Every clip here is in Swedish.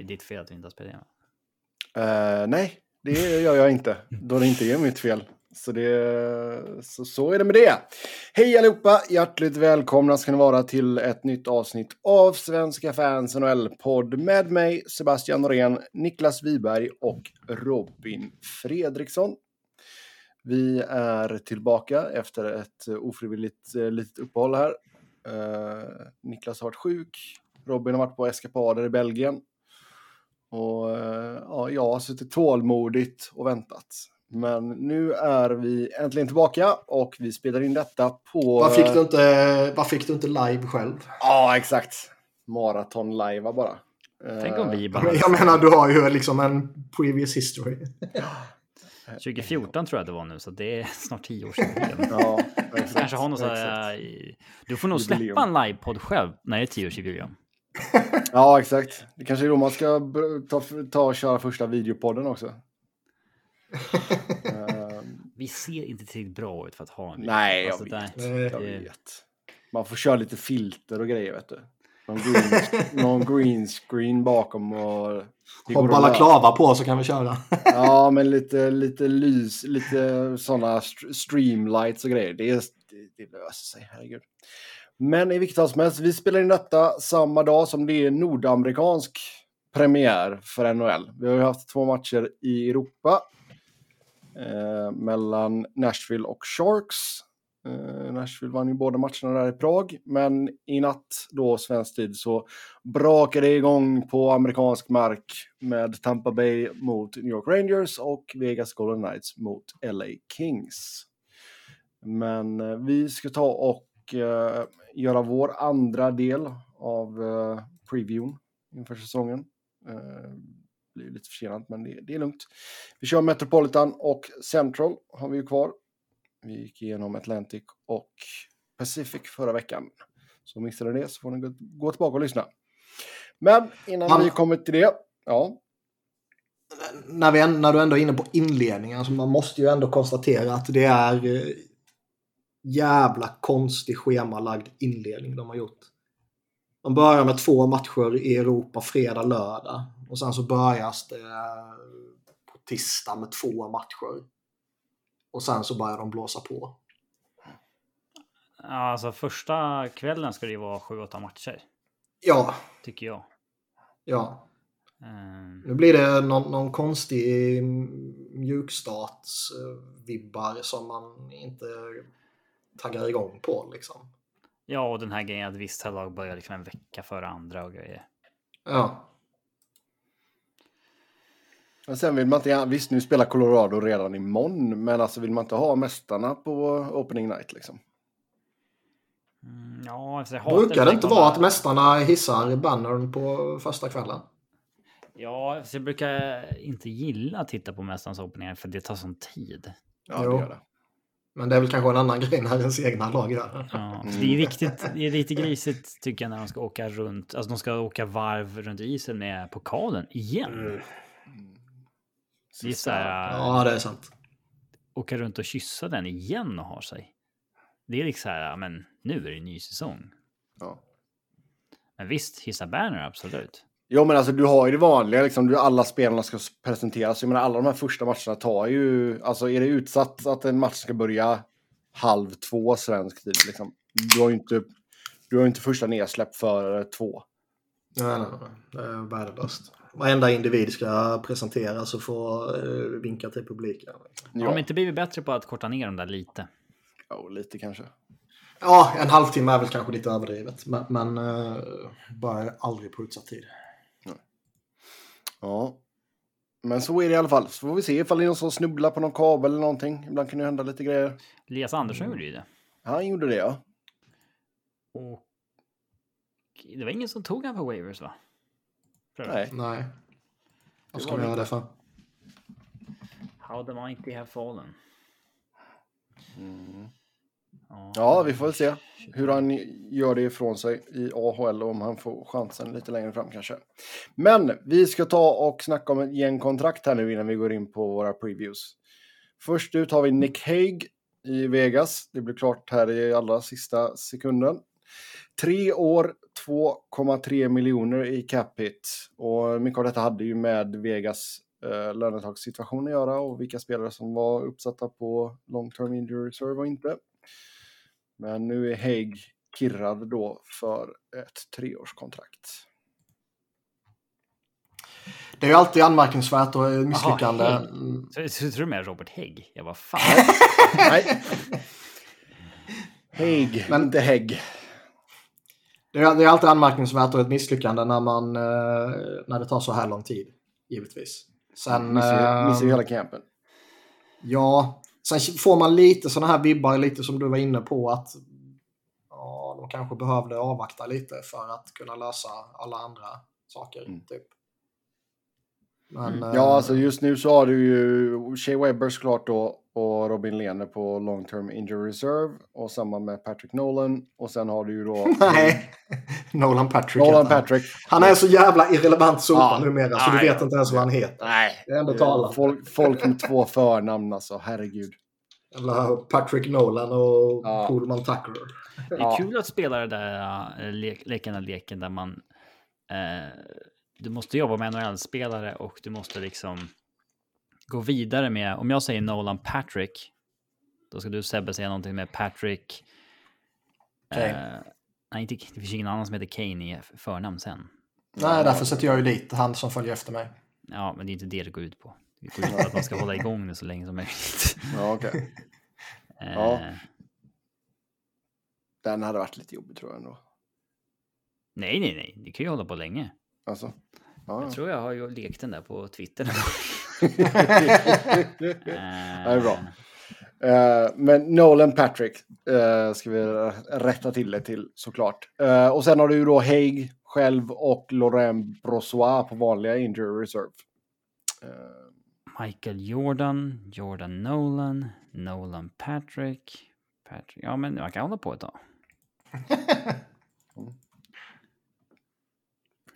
är ditt fel att du inte har spelat igenom. Uh, nej, det gör jag inte. Då det inte är mitt fel. Så, det, så, så är det med det. Hej allihopa! Hjärtligt välkomna ska ni vara till ett nytt avsnitt av Svenska fans NHL-podd med mig Sebastian Norén, Niklas Wiberg och Robin Fredriksson. Vi är tillbaka efter ett ofrivilligt eh, litet uppehåll här. Uh, Niklas har varit sjuk. Robin har varit på eskapader i Belgien. Och uh, ja, jag har suttit tålmodigt och väntat. Men nu är vi äntligen tillbaka och vi spelar in detta på... Vad fick du inte, vad fick du inte live själv? Ja, exakt. Maraton live bara. Tänk om vi bara... Jag menar, du har ju liksom en previous history. 2014 tror jag det var nu, så det är snart tio år sedan. ja, exakt, kanske har någon så här, Du får nog släppa en livepodd själv när det är tioårsjubileum. Ja, exakt. Det kanske är då man ska ta, ta och köra första videopodden också. Vi ser inte tillräckligt bra ut för att ha en Nej, alltså, jag, vet, där, jag vet. Man får köra lite filter och grejer, vet du. Någon green, någon green screen bakom och... Har balaklava på så kan vi köra. ja, men lite, lite lys, lite sådana streamlights och grejer. Det, det, det löser sig, herregud. Men i vilket fall som helst, vi spelar in detta samma dag som det är nordamerikansk premiär för NHL. Vi har ju haft två matcher i Europa eh, mellan Nashville och Sharks. Eh, Nashville vann ju båda matcherna där i Prag, men i natt då svensk tid så brakade det igång på amerikansk mark med Tampa Bay mot New York Rangers och Vegas Golden Knights mot LA Kings. Men eh, vi ska ta och eh, göra vår andra del av eh, previewn inför säsongen. Eh, blir lite försenat, men det, det, är lugnt. Vi kör Metropolitan och Central har vi ju kvar. Vi gick igenom Atlantic och Pacific förra veckan. Så missade ni det så får ni gå, gå tillbaka och lyssna. Men innan Han... vi kommer till det, ja. När, vi, när du ändå är inne på inledningen, alltså man måste ju ändå konstatera att det är eh, jävla konstig schemalagd inledning de har gjort. De börjar med två matcher i Europa fredag, lördag. Och sen så börjas det på tisdag med två matcher. Och sen så börjar de blåsa på. Ja, alltså första kvällen ska det ju vara sju, åtta matcher. Ja. Tycker jag. Ja. Mm. Nu blir det någon, någon konstig mjukstartsvibbar som man inte taggar igång på liksom. Ja, och den här grejen att vissa lag börjar liksom en vecka före andra och grejer. Ja. Men sen vill man inte, visst nu spelar Colorado redan imorgon, men alltså vill man inte ha mästarna på opening night liksom? Mm, ja, alltså jag Brukar det inte vara att mästarna hissar bannern på första kvällen? Ja, alltså jag brukar inte gilla att titta på mästarnas opening för det tar sån tid. Ja, det gör det. Men det är väl kanske en annan grej när ens egna lag gör ja, mm. Det är riktigt, det är lite grisigt tycker jag när de ska åka runt, alltså de ska åka varv runt isen med pokalen igen. Mm. Det är så här, Ja, det är sant. Åka runt och kyssa den igen och ha sig. Det är liksom så här, men nu är det en ny säsong. Ja. Men visst, hissa banner absolut. Jo, men alltså du har ju det vanliga, liksom, alla spelarna ska presenteras. Jag menar, alla de här första matcherna tar ju, alltså är det utsatt att en match ska börja halv två svensk tid, liksom. Du har ju inte, du har inte första nedsläpp för två. Nej, nej, nej. Det är värdelöst. Varenda individ ska presenteras och få uh, vinka till publiken. Ja. Har de inte blivit bättre på att korta ner dem där lite? Ja, oh, lite kanske. Ja, en halvtimme är väl kanske lite överdrivet. Men, men uh, bara aldrig på utsatt tid. Ja. Men så är det i alla fall. Så får vi se ifall det är någon som snubblar på någon kabel eller någonting. Ibland kan det hända lite grejer. Elias Andersson gjorde ju det. Han gjorde det, ja. Och det var ingen som tog han på waivers, va? Nej. Nej. Vad ska vi göra det för? How the mighty have fallen. Mm. Ja, vi får väl se hur han gör det ifrån sig i AHL och om han får chansen lite längre fram kanske. Men vi ska ta och snacka om ett gäng kontrakt här nu innan vi går in på våra previews. Först ut har vi Nick Haig i Vegas. Det blir klart här i allra sista sekunden. Tre år, 2,3 miljoner i cap hit. Och mycket av detta hade ju med Vegas eh, lönetagssituation att göra och vilka spelare som var uppsatta på long term injury reserve och inte. Men nu är Haig kirrad då för ett treårskontrakt. Det är ju alltid anmärkningsvärt och misslyckande. Aha, Hägg. Så, så tror du med Robert Hägg? Jag var fan. Nej. Haig, Men- inte Hägg. Det är, det är alltid anmärkningsvärt och ett misslyckande när, man, eh, när det tar så här lång tid. Givetvis. Sen, Missar, missar ju eh, hela campen. Ja, sen får man lite sådana här vibbar, lite som du var inne på, att ja, de kanske behövde avvakta lite för att kunna lösa alla andra saker. Mm. Typ. Men, eh, Ja, alltså just nu så har du ju Shea Webber såklart då och Robin Lehner på long term injury reserve och samma med Patrick Nolan och sen har du ju då Nej, Nolan Patrick. Nolan. Patrick. Han är så jävla irrelevant sopa Ja. numera så du Nej. vet inte ens vad han heter. Nej, Det är ändå talande. folk, folk med två förnamn alltså, herregud. Jävla Patrick Nolan och Ja. Pullman Tucker. Det är kul att spela det där le leken, den leken där man... Eh, du måste jobba med NHL-spelare och du måste liksom gå vidare med... Om jag säger Nolan Patrick, då ska du Sebbe säga någonting med Patrick... Kane. Eh, nej, inte, det finns ingen annan som heter Kane i förnamn sen. Nej, därför sätter jag ju dit han som följer efter mig. Ja, men det är inte det det går ut på. Det går ut på att man ska hålla igång det så länge som möjligt. Ja, okej. Eh, Ja. Den hade varit lite jobbig tror jag ändå. Nej, nej, nej. Det kan ju hålla på länge. Alltså. Ja, Jag ja. tror jag har ju lekt den där på Twitter. det är bra. Eh, men Nolan Patrick eh, ska vi rätta till det till såklart. Eh, och sen har du då Haig själv och Laurent Brossois på vanliga injury reserve. Eh, Michael Jordan, Jordan Nolan, Nolan Patrick. Patrick. Ja, men man kan hålla på ett tag.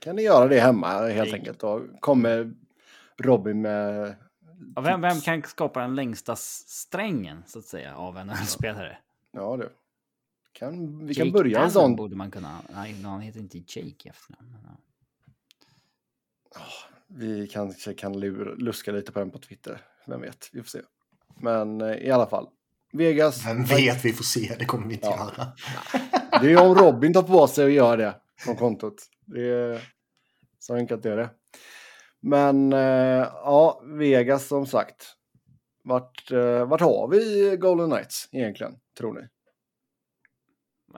kan ni göra det hemma helt Nej. enkelt. Då kommer Robin med... Ja, vem, vem kan skapa den längsta strängen så att säga av en spelare? Ja du. Kan, vi kan börja en sån. borde man kunna. Nej, han heter inte Jake i efternamn. ja. Vi kanske kan lura, luska lite på den på Twitter. Vem vet, vi får se. Men eh, i alla fall. Vegas. Vem vet, vi får se. Det kommer vi inte Ja. göra. Det är om Robin tar på sig och gör det från kontot. Det är så enkelt är det. Men eh, ja, Vegas som sagt. Vart, eh, vart har vi Golden Knights egentligen, tror ni?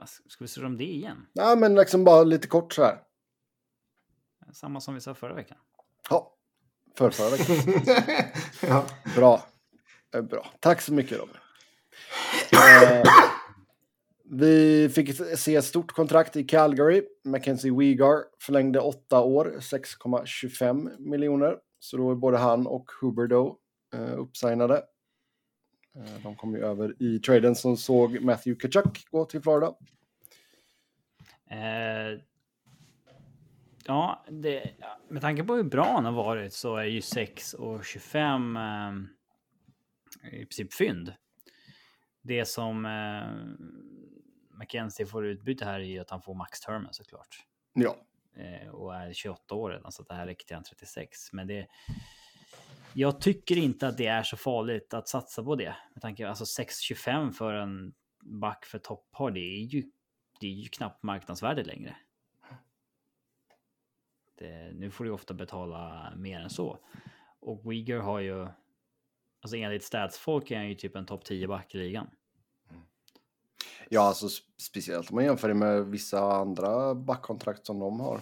Ska vi se om det igen? Ja, men liksom bara lite kort så här. Samma som vi sa förra veckan. Ja, för förra veckan. ja. Bra. Eh, Bra. Tack så mycket Robin. Vi fick se ett stort kontrakt i Calgary. Mackenzie Weegar förlängde åtta år, 6,25 miljoner. Så då är både han och Huberdo eh, uppsignade. Eh, de kom ju över i traden som såg Matthew Kachuk gå till Florida. Eh, ja, det, med tanke på hur bra han har varit så är ju 6 och 25 eh, i princip fynd. Det som eh, Mackenzie får utbyte här är ju att han får max-termen såklart. Ja, Eh, och är 28 år redan så det här räcker till han 36. Men det... Jag tycker inte att det är så farligt att satsa på det. Med tanke alltså 6,25 för en back för topppar, det är ju, det är ju knappt marknadsvärde längre. Det, nu får du ofta betala mer än så. Och Uyghur har ju, alltså enligt statsfolk är han ju typ en topp 10 back i ligan. Ja alltså sp- speciellt om man jämför det med vissa andra backkontrakt som de har.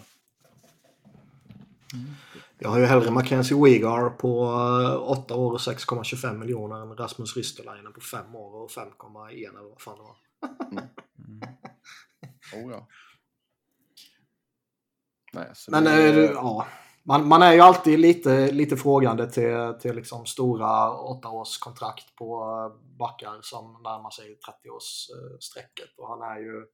Jag har ju hellre Mackenzie Weegar på 8 år och 6,25 miljoner än Rasmus Ristolainen på 5 år och 5,1 eller vad fan det var. Mm. Oh, ja. Nej, Men det- eh, ja, man, man är ju alltid lite, lite frågande till, till liksom stora åttaårskontrakt på eh, backar som närmar sig 30-årsstrecket. Och han är ju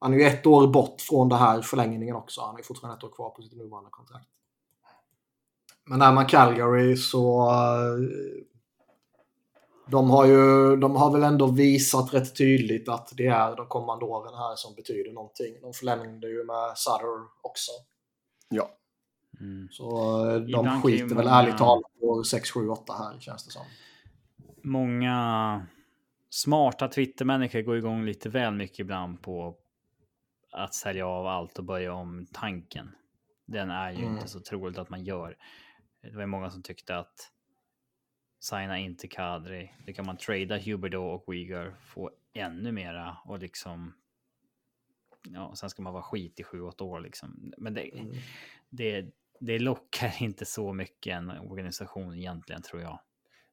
han är ju ett år bort från den här förlängningen också. Han är fortfarande ett år kvar på sitt nuvarande kontrakt. Men är man Calgary så... Eh, de har ju de har väl ändå visat rätt tydligt att det är de kommande åren här som betyder någonting. De förlängde ju med Sutter också. Ja. Mm. Så eh, de Ibland skiter ju väl många- ärligt talat på 6, 7, 8 här känns det som. Många smarta Twittermänniskor går igång lite väl mycket ibland på att sälja av allt och börja om tanken. Den är ju Mm. inte så troligt att man gör. Det var många som tyckte att signa inte Kadri. Det kan man trada Huberdo och Uyghur, få ännu mera och liksom. Ja, sen ska man vara skit i 7-8 år liksom. Men det, Mm. det, det lockar inte så mycket en organisation egentligen tror jag.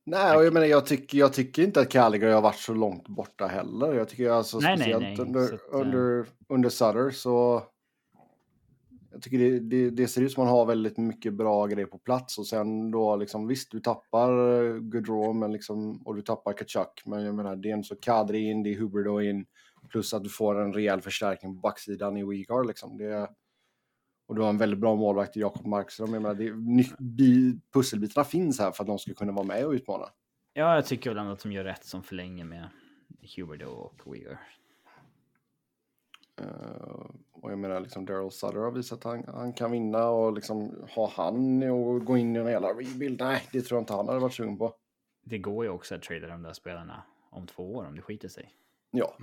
Nej, och jag menar, jag tycker, jag tycker inte att Calgary har varit så långt borta heller. Jag tycker alltså Nej, nej, speciellt nej, under, så att, eh, under, under Sutter så... Jag tycker det, det, det ser ut som man har väldigt mycket bra grejer på plats och sen då liksom visst, du tappar eh, Gaudreau men liksom, och du tappar Kachuk. Men jag menar, det är en så Kadri in, det är Huberdo in, plus att du får en rejäl förstärkning på backsidan i Uyghur liksom. Det, och du har en väldigt bra målvakt i Jakob Markström. Jag menar, det, pusselbitarna finns här för att de ska kunna vara med och utmana. Ja, jag tycker väl ändå att de gör rätt som förlänger med Huberdo och Uyghur. Eh, och jag menar, liksom Daryl Sutter har visat att han, han kan vinna och liksom ha han och gå in i en jävla rebuild. Nej, det tror jag inte han hade varit sugen på. Det går ju också att trada de där spelarna om två år om det skiter sig. Ja,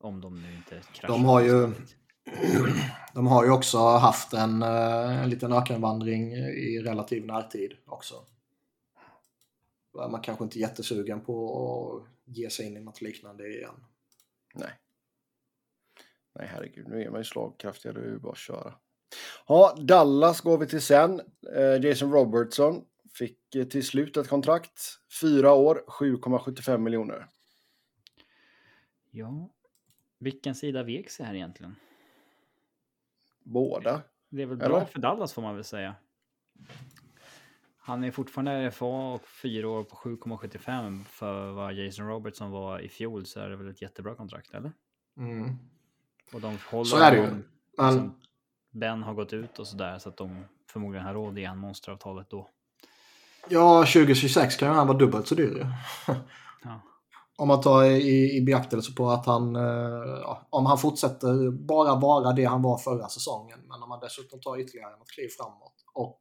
Om de nu inte kraschar. De har ju-. De har ju också haft en, eh, en liten ökenvandring i relativ närtid också. Där Man kanske inte är jättesugen på att ge sig in i något liknande igen. nej. Nej, herregud, nu är man ju slagkraftigare, det är ju bara att köra. Ja, Dallas går vi till sen. Eh, Jason Robertson fick eh, till slut ett kontrakt. Fyra år, 7,75 miljoner. Ja. Vilken sida vek sig här egentligen? Båda. Det är väl Eller? bra för Dallas får man väl säga. Han är fortfarande RFA och fyra år på 7,75 för vad Jason Robertson var i fjol så är det väl ett jättebra kontrakt, eller? Mm. Och de håller Så är det ju. Men, Ben har gått ut och sådär så att de förmodligen har råd igen monsteravtalet då. ja, 2026 kan ju han vara dubbelt så dyr ju. Ja. Om man tar i, i beaktelse på att han, eh, om han fortsätter bara vara det han var förra säsongen, men om man dessutom tar ytterligare något kliv framåt och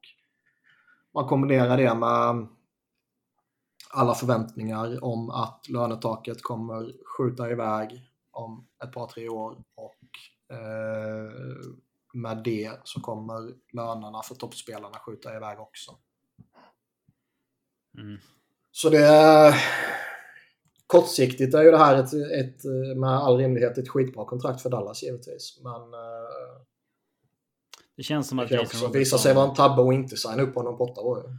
man kombinerar det med alla förväntningar om att lönetaket kommer skjuta iväg om ett par, tre år och eh, med det så kommer lönerna för toppspelarna skjuta iväg också. Mm. Så det är... Kortsiktigt är ju det här ett, ett, med all rimlighet ett skitbra kontrakt för Dallas givetvis. Men eh, Det känns som det att kan Jason också Robertson... visa sig vara en tabbe och inte signa upp honom på åtta år.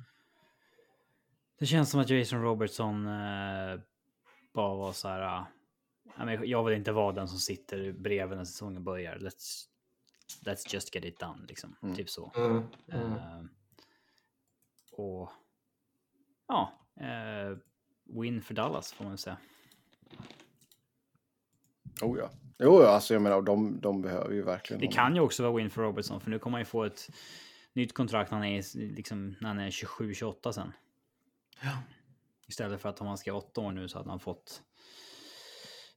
Det känns som att Jason Robertson eh, bara var så här. "Ja, men jag vill inte vara den som sitter bredvid när säsongen börjar. Let's, let's just get it done. Liksom. Mm. Typ så. Mm. Mm. Eh, och ja, eh, win för Dallas får man säga. Oh ja. Jo, ja, alltså jag menar, de, de behöver ju verkligen Det honom. kan ju också vara win för Robertson, för nu kommer han ju få ett nytt kontrakt när han är, liksom, när han är 27-28 sen. Ja. Istället för att om han ska åtta år nu så hade han fått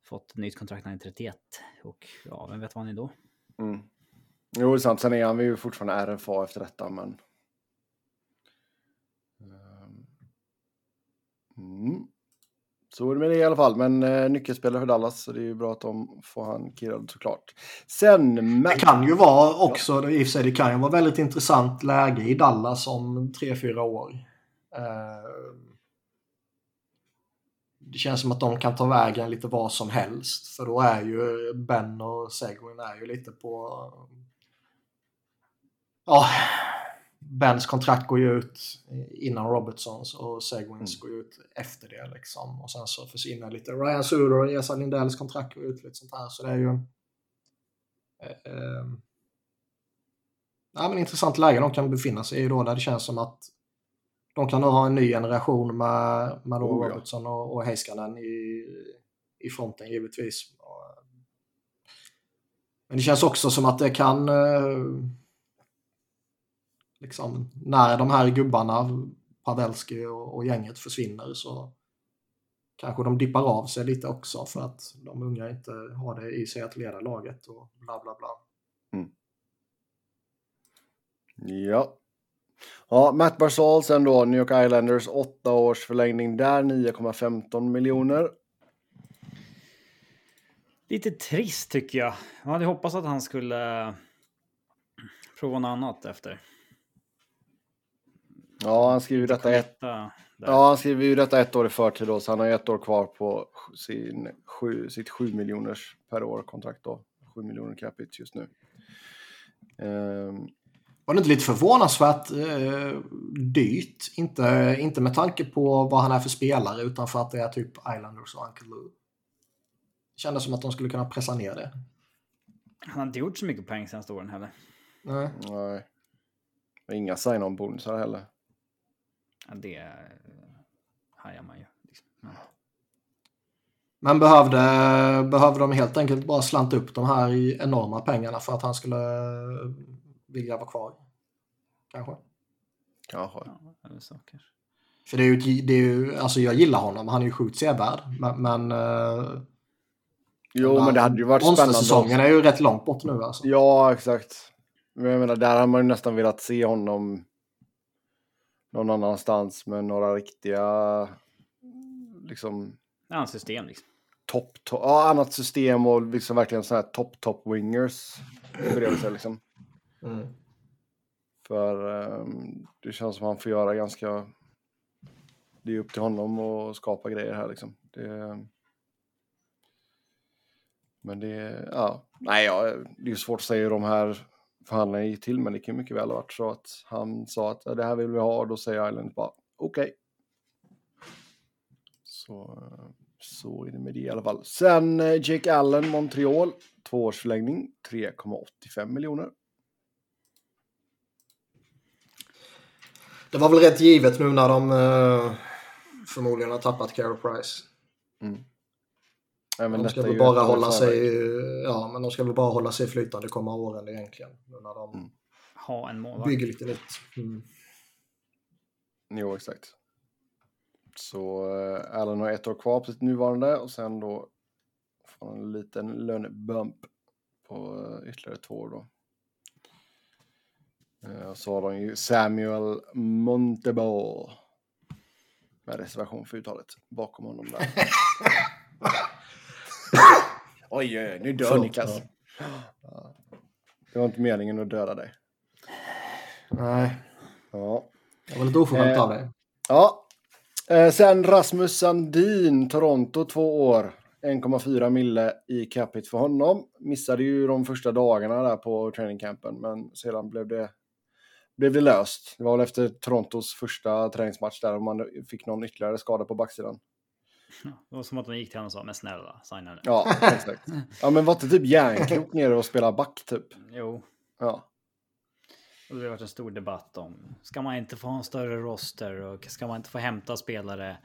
fått nytt kontrakt när han är 31. Och ja, vem vet vad han är då? Mm. Jo, det är sant. Sen är han ju fortfarande RFA efter detta, men... Mm. Så är det med det i alla fall. Men eh, nyckelspelare för Dallas, så det är ju bra att de får han kirrad såklart. Sen... Det kan ju vara också, i och för sig, det kan ju vara väldigt intressant läge i Dallas om tre fyra år. Eh, Det känns som att de kan ta vägen lite vad som helst. För då är ju Ben och Seguin är ju lite på... Ja, Bens kontrakt går ju ut innan Robertsons och Seguins går ut efter det. Liksom. Och sen så försvinner lite Ryan Suder och Esa Lindells kontrakt går ut lite sånt här. Så det är ju... Eh, eh, ja, men intressant läge de kan befinna sig i då där det känns som att de kan nog ha en ny generation med, med Oh, ja. Robertson och, och Heiskanen i, i fronten givetvis. Och, Men det känns också som att det kan eh, liksom när de här gubbarna Pavelski och, och gänget försvinner så kanske de dippar av sig lite också för att de unga inte har det i sig att leda laget och bla bla bla. Ja. Ja, Matt Barzal sen då, New York Islanders, åtta års förlängning där, 9,15 miljoner. Lite trist tycker jag. Jag hade hoppats att han skulle prova något annat efter. Ja, han skriver ju detta ett, Där. ja, han skriver ju detta ett år i förtid då, så han har ett år kvar på sin sju, sitt 7 miljoners per år kontrakt då. 7 miljoner capita just nu. Ehm, Var det inte lite förvånansvärt eh, dyrt? Inte, inte med tanke på vad han är för spelare utan för att det är typ Islanders och Uncle Lou. Det kändes som att de skulle kunna pressa ner det. Han har inte gjort så mycket poäng senaste åren heller. Nej. nej. Inga sign-on-bonusar heller. Ja, det hajar man ju. Liksom. Ja. Men behövde, behövde de helt enkelt bara slanta upp de här enorma pengarna för att han skulle vilja vara kvar? Kanske. Kanske. Ja, eller så kanske. För det är ju, det är ju alltså jag gillar honom, han är ju sjukt sevärd. Men, men eh, Jo, men det hade ju varit spännande. Monstersäsongen är ju rätt långt bort nu alltså. Ja, exakt. Men jag menar, där har man ju nästan velat se honom någon annanstans med några riktiga liksom Annat system liksom. topp, to ja, annat system och liksom verkligen så här topp, topp wingers sig liksom. Mm. För ehm, det känns som han får göra ganska, det är upp till honom att skapa grejer här liksom. Det, men det, ja, nej, ja, det är svårt att säga hur de här förhandlingarna gick till, men det kan mycket väl ha varit så att han sa att "Ja, det här vill vi ha och då säger Island bara okej. Så, eh, så är det med det i alla fall. Sen eh, Jake Allen, Montreal, tvåårsförlängning, 3,85 miljoner. Det var väl rätt givet nu när de eh, förmodligen har tappat Carey Price. Även De ska väl bara hålla sig, ja, men de ska väl bara hålla sig flytande kommande åren egentligen. När de Mm. Ha en målvakt. bygger lite nytt. Mm. Jo, exakt. Så uh, Allen har ett år kvar på sitt nuvarande och sen då får han en liten lönebump på eh, ytterligare två år då. Eh, så har de ju Samuel Monteball med reservation för uttalet bakom honom där. oj, oj, oj, nu dör Förlåt, Niklas. Ja. Det var inte meningen att döda dig. Nej, Ja. det var lite oförväntat Eh, av dig. Ja. Eh, sen Rasmus Sandin, Toronto, två år. 1,4 mille i capita för honom. Missade ju de första dagarna där på trainingcampen, men sedan blev det, blev det löst. Det var väl efter Torontos första träningsmatch där man fick någon ytterligare skada på backsidan. Det var som att de gick till honom och sa, men snälla, signa det. Ja, exakt. Ja, men var inte typ järnkrok nere och spela back typ? Jo, Ja. och det har varit en stor debatt om, ska man inte få ha en större roster och ska man inte få hämta spelare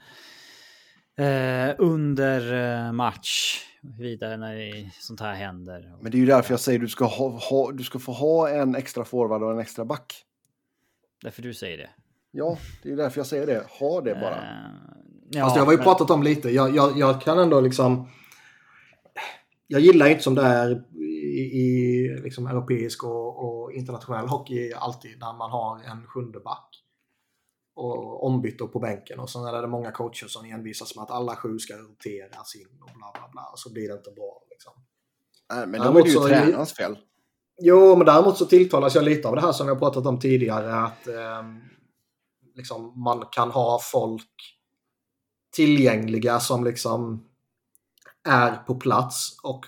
eh, under eh, match vidare när det, sånt här händer. Men det är ju därför jag säger du ska, ha, ha, du ska få ha en extra forward och en extra back. Därför du säger det. Ja, det är därför jag säger det. Ha det bara. Eh, ja, Fast det har vi ju men- pratat om lite. Jag, jag, jag kan ändå liksom... Jag gillar inte som det är i, i liksom europeisk och, och internationell hockey alltid när man har en sjunde back och ombyte på bänken och sen är det många coacher som envisas med att alla sju ska roteras in och bla bla bla och så blir det inte bra. Liksom. Nej, men då är det ju tränarens fel. Jo, men däremot så tilltalas jag lite av det här som har pratat om tidigare. Att ehm, liksom, man kan ha folk tillgängliga som liksom är på plats och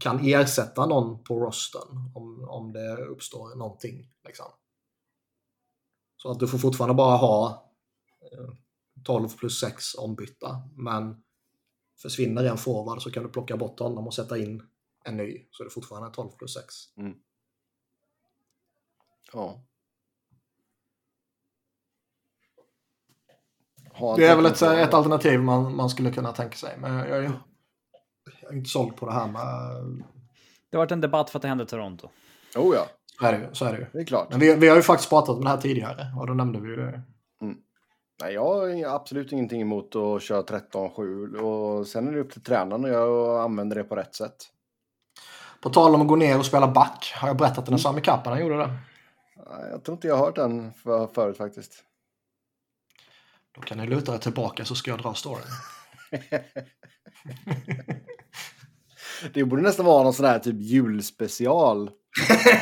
kan ersätta någon på rosten om, om det uppstår någonting. Liksom. Så att du får fortfarande bara ha eh, 12 plus 6 ombytta. Men försvinner en forward så kan du plocka bort honom och sätta in en ny. Så är det fortfarande 12 plus 6. Mm. Ja. Ha Det är väl ett, ett alternativ man, man skulle kunna tänka sig. Men jag, jag, är- jag är inte såld på det här med... Det har varit en debatt för att det hände i Toronto. Oh ja, Så är det ju. Så är det ju. det är klart. Men vi, vi har ju faktiskt pratat om det här tidigare och då nämnde vi ju det. Nej, jag har absolut ingenting emot att köra 13-7 och sen är det upp till tränaren och jag använder det på rätt sätt. På tal om att gå ner och spela back. Har jag berättat när Sami Kapanen gjorde det? Jag tror inte jag har hört den för, förut faktiskt. Då kan ni luta er tillbaka så ska jag dra storyn. det borde nästan vara någon sån här typ julspecial.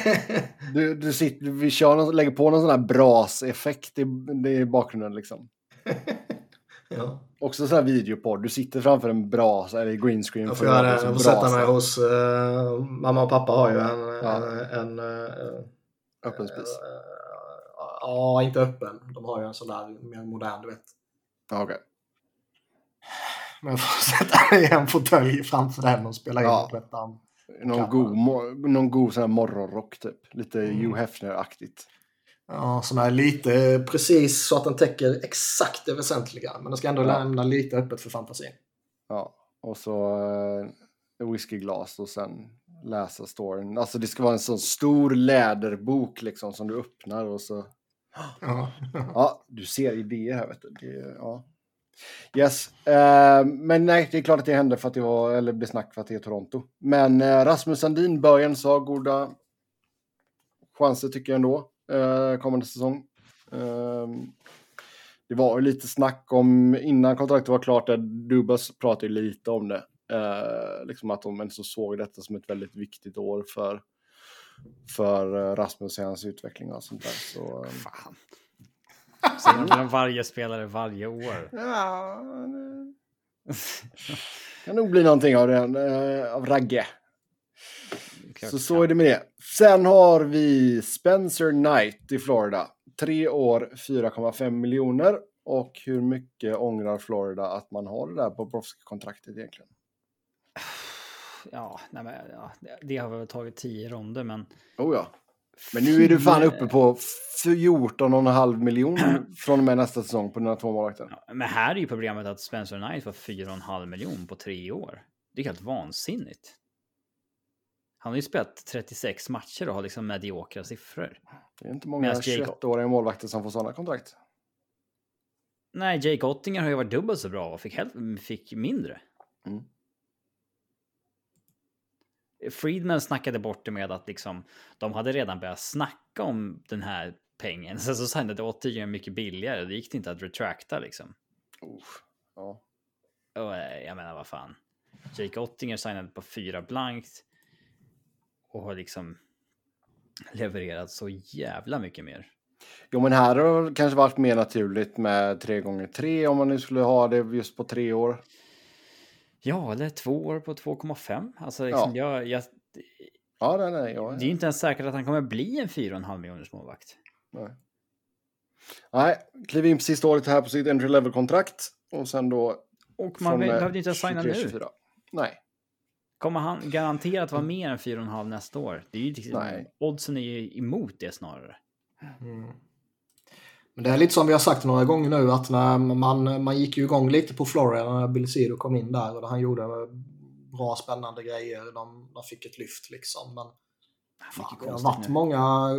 du, du sitter, vi kör någon, lägger på någon sån här braseffekt i, i bakgrunden liksom. ja. Också sån här videopodd. Du sitter framför en bras eller green screen. Jag får, göra. Jag får sätta mig hos... Uh, mamma och pappa har ju en... Ja. en, en uh, öppen spis. Ja, inte öppen. De har ju en sån där mer modern, du vet. Okej. Okay. Men jag får sätta mig i en fåtölj framför den och spela in Ja. detta. Någon god, någon god sån här morgonrock typ. Lite Mm. Hugh Hefner-aktigt. Ja, sån här lite precis så att den täcker exakt det väsentliga. Men den ska ändå Ja. lämna lite öppet för fantasin. Ja. Och så eh, whiskyglas och sen läsa storyn. Alltså det ska vara en sån stor läderbok liksom som du öppnar och så... Ja. Ja, du ser idéer här vet du. Det, ja. Yes, eh, men nej, det är klart att det hände för att det var, eller blev snack för att det är Toronto. Men eh, Rasmus Sandin, Börjens har goda chanser tycker jag ändå, eh, kommande säsong. Eh, det var lite snack om, innan kontraktet var klart, där Dubas pratade lite om det. Liksom att de så såg detta som ett väldigt viktigt år för, för eh, Rasmus i hans utveckling och sånt där. Så, eh, Fan. Säger man varje spelare varje år. Ja, det kan nog bli någonting av den, eh, av Ragge. Så så är det med det. Sen har vi Spencer Knight i Florida. Tre år, 4,5 miljoner. Och hur mycket ångrar Florida att man har det där på kontraktet egentligen? Ja, nej men, ja, det- har väl tagit tio ronder, men... Oh ja. Men nu är du fan uppe på 14,5 miljoner från och med nästa säsong på dina två målvakter. Ja, men här är ju problemet att Spencer Knight var 4,5 miljon på tre år. Det är helt vansinnigt. Han har ju spelat 36 matcher och har liksom mediokra siffror. Det är inte många Medan Jake- 21-åriga målvakter som får sådana kontrakt. Nej, Jake Ottinger har ju varit dubbelt så bra och fick, fick mindre. Mm. Friedman snackade bort det med att liksom, de hade redan börjat snacka om den här pengen. Sen så signade Ottinger mycket billigare. Det gick inte att retracta liksom. Uff, ja. Och eh, jag menar vad fan. Jake Ottinger signade på fyra blankt. Och har liksom levererat så jävla mycket mer. Jo, men här har det kanske varit mer naturligt med 3 gånger 3 om man nu skulle ha det just på tre år. Ja, eller två år på 2,5. Alltså liksom, jag, jag, Ja, nej, nej. Ja, det är ju inte ens säkert att han kommer bli en 4,5 miljoners målvakt. nej. nej, kliver in på sista året här på sitt entry level-kontrakt. Och sen då... Och man eh, behövde inte signa nu. 23-24. Nej. Kommer han garanterat vara mer än 4,5 nästa år? Det är ju liksom, Nej. oddsen är ju emot det snarare. Mm. Men det är lite som vi har sagt några gånger nu att när man, man gick ju igång lite på Florida när Bill Sido kom in där och han gjorde bra spännande grejer. De, de fick ett lyft liksom. Men fan, det har varit nu. många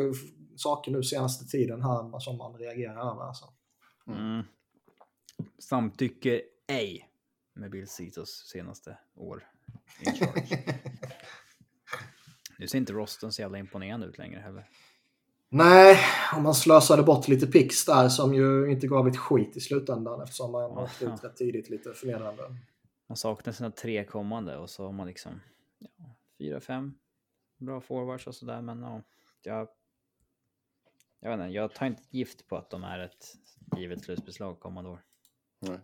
saker nu senaste tiden här som man reagerar över. Alltså. Mm. Samtycke ej med Bill Cetos senaste år. nu ser inte Rosten så jävla imponerande ut längre heller. Nej, och man slösade bort lite pix där som ju inte gav ett skit i slutändan eftersom man åkte ut rätt tidigt lite förnedrande. Man saknar sina tre kommande och så har man liksom ja, fyra, fem bra forwards och sådär. Men ja, jag, jag vet inte, jag tar inte gift på att de är ett givet slutbeslag kommande år. Ja,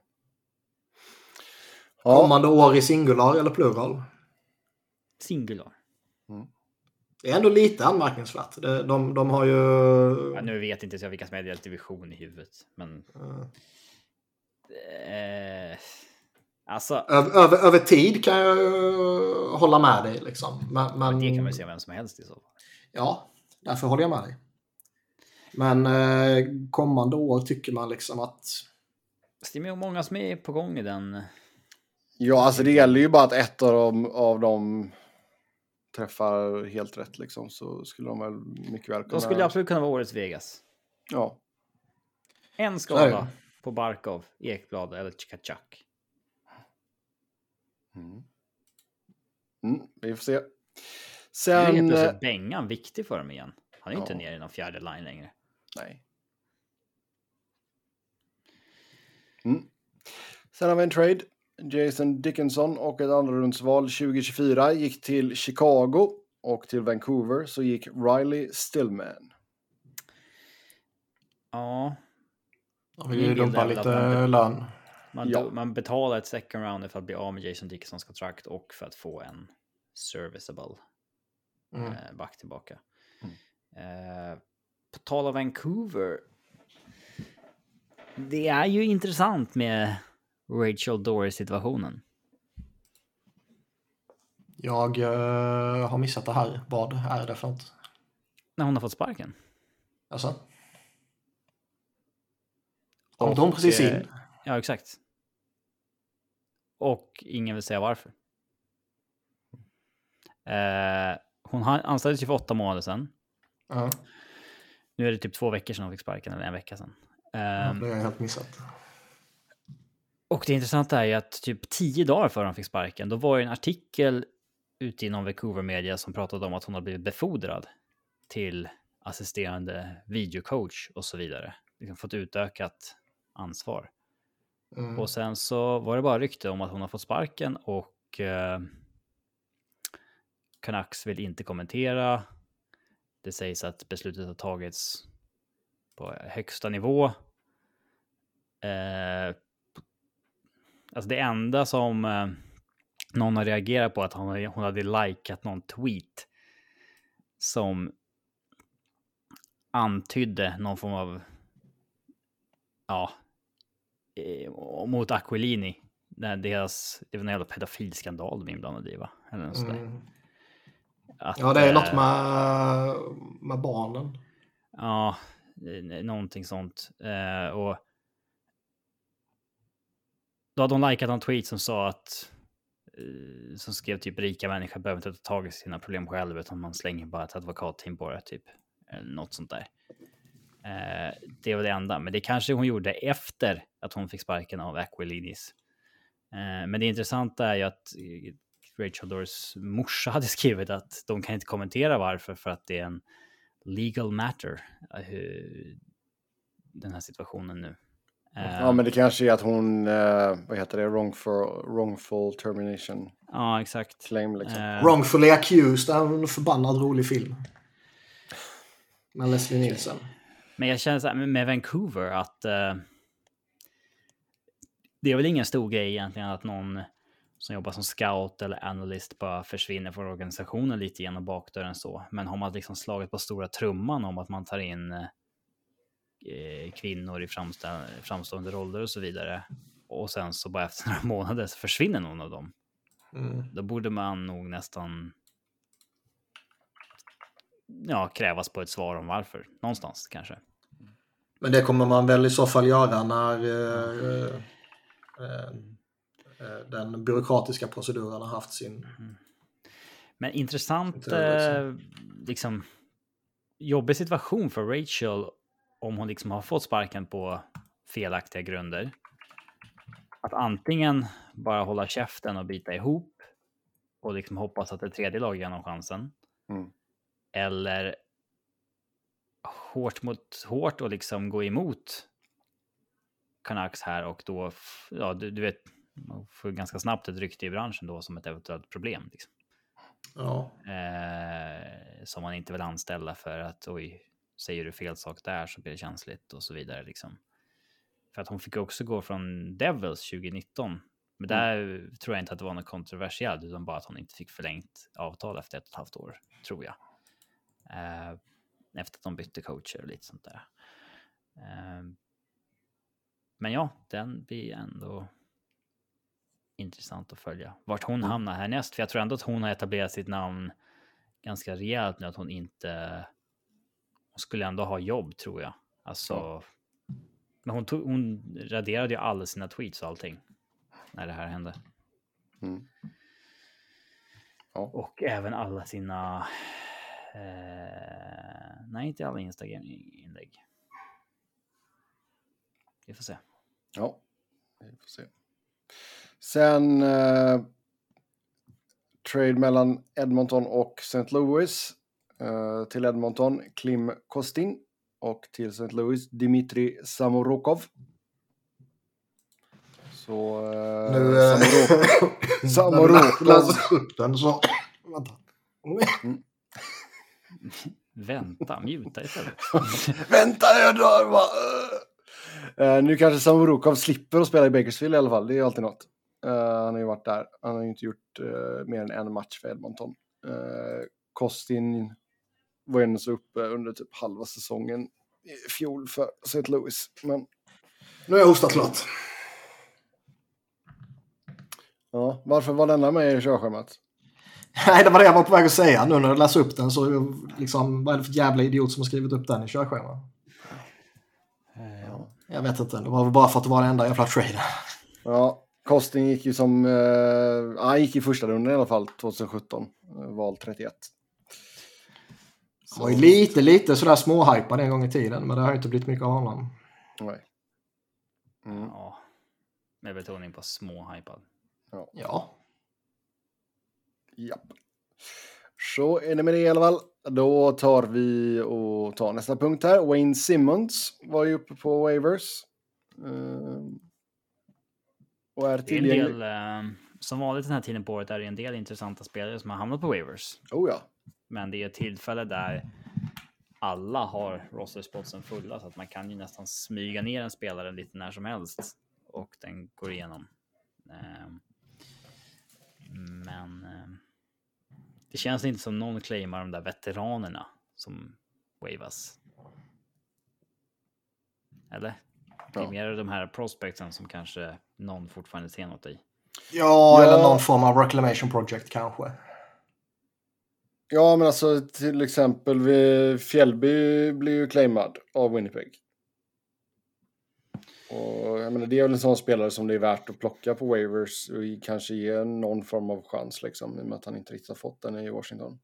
Kommande år i singular eller plural? Singular. Det är ändå lite anmärkningsvärt. Det- De, de har ju... Ja, nu vet inte jag vilka som är i deras division i huvudet, men Eh, eh, alltså. Över, över, över tid kan jag ju hålla med dig. Liksom. Men, men, Det kan man ju se vem som helst i så fall. Ja, därför håller jag med dig. Men eh, kommande år tycker man liksom att... Så det är många som är på gång i den. ja, alltså det gäller ju bara att ett av dem, av dem träffar helt rätt liksom. Så skulle de väl mycket väl kunna... De skulle absolut kunna vara årets Vegas. Ja. En skada på Barkov, Ekblad eller Chikachak. Mm. Mm, vi får se. Nu är Sen... helt Bengan viktig för dem igen. Han är ju inte Ja. nere i någon fjärde line längre. Nej. Mm. Sen har vi en trade. Jason Dickinson och ett andrarumsval 2024 gick till Chicago och till Vancouver så gick Riley Stillman. Ja, De vill ju dumpa lite lön. man, Ja. man betalar ett second rounder för att bli av med Jason Dickinsons kontrakt och för att få en serviceable Mm. eh, back tillbaka. Eh, på tal om Vancouver. Det är ju intressant med Rachel Doris situationen. Jag eh, har missat det här. Vad är det för något? När hon har fått sparken. Alltså? Kom de precis eh, in? Ja, exakt. Och ingen vill säga varför. Eh, hon anställdes ju för åtta månader sedan. Ja, Nu är det typ två veckor sedan hon fick sparken, eller en vecka sedan. det Ehm, har jag helt missat. Och det intressanta är ju att typ tio dagar före hon fick sparken, då var det en artikel ute inom Vancouver Media som pratade om att hon har blivit befordrad till assisterande videocoach och så vidare. Liksom fått utökat ansvar. Mm. Och sen så var det bara rykte om att hon har fått sparken och eh, Canucks vill inte kommentera. Det sägs att beslutet har tagits på högsta nivå. Eh, alltså det enda som eh, någon har reagerat på att hon, hon hade likat någon tweet som antydde någon form av ja, eh, mot Aquilini. När deras, det var en jävla pedofilskandal de är inblandade i va? Eller något. Mm. Att, Ja, det är något eh, med, med barnen. Ja, någonting sånt. Eh, och då hade hon likat en tweet som sa att eh, som skrev typ rika människor behöver inte ta tag i sina problem själv utan man slänger bara ett advokatteam på det typ. Eller något sånt där. Eh, det var det enda, men det kanske hon gjorde efter att hon fick sparken av Aquilinis. Eh, men det intressanta är ju att eh, Rachel Doris morsa hade skrivit att de kan inte kommentera varför för att det är en legal matter. Eh, hur, den här situationen nu. Eh, Ja, men det kanske är att hon, eh, vad heter det, wrongful, wrongful termination ja, exakt. claim liksom. Eh, Wrongfully accused är en förbannad rolig film. Med Leslie Nielsen. Men jag känner så här med- Vancouver att eh, det är väl ingen stor grej egentligen att någon som jobbar som scout eller analyst bara försvinner från organisationen lite genom bakdörren så. Men har man liksom slagit på stora trumman om att man tar in kvinnor i framstå framstående roller och så vidare. Och sen så bara efter några månader så försvinner någon av dem. Mm. Då borde man nog nästan ja, krävas på ett svar om varför. Någonstans kanske. Men det kommer man väl i så fall göra när eh, eh, eh, den byråkratiska proceduren har haft sin... Men intressant, eh, liksom, jobbig situation för Rachel om hon liksom har fått sparken på felaktiga grunder. Att antingen bara hålla käften och bita ihop och liksom hoppas att det tredje laget ger någon chansen. Mm. Eller hårt mot hårt och liksom gå emot Canucks här och då, ja du, du vet, man får ganska snabbt ett rykte i branschen då som ett eventuellt problem. Liksom Ja. eh, som man inte vill anställa för att oj, säger du fel sak där så blir det känsligt och så vidare liksom. För att hon fick också gå från Devils 2019. Men där tror jag inte att det var något kontroversiellt utan bara att hon inte fick förlängt avtal efter ett och ett halvt år, tror jag. Eh, efter att de bytte coacher och lite sånt där. Eh, men ja, den blir ändå intressant att följa. Vart hon hamnar härnäst. För jag tror ändå att hon har etablerat sitt namn ganska rejält nu. Att hon inte... Hon skulle ändå ha jobb tror jag. Alltså... Men hon, tog, hon raderade ju alla sina tweets och allting. När det här hände. Mm. Ja. Och även alla sina... Eh, nej, inte alla Instagram-inlägg. Vi får se. Ja, vi får se. Sen eh, trade mellan Edmonton och St. Louis. Eh, till Edmonton, Klim Kostin. Och till St. Louis, Dimitri Samorukov. Så... Eh, Nu... eh, den så... Vänta. Vänta, muta istället. Vänta, jag dör! va? Eh, nu kanske Samorukov slipper att spela i Bakersfield i alla fall. Det är ju alltid något. Eh, han har ju varit där. Han har ju inte gjort eh, mer än en match för Edmonton. Uh, Kostin var ändå så uppe under typ halva säsongen i fjol för St. Louis. Men Nu har jag hostat klart. ja, varför var denna med i körschemat? Nej, det var det jag var på väg att säga. Nu när jag läser upp den så liksom, vad är det för jävla idiot som har skrivit upp den i körschemat? Eh, Jag vet inte. Det var väl bara för att det var den enda jävla traden. Ja, Kostin gick ju som... Uh, han gick i första rundan i alla fall 2017. Uh, val 31. Han var ju lite, lite sådär småhypad en gång i tiden. Men det har ju inte blivit mycket av honom. Nej. Mm. Ja. Med betoning på småhypad. Ja. Japp. Så är det med det i alla fall. Då tar vi och tar nästa punkt här. Wayne Simmons var ju uppe på waivers. Ehm, och är Det är en tillgänglig. del, eh, som vanligt den här tiden på året är det en del intressanta spelare som har hamnat på waivers. Oh ja. Men det är ett tillfälle där alla har rosterspotsen fulla så att man kan ju nästan smyga ner en spelare lite när som helst och den går igenom. Ehm, Men ehm, det känns inte som någon claimar de där veteranerna som wavas. Eller? Det är Ja. mer de här prospectsen som kanske någon fortfarande ser något i. Ja, Ja. eller någon form av reclamation project kanske. Ja, men alltså till exempel Fjällby blir ju claimad av Winnipeg. Och jag menar, det är väl en sån spelare som det är värt att plocka på waivers och kanske ge någon form av chans liksom, i och med att han inte riktigt har fått den i Washington.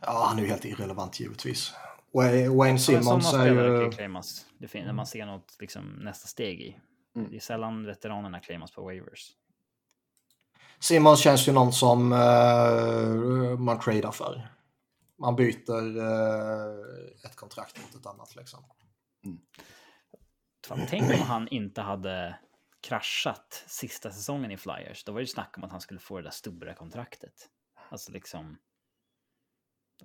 Ja, han är ju helt irrelevant givetvis. Wa- Wayne Simmons är spelare ju... claimas. Det finns när man ser något liksom, nästa steg i. Mm. Det är sällan veteranerna claimas på waivers. Simmons känns ju någon som eh, man tradar för. Man byter eh, ett kontrakt mot ett annat liksom. Fan, tänk om han inte hade kraschat sista säsongen i Flyers. Då var det ju snack om att han skulle få det där stora kontraktet. Alltså liksom.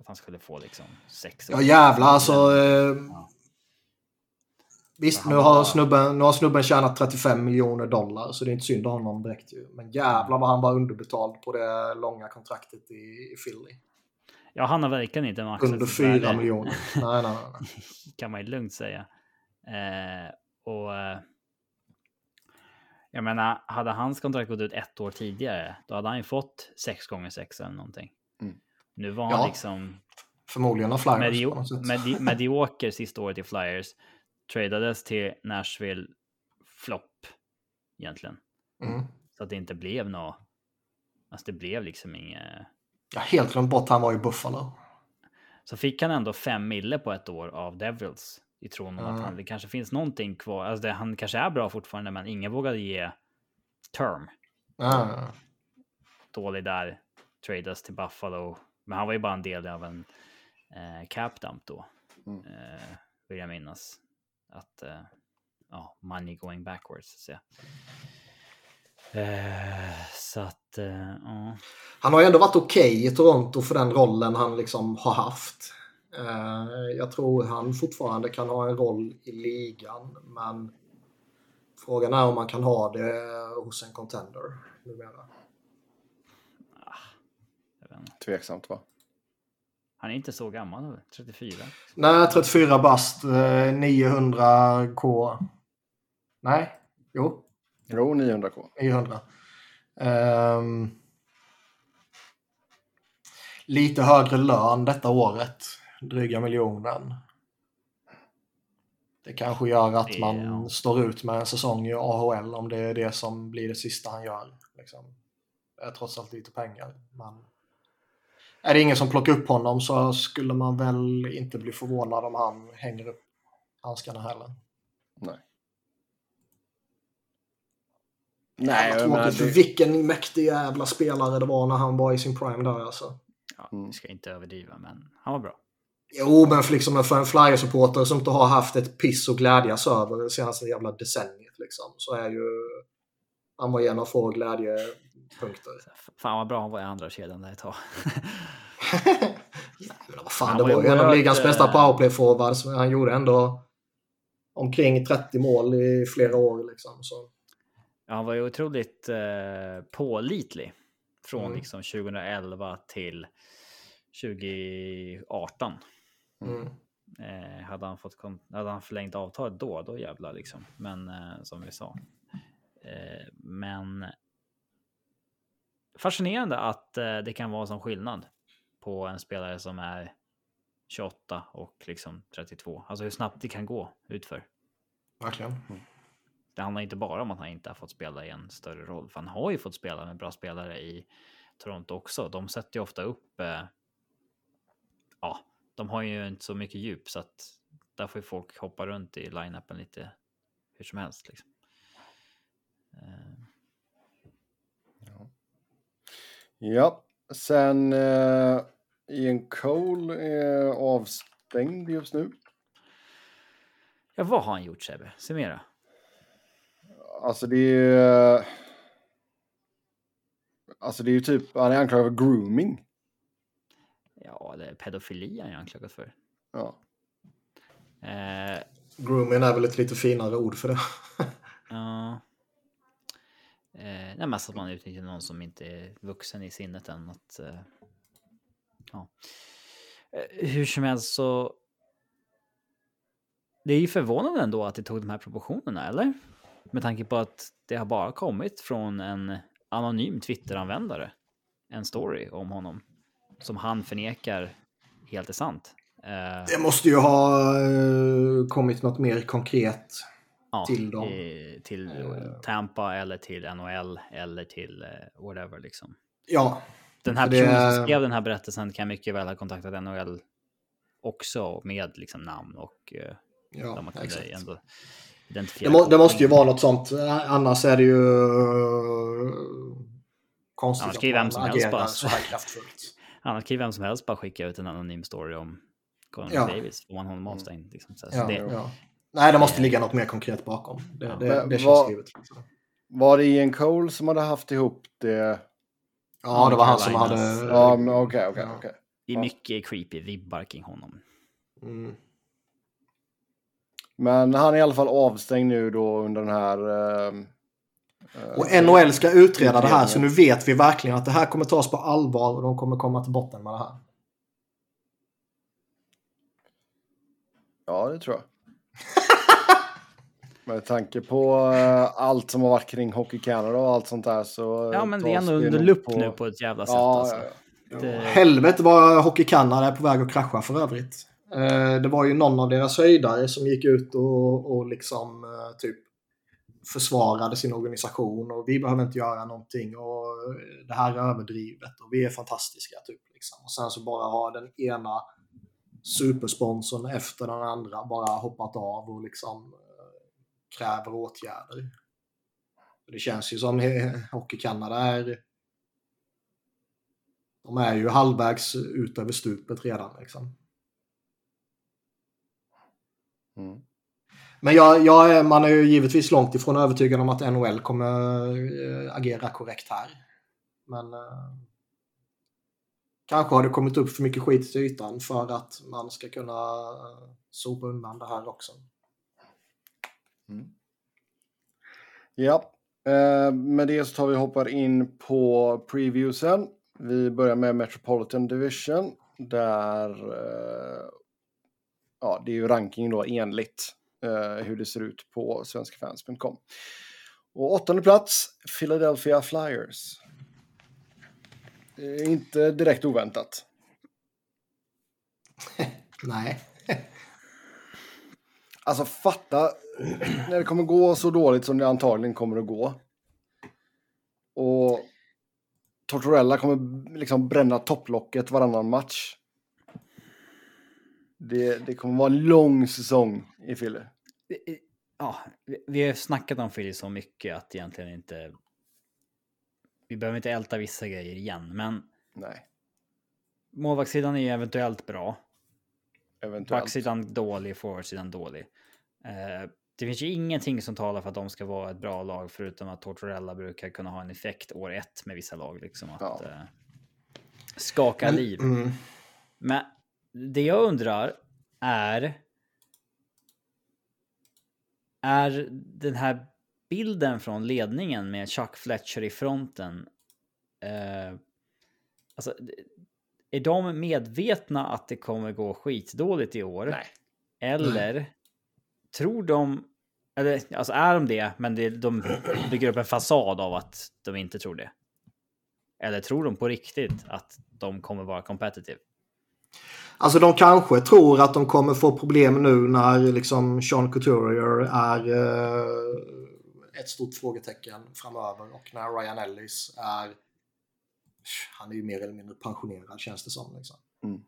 Att han skulle få liksom sex Ja jävlar alltså. Eh, Ja. Visst, nu har, snubben, nu har snubben tjänat 35 miljoner dollar så det är inte synd om honom direkt ju. Men jävlar vad han var underbetald på det långa kontraktet i, i Philly. Ja, han har verkligen inte maxat Under sitt 4 värde. miljoner. Nej, nej, nej. kan man ju lugnt säga. Eh, och eh, jag menar, hade hans kontrakt gått ut ett år tidigare, då hade han ju fått sex gånger sex eller någonting. Mm. Nu var han Ja, liksom Förmodligen har Flyers medio medi medioker sista året i Flyers. Tradades till Nashville flopp egentligen. Mm. Så att det inte blev något. Alltså det blev liksom inget. Har helt glömt bort han var i Buffalo. Så fick han ändå fem mille på ett år av Devils i tron om att Mm. han, det kanske finns någonting kvar. Alltså det, han kanske är bra fortfarande, men ingen vågade ge term. Ja, Dålig där, tradas till Buffalo. Men han var ju bara en del av en eh, cap dump då. Mm. Eh, vill jag minnas. Att, eh, ja, money going backwards. Så, eh, så att, eh, ja. Han har ju ändå varit okej i Toronto för den rollen han liksom har haft. Jag tror han fortfarande kan ha en roll i ligan, men frågan är om man kan ha det hos en contender numera. inte. Tveksamt va? Han är inte så gammal nu, 34. Nej, 34 bast, eh, 900k. Nej, jo, Jo, 900k. 900. Ehm, lite högre lön detta året, dryga miljonen. Det kanske gör att man står ut med en säsong i AHL om det är det som blir det sista han gör. Liksom. Det är trots allt lite pengar. Men är det ingen som plockar upp honom så skulle man väl inte bli förvånad om han hänger upp handskarna heller. Nej. Nej, jag menar, det, vilken mäktig jävla spelare det var när han var i sin prime där alltså. Ja, Mm. vi ska inte överdriva, men han var bra. Jo, men för, liksom, för en Flyers-supporter som inte har haft ett piss och glädjas över det senaste jävla decenniet liksom, så är ju... Han var en av få glädjepunkter. F- Fan vad bra han var i andra kedjan där ett tag. Jävlar, vad fan, Han det var ju var ju en av ligans bästa eh, powerplay-forwards. Han gjorde ändå omkring 30 mål i flera år. Liksom, så. Ja, han var ju otroligt eh, pålitlig från Mm. liksom 2011 till 2018. Mm. Eh, hade, han fått hade han förlängt avtalet då, då jävlar liksom. Men eh, som vi sa. Eh, men fascinerande att eh, det kan vara som skillnad på en spelare som är 28 och liksom 32. Alltså hur snabbt det kan gå utför. Verkligen. Det handlar inte bara om att han inte har fått spela i en större roll, för han har ju fått spela med bra spelare i Toronto också. De sätter ju ofta upp. Eh, ja, de har ju inte så mycket djup så att där får ju folk hoppa runt i line-upen lite hur som helst. Liksom. Eh, ja, sen uh, Ian Cole är avstängd just nu. ja, vad har han gjort Sebbe? Summera. Alltså det är... Alltså det är ju typ, han är anklagad för grooming. Ja, det är pedofili han är anklagad för. Ja. Eh, Grooming är väl ett lite finare ord för det. Ja. Eh, nej, mest att man utnyttjar någon som inte är vuxen i sinnet än att. Eh, ja. Eh, hur som helst så. Det är ju förvånande ändå att det tog de här proportionerna, eller? Med tanke på att det har bara kommit från en anonym Twitter-användare. En story om honom som han förnekar helt är sant. Eh, Det måste ju ha eh, kommit något mer konkret ja, till dem. eh, till Eh. Tampa eller till NHL eller till eh, whatever liksom. Ja, Den här Så det- personen som skrev den här berättelsen kan mycket väl ha kontaktat NHL också med liksom namn och ja man kunde ändå identifiera. Det, må, det måste ju vara något sånt. Annars är det ju konstigt Annars kan ju vem som helst bara- så här kraftfullt. Annars kan ju vem som helst bara skicka ut en anonym story om Conor Ja. Davis. Får man honom avstängd. Liksom. Så, så Ja, det, ja. Nej, det måste ligga något mer konkret bakom. Det, det, Men det känns givet. Liksom. Var det Ian Cole som hade haft ihop det? Ja, det var han som hade... Ja, okej, okej, Ja. okej. det är mycket creepy vibbar kring honom. Mm. Men han är i alla fall avstängd nu då under den här... ehm, eh, Och NHL ska utreda det här, så nu vet vi verkligen att det här kommer tas på allvar och de kommer komma till botten med det här. Ja, det tror jag. Med tanke på eh, allt som har varit kring Hockey Canada och allt sånt där så... Ja, men det är ändå under lupp nu på ett jävla sätt. Ja, alltså. ja, ja. Det- Helvete vad Hockey Canada är på väg att krascha för övrigt. Eh, Det var ju någon av deras höjdare som gick ut och, och liksom eh, typ försvarade sin organisation och vi behöver inte göra någonting och det här är överdrivet och vi är fantastiska. Typ, liksom. Och sen så bara har den ena supersponsorn efter den andra bara hoppat av och liksom eh, kräver åtgärder. Det känns ju som eh, Hockey Canada är de är ju halvvägs ut över stupet redan. Liksom. Mm. Men jag, jag är, man är ju givetvis långt ifrån övertygad om att NHL kommer äh, agera korrekt här. Men äh, kanske har det kommit upp för mycket skit till ytan för att man ska kunna eh, sopa undan det här också. Mm. Ja, eh, med det så tar vi och hoppar in på previewsen. Vi börjar med Metropolitan Division där eh, ja, det är ju ranking då enligt hur det ser ut på svenskafans.com. Och åttonde plats, Philadelphia Flyers. Är inte direkt oväntat. Nej. Alltså fatta när det kommer gå så dåligt som det antagligen kommer att gå. Och Tortorella kommer liksom bränna topplocket varannan match. Det, det kommer vara en lång säsong i Philly. ja, vi- vi har snackat om Philly så mycket att egentligen inte... Vi behöver inte älta vissa grejer igen, men Nej, målvaktssidan är ju eventuellt bra. eventuellt. Backsidan dålig, forwardsidan dålig. Eh, det finns ju ingenting som talar för att de ska vara ett bra lag, förutom att Tortorella brukar kunna ha en effekt år ett med vissa lag. Liksom, att Ja. eh, skaka liv. Mm. Men det jag undrar är... Är den här bilden från ledningen med Chuck Fletcher i fronten. Eh, alltså, är de medvetna att det kommer gå skitdåligt i år? Nej. Eller tror de... Eller alltså är de det, men det, de bygger upp en fasad av att de inte tror det? Eller tror de på riktigt att de kommer vara competitive? Alltså de kanske tror att de kommer få problem nu när liksom Sean Couturier är eh, ett stort frågetecken framöver och när Ryan Ellis är han är ju mer eller mindre pensionerad känns det som. Liksom. Mm.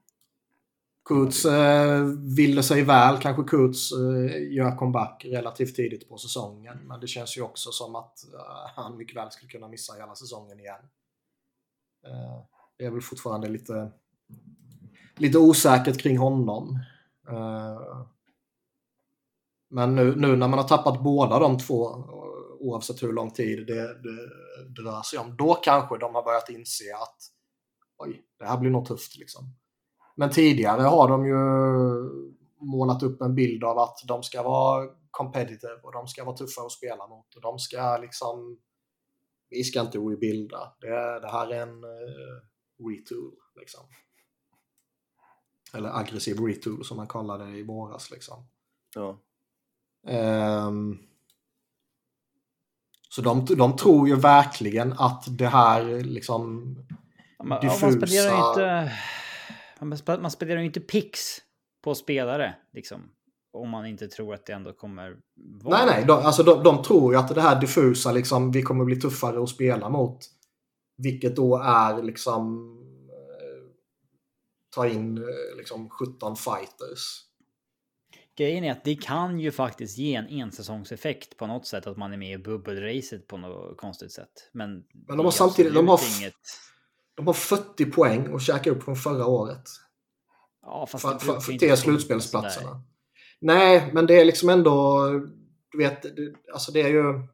Kurtz eh, ville sig väl, kanske Kurtz eh, gör comeback relativt tidigt på säsongen. Men det känns ju också som att eh, han mycket väl skulle kunna missa hela säsongen igen. Eh, det är väl fortfarande lite, lite osäkert kring honom. Eh, men nu, nu när man har tappat båda de två, oavsett hur lång tid det, det, det rör sig om, då kanske de har börjat inse att oj, det här blir nog tufft liksom. Men tidigare har de ju målat upp en bild av att de ska vara competitive och de ska vara tuffa att spela mot och de ska liksom vi ska inte rebuilda. Det, det här är en uh, retool liksom. Eller aggressiv retool som man kallade det i våras liksom. Ja. Ehm, så de, de tror ju verkligen att det här liksom Man, man diffusa... spenderar inte... Man, spe- man spenderar ju inte pix på spelare, liksom. Om man inte tror att det ändå kommer vara... Nej, nej, de, alltså de, de tror ju att det här diffusa, liksom, vi kommer bli tuffare att spela mot. Vilket då är liksom eh, ta in eh, liksom 17 fighters. Grejen är att det kan ju faktiskt ge en ensäsongseffekt på något sätt, att man är med i bubbelracet på något konstigt sätt. Men, Men de har samtidigt- de har Inget... De har 40 poäng och käkar upp från förra året. Ja, fast För, det för, för till slutspelsplatserna. Nej, men det är liksom ändå... Du vet, alltså det är ju...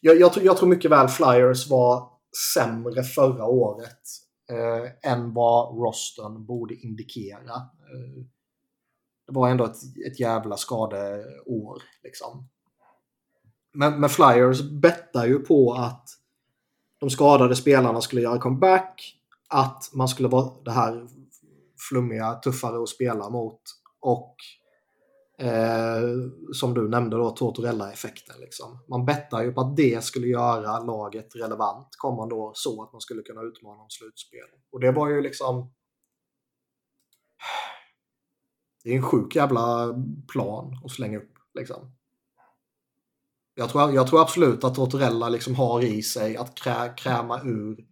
Jag, jag, tror- jag tror mycket väl Flyers var sämre förra året eh, än vad Roston borde indikera. Eh, det var ändå ett, ett jävla skadeår. Liksom. Men, men Flyers bettar ju på att de skadade spelarna skulle göra comeback. Att man skulle vara det här flummiga, tuffare att spela mot. Och eh, som du nämnde då, Tortorella-effekten. Liksom. Man bettar ju på att det skulle göra laget relevant kommande år så att man skulle kunna utmana om slutspel. Och det var ju liksom... Det är en sjuk jävla plan att slänga upp. Liksom. Jag, tror, jag tror absolut att Tortorella liksom har i sig att krä, kräma ur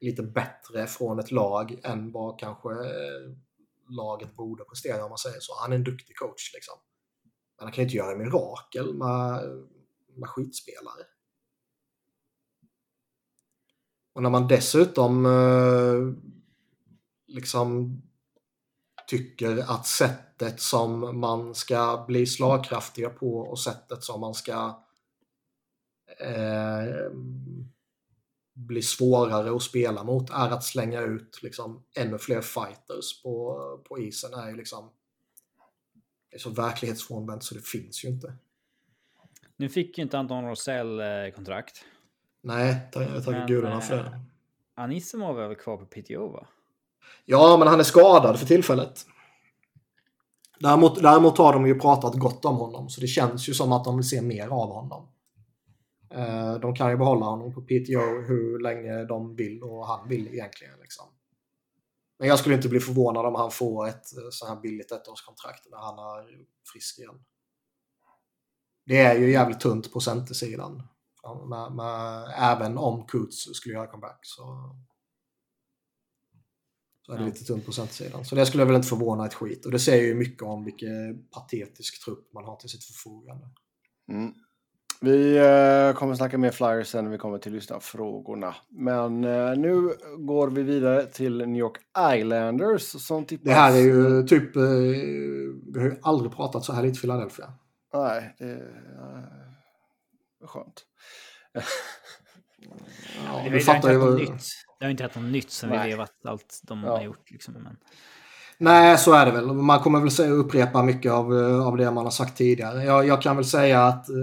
lite bättre från ett lag än vad kanske eh, laget borde prestera om man säger så. Han är en duktig coach liksom. Men han kan ju inte göra mirakel med, med skitspelare. Och när man dessutom eh, liksom tycker att sättet som man ska bli slagkraftiga på och sättet som man ska eh, bli svårare att spela mot är att slänga ut liksom, ännu fler fighters på, på isen. är ju liksom är så verklighetsfrånvänt så det finns ju inte. Nu fick ju inte Anton Rosell eh, kontrakt. Nej, tack, gudarna för eh, det. Anisimov är väl kvar på PTO va? Ja, men han är skadad för tillfället. Däremot, däremot har de ju pratat gott om honom, så det känns ju som att de vill se mer av honom. Eh, de kan ju behålla honom på PTO hur länge de vill och han vill egentligen. Liksom. Men jag skulle inte bli förvånad om han får ett eh, så här billigt ettårskontrakt när han är frisk igen. Det är ju jävligt tunt på centersidan. Ja, Med, med, även om Kutz skulle göra comeback så, så är det Ja. lite tunt på centersidan. Så det skulle jag väl inte förvåna ett skit. Och det säger ju mycket om vilken patetisk trupp man har till sitt förfogande. Mm. Vi eh, kommer snacka mer flyers sen när vi kommer till lyssnarfrågorna. Men eh, nu går vi vidare till New York Islanders som tippas... Det här är ju typ... Eh, vi har ju aldrig pratat så här lite Philadelphia. Nej, det är skönt. Ja, Det, inte ju hänt något vad... nytt. Det har inte hänt något nytt sen Nej. vi vevat allt de Ja. har gjort. Liksom. Men, Nej, så är det väl. Man kommer väl säga, upprepa mycket av, eh, av det man har sagt tidigare. Jag, jag kan väl säga att eh,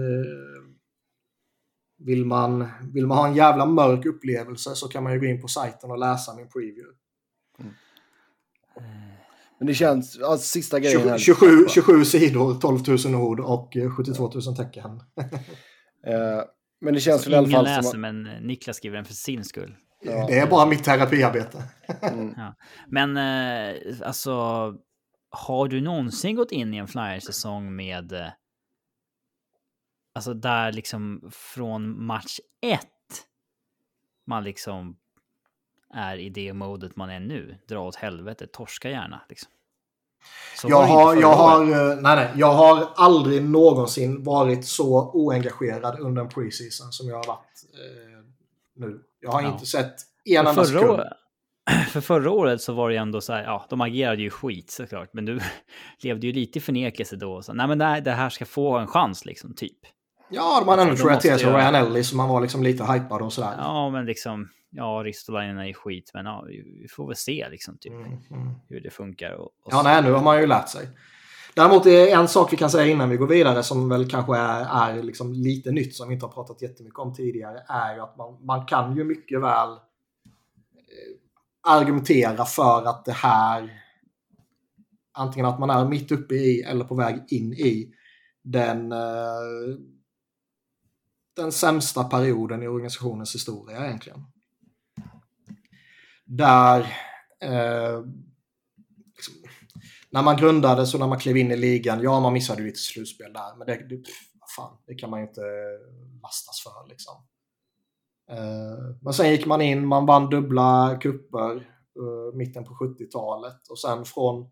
vill, man, vill man ha en jävla mörk upplevelse så kan man ju gå in på sajten och läsa min preview. Men det känns... Alltså, sista grejen 27, här. 27, 27 sidor, 12 000 ord och eh, 72 000 tecken. Eh, men det känns väl i alla ingen fall läser, som... att- men Niklas skriver den för sin skull. Ja. Det är bara mitt terapiarbete. Mm. Men eh, alltså, har du någonsin gått in i en Flyers-säsong med... Eh, alltså där liksom från match ett man liksom är i det modet man är nu. Dra åt helvete, torska gärna liksom. Jag har, jag, har, eh, nej, nej, jag har aldrig någonsin varit så oengagerad under en preseason som jag har varit eh, nu. Jag har Ja. inte sett en För enda sekund. året, för förra året så var det ju ändå så här, ja, de agerade ju skit såklart, men du levde ju lite i förnekelse då. Så, nej, men det här, det här ska få en chans liksom, typ. Ja, de hade ändå tror jag till sig Ryan Ellis så man var liksom lite hypad och sådär. Ja, men liksom, ja, Ristolainen är ju skit, men ja, vi får väl se liksom, typ, Mm, mm. hur det funkar. Och, och Ja, nej, nu har man ju lärt sig. Däremot är en sak vi kan säga innan vi går vidare som väl kanske är, är liksom lite nytt som vi inte har pratat jättemycket om tidigare är ju att man, man kan ju mycket väl eh, argumentera för att det här antingen att man är mitt uppe i eller på väg in i den eh, den sämsta perioden i organisationens historia egentligen. Där eh, när man grundades och när man klev in i ligan, ja man missade ju lite slutspel där, men det, det, pff, fan, det kan man ju inte lastas för liksom. Uh, men sen gick man in, man vann dubbla kupper uh, mitten på 70-talet och sen från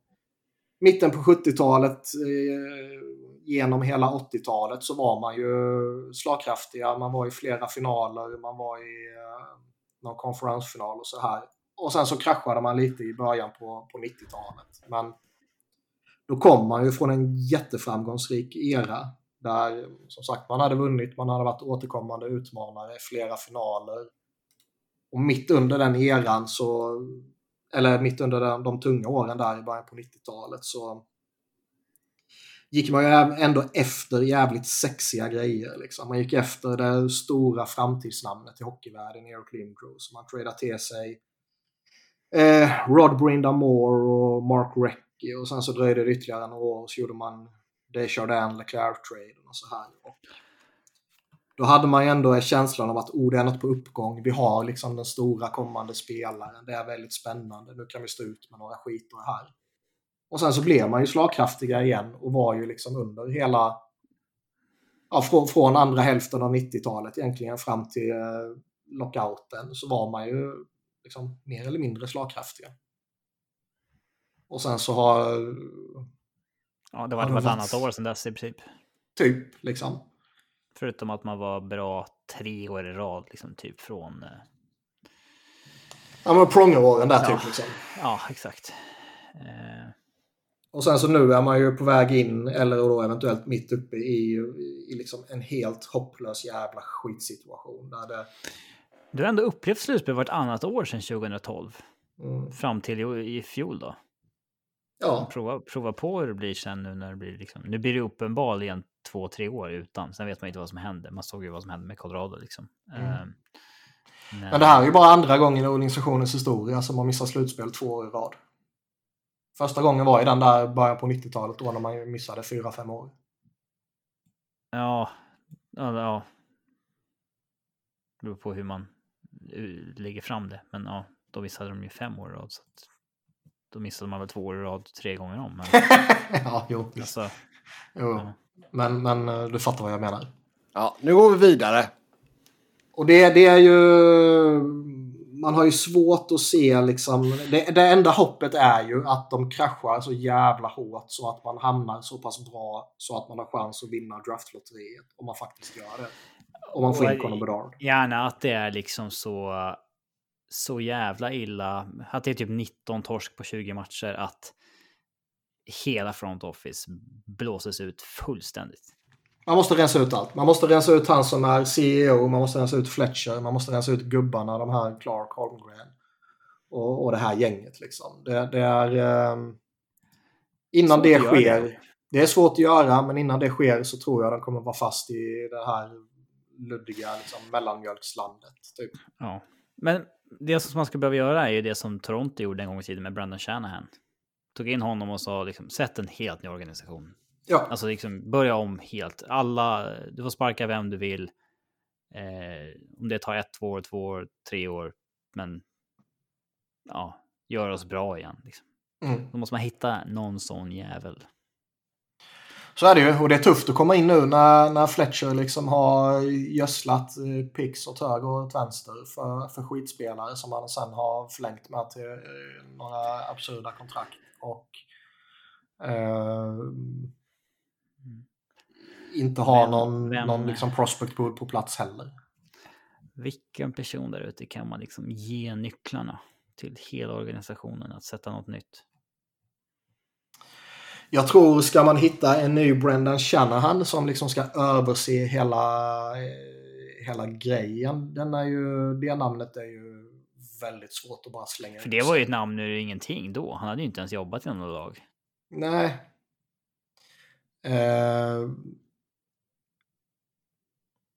mitten på 70-talet uh, eh, genom hela 80-talet så var man ju slagkraftiga, man var i flera finaler, man var i någon konferensfinal och så här. Och sen så kraschade man lite i början på, på 90-talet. Men då kom man ju från en jätteframgångsrik era där som sagt man hade vunnit, man hade varit återkommande utmanare, flera finaler. Och mitt under den eran så, eller mitt under de, de tunga åren där i början på 90-talet så gick man ju ändå efter jävligt sexiga grejer. Liksom. Man gick efter det stora framtidsnamnet i hockeyvärlden, Eric Lindros. Man tradade till sig eh, Rod Brindamore och Mark Reck och sen så dröjde det ytterligare några år och så gjorde man Desjardins Leclerc-traden och så här. Och då hade man ju ändå känslan av att oh, det är något på uppgång. Vi har liksom den stora kommande spelaren. Det är väldigt spännande. Nu kan vi stå ut med några skitor här. Och sen så blev man ju slagkraftiga igen och var ju liksom under hela ja, från, från andra hälften av 90-talet egentligen fram till eh, lockouten så var man ju liksom mer eller mindre slagkraftiga. Och sen så har Ja, det var vartannat varit- år sedan dess i princip. typ liksom Förutom att man var bra tre år i rad, liksom typ från... eh, Ja men prongeråren där Ja. typ liksom. Ja, exakt. Eh, Och sen så nu är man ju på väg in, eller då eventuellt mitt uppe i, i liksom en helt hopplös jävla skitsituation. Där det, Du har ändå upplevt slutspel vartannat år sedan 2012. mm, Fram till i, i fjol då. Ja, Prova, prova på hur det blir sen nu när det blir liksom. Nu blir det uppenbarligen två, tre år utan. Sen vet man inte vad som händer. Man såg ju vad som hände med Colorado liksom. Mm. Eh, men det här är ju bara andra gången i organisationens historia som man missar slutspel två år i rad. Första gången var i den där början på 90-talet då när man ju missade fyra fem år. Ja, ja, ja. Det beror på hur man eh, lägger fram det. Men ja, då missade de ju fem år i rad. Så att, då missade man väl två år i rad tre gånger om. Men, ja, jo. alltså, jo. ja. Men, men eh, du fattar vad jag menar. Ja, nu går vi vidare. Och det, det är ju... man har ju svårt att se liksom. Det, det enda hoppet är ju att de kraschar så jävla hårt så att man hamnar så pass bra så att man har chans att vinna draftlotteriet. Om man faktiskt gör det. Om man får in Conor Bedard. Gärna att det är liksom så, så jävla illa. Att det är typ 19 torsk på 20 matcher. Att hela front office blåses ut fullständigt. Man måste rensa ut allt. Man måste rensa ut han som är CEO, man måste rensa ut Fletcher, man måste rensa ut gubbarna, de här Clark, Holmgren och, och det här gänget. Liksom. Det, det är... Eh, innan det sker... Det. det. är svårt att göra, men innan det sker så tror jag de kommer vara fast i det här luddiga liksom, mellanmjölkslandet. Typ. Ja, men det som man ska behöva göra är ju det som Toronto gjorde en gång i tiden med Brandon Shanahan. Tog in honom och sa liksom, sätt en helt ny organisation. Ja. Alltså liksom börja om helt. Alla, du får sparka vem du vill. Eh, om det tar ett, två år, två år, tre år. Men ja, gör oss bra igen. Liksom. Mm. Då måste man hitta någon sån jävel. Så är det ju och det är tufft att komma in nu när, när Fletcher liksom har gödslat eh, pix åt höger och åt vänster för, för skitspelare som han sen har förlängt med till eh, några absurda kontrakt. Och eh, inte ha vem, någon, vem, någon liksom prospect pool på plats heller. Vilken person där ute kan man liksom ge nycklarna till hela organisationen att sätta något nytt? Jag tror, ska man hitta en ny Brendan Shanahan som liksom ska överse hela, eh, hela grejen. Den är ju, det namnet är ju väldigt svårt att bara slänga För det var ju ett namn ur ingenting då. Han hade ju inte ens jobbat i något lag. Nej. Eh,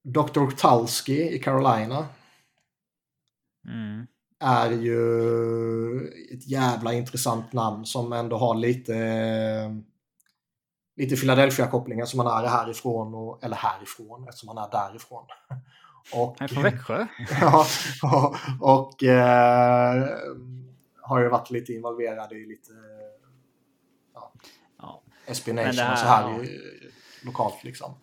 Dr. Tulski i Carolina. Mm. Är ju ett jävla intressant namn som ändå har lite lite Philadelphia-kopplingar som han är härifrån, och, eller härifrån eftersom han är därifrån. Och, han är från Växjö? ja, och, och eh, har ju varit lite involverad i lite ja, ja. espionage och så här ja lokalt. Liksom.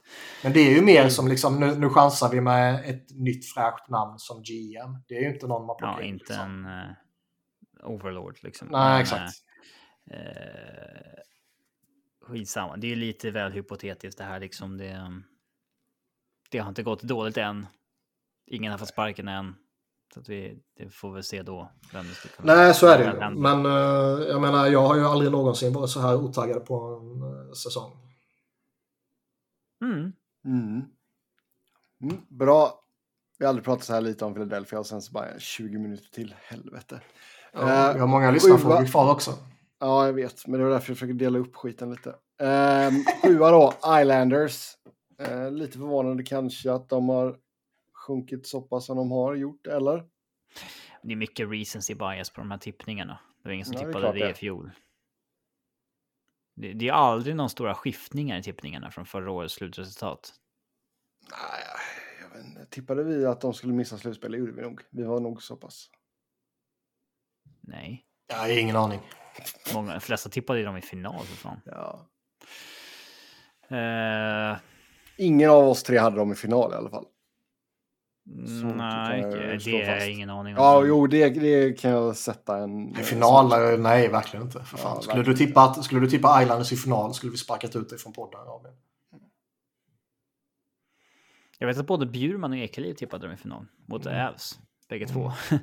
Men det är ju mer som liksom, nu, nu chansar vi med ett nytt fräscht namn som GM. Det är ju inte någon man plockar Ja, in, inte liksom. en uh, overlord liksom. Nej, Men, exakt. Uh, skitsamma, det är lite väl hypotetiskt det här liksom. Det, det har inte gått dåligt än. Ingen har fått sparken än. Så att vi det får väl se då. Vem det kunna Nej, så är det ju. Men uh, jag menar, jag har ju aldrig någonsin varit så här otaggad på en uh, säsong. Mm. Mm. Mm, bra. Vi har aldrig pratat så här lite om Philadelphia och sen så bara 20 minuter till. Helvete. Ja, uh, vi har många lyssnarfrågor kvar också. Ja, jag vet. Men det var därför jag försöker dela upp skiten lite. Uh, sjua då, Islanders. Uh, lite förvånande kanske att de har sjunkit så pass som de har gjort, eller? Det är mycket recency bias på de här tippningarna. Det var ingen som ja, tippade det, det i fjol. Det, det är aldrig någon stora skiftningar i tippningarna från förra årets slutresultat. Nej, jag vet inte. Tippade vi att de skulle missa slutspel? Det gjorde vi nog. Vi var nog så pass. Nej. Jag har ingen aning. Många, de flesta tippade dem i final för fan. Ja. Uh... Ingen av oss tre hade dem i final i alla fall. Så nej, det är jag ingen aning om. Ja, jo, det, det kan jag sätta en... I final? Sån. Nej, verkligen inte. För fan. Ja, skulle, du tippa, skulle du tippa Islanders i final skulle vi sparkat ut dig från podden. Robin. Jag vet att både Bjurman och Ekeliv tippade dem i final mot mm. Ävs. Bägge mm. två.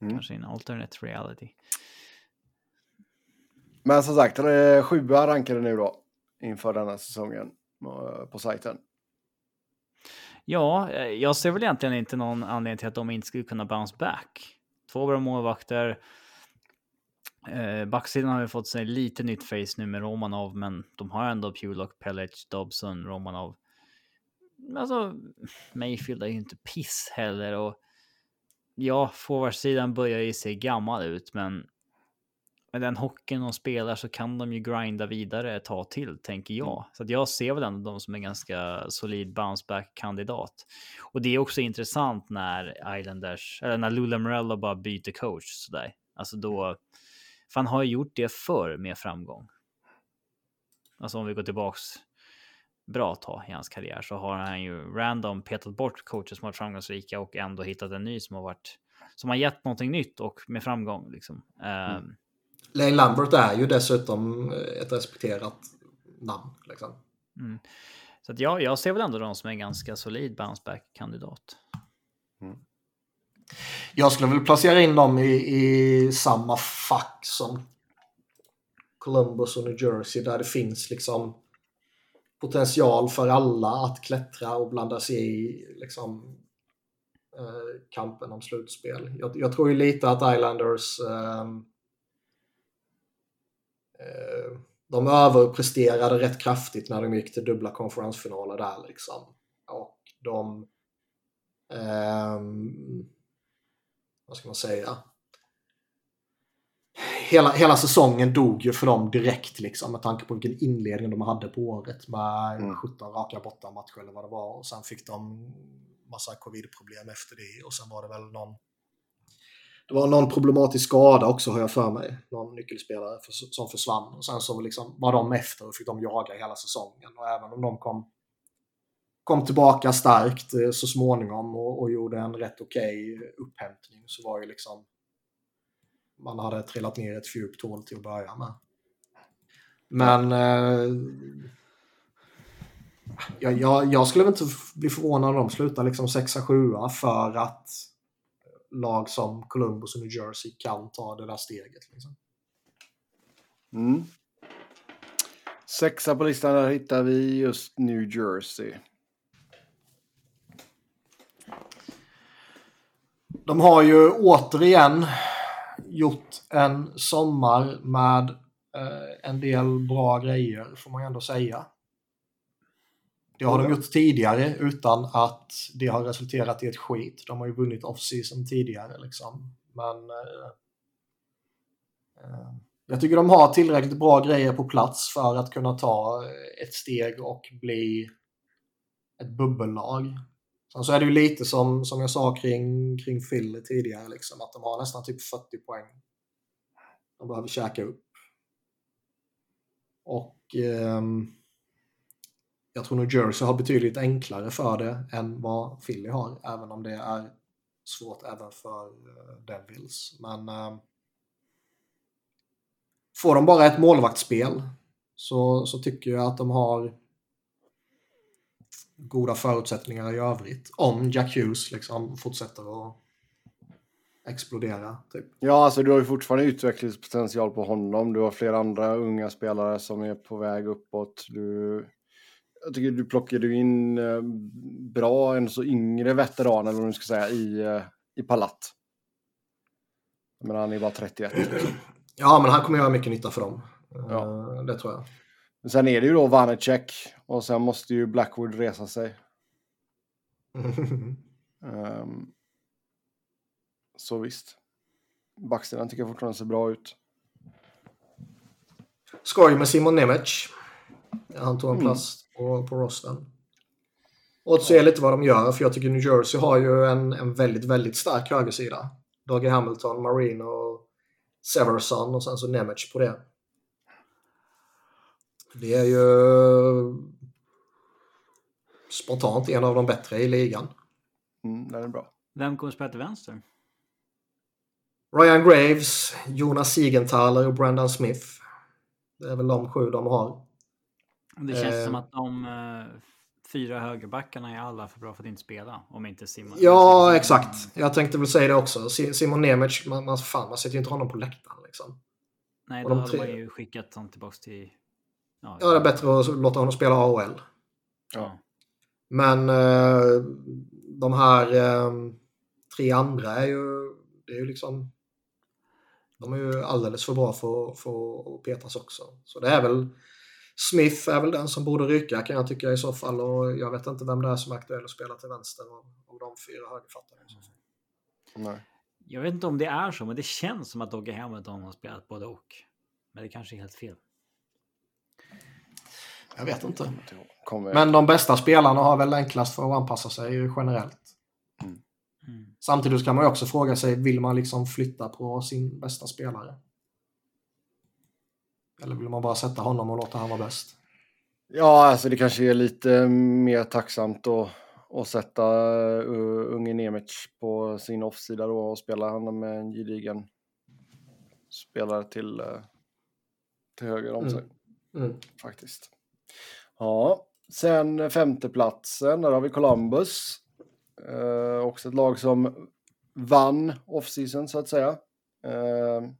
Mm. Kanske en alternate reality. Men som sagt, sjua rankade nu då inför denna säsongen eh, på sajten. Ja, eh, jag ser väl egentligen inte någon anledning till att de inte skulle kunna bounce back. Två bra målvakter. Eh, backsidan har ju fått sig lite nytt face nu med Romanov, men de har ändå Pulock, Pelic, Dobson, Romanov. Alltså, Mayfield är ju inte piss heller och ja, forwardsidan börjar ju se gammal ut, men med den hockeyn de spelar så kan de ju grinda vidare ett tag till, tänker jag. Mm. Så att jag ser väl ändå dem som en ganska solid bounceback-kandidat. Och det är också intressant när Islanders, eller när Lula Morello bara byter coach sådär. Alltså då, för han har ju gjort det förr med framgång. Alltså om vi går tillbaks bra tag i hans karriär så har han ju random petat bort coacher som varit framgångsrika och ändå hittat en ny som har varit som har gett någonting nytt och med framgång liksom. Mm. Um, Lane Lambert är ju dessutom ett respekterat namn. Liksom. Mm. Så att ja, jag ser väl ändå dem som en ganska solid bounceback-kandidat. Mm. Jag skulle väl placera in dem i, i samma fack som Columbus och New Jersey där det finns liksom potential för alla att klättra och blanda sig i liksom, eh, kampen om slutspel. Jag, jag, tror ju lite att Islanders eh, eh, de överpresterade rätt kraftigt när de gick till dubbla konferensfinaler där liksom. Och de... Eh, vad ska man säga? Hela, hela säsongen dog ju för dem direkt liksom med tanke på vilken inledning de hade på året med mm. 17 raka bortamatcher eller vad det var och sen fick de massa covid-problem efter det och sen var det väl någon det var någon problematisk skada också har jag för mig. Någon nyckelspelare för, som försvann. Och sen så liksom var de efter och fick de jaga hela säsongen. Och även om de kom, kom tillbaka starkt eh, så småningom och, och gjorde en rätt okej okay upphämtning så var ju liksom man hade trillat ner ett för djupt hål till att börja med. Men eh, jag, jag, jag, skulle inte bli förvånad om de slutar liksom 6-7 för att lag som Columbus och New Jersey kan ta det där steget. Liksom. Mm. Sexa på listan där hittar vi just New Jersey. De har ju återigen gjort en sommar med eh, en del bra grejer får man ändå säga. Det har de gjort tidigare utan att det har resulterat i ett skit. De har ju vunnit off-season tidigare liksom. Men eh, eh, jag tycker de har tillräckligt bra grejer på plats för att kunna ta ett steg och bli ett bubbellag. Sen så är det ju lite som, som jag sa kring, kring Philly tidigare, liksom, att de har nästan typ 40 poäng. De behöver käka upp. Och ehm, jag tror New Jersey har betydligt enklare för det än vad Philly har, även om det är svårt även för eh, Devils. Men uh, får de bara ett målvaktsspel så, så tycker jag att de har goda förutsättningar i övrigt. Om Jack Hughes liksom fortsätter att explodera. Typ. Ja, alltså du har ju fortfarande utvecklingspotential på honom. Du har flera andra unga spelare som är på väg uppåt. Du jag tycker du plockade in eh, bra, en så yngre veteran eller vad du ska säga, i, eh, i Palat. Men han är bara 31. Liksom. Ja, men han kommer göra mycket nytta för dem. Ja. Eh, det tror jag. Men sen är det ju då Vanecek och sen måste ju Blackwood resa sig. um, så visst. Backsidan tycker jag fortfarande ser bra ut. Skoj med Simon Nemec. Han tog en mm. plats på, på rosten. Och se lite vad de gör, för jag tycker New Jersey har ju en, en väldigt, väldigt stark högersida. Dougie Hamilton, Marino, Severson och sen så Nemec på det. Det är ju spontant en av de bättre i ligan. Mm, det är bra. Vem kommer spela till vänster? Ryan Graves, Jonas Siegenthaler och Brandon Smith. Det är väl de sju de har. Det känns eh, som att de eh, fyra högerbackarna är alla för bra för att inte spela. Om inte Simon. Ja, exakt. Jag tänkte väl säga det också. Simon Nemec, man, man, fan, man sätter ju inte honom på läktaren. Liksom. Nej, då de hade tre... man ju skickat honom tillbaka till... Ja, ja, det är bättre att låta honom spela AHL. Ja. Men eh, de här eh, tre andra är ju, det är ju liksom... De är ju alldeles för bra för, för att petas också. Så det är väl Smith är väl den som borde rycka kan jag tycka i så fall och jag vet inte vem det är som är aktuell att spela till vänster av, av de fyra högerfattarna. Nej. Jag vet inte om det är så, men det känns som att Dogge Hamilton har spelat både och. Men det kanske är helt fel. Jag vet inte. Men de bästa spelarna har väl enklast för att anpassa sig generellt. Mm. Mm. Samtidigt kan man ju också fråga sig, vill man liksom flytta på sin bästa spelare? Eller vill man bara sätta honom och låta han vara bäst? Ja, alltså det kanske är lite mer tacksamt att, att sätta uh, unge Nemec på sin offsida då och spela honom med en gedigen spelare till, uh, till höger om sig. Mm. Faktiskt. Ja, sen femteplatsen, där har vi Columbus. Uh, också ett lag som vann off-season så att säga. Uh,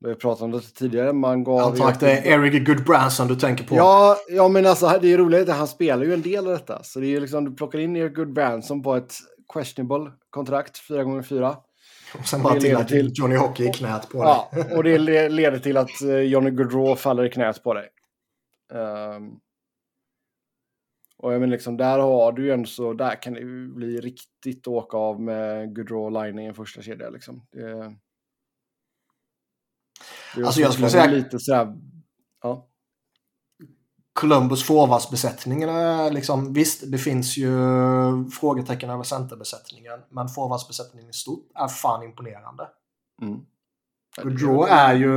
vi har pratat om det tidigare. Man gav antar att det är Eric Goodbranson du tänker på. Ja, ja, men alltså det är roligt. Han spelar ju en del av detta. Så det är ju liksom, du plockar in Eric Goodbranson på ett questionable kontrakt, 4 x 4 Och sen bara till att till- Johnny Hockey i knät på Ja, dig. och det le- leder till att eh, Johnny Gaudreau faller i knät på dig. Ehm, och jag menar liksom, där har du ju ändå så, där kan det ju bli riktigt åka av med Gaudreau Line i en första kedja liksom. Det, Alltså, jag skulle säga- lite sådär, ja. Columbus forwardsbesättningen är liksom, visst det finns ju frågetecken över centerbesättningen, men forwardsbesättningen i stort är fan imponerande. Mm. Gaudreau är ju,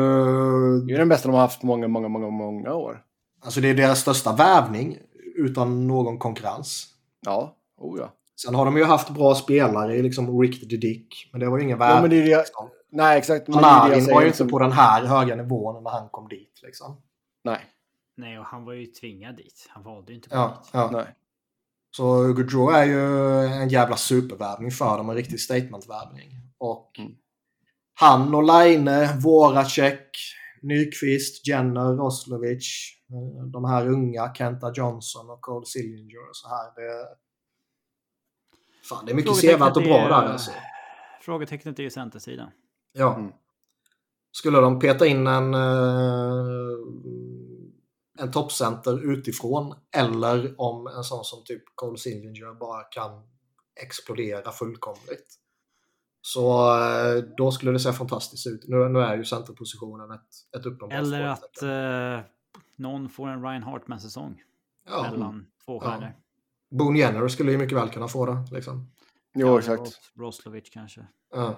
Det är den bästa de har haft många, många, många, många år. alltså det är deras största värvning utan någon konkurrens. Ja, oh ja. Sen har de ju haft bra spelare i liksom Rick the Dick, men det var ju ingen Ja, värvning. men det är det, liksom. Nej, exakt. är säger, var ju liksom. inte på den här höga nivån när han kom dit. Liksom. Nej, Nej, och han var ju tvingad dit. Han valde ju inte Ja, dit. ja. nej. Så Gaudreau är ju en jävla supervärvning för dem, en riktig statementvärvning. Och Mm. han och Laine, Voracek, Nyqvist, Jenner, Roslovic, de här unga, Kenta Johnson och Cole Sillinger och så här. Det, fan, det är mycket sevärt och bra där alltså. Frågetecknet är ju centersidan. Ja. Mm. Skulle de peta in en, eh, en toppcenter utifrån eller om en sån som typ Cole Sillinger bara kan explodera fullkomligt. Så eh, då skulle det se fantastiskt ut. Nu, nu är ju centerpositionen ett, ett uppenbart Eller att eh, någon får en Ryan Hartman-säsong. ja, Mellan två Ja. stjärnor. Boone Jenner skulle ju mycket väl kunna få det. Liksom. Jo, Ja, exakt. Ros- Roslovic kanske. Ja.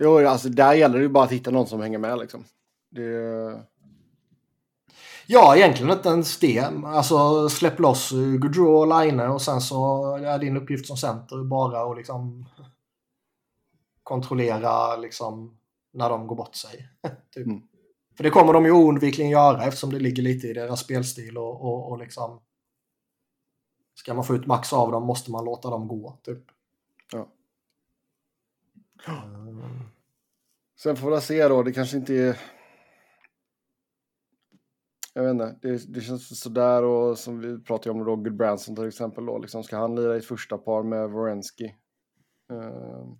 Jo, alltså där gäller det ju bara att hitta någon som hänger med liksom. Det... Ja, egentligen inte ens det. Alltså släpp loss eh, Gaudreau och Line och sen så är din uppgift som center bara att liksom kontrollera liksom när de går bort sig. typ. Mm. För det kommer de ju oundvikligen göra eftersom det ligger lite i deras spelstil och, och, och liksom ska man få ut max av dem måste man låta dem gå. Typ. Sen får vi se då, det kanske inte är... Jag vet inte, det, det känns sådär och som vi pratade om då, Goodbranson till exempel då, liksom ska han lira i ett första par med Vorensky? Uh,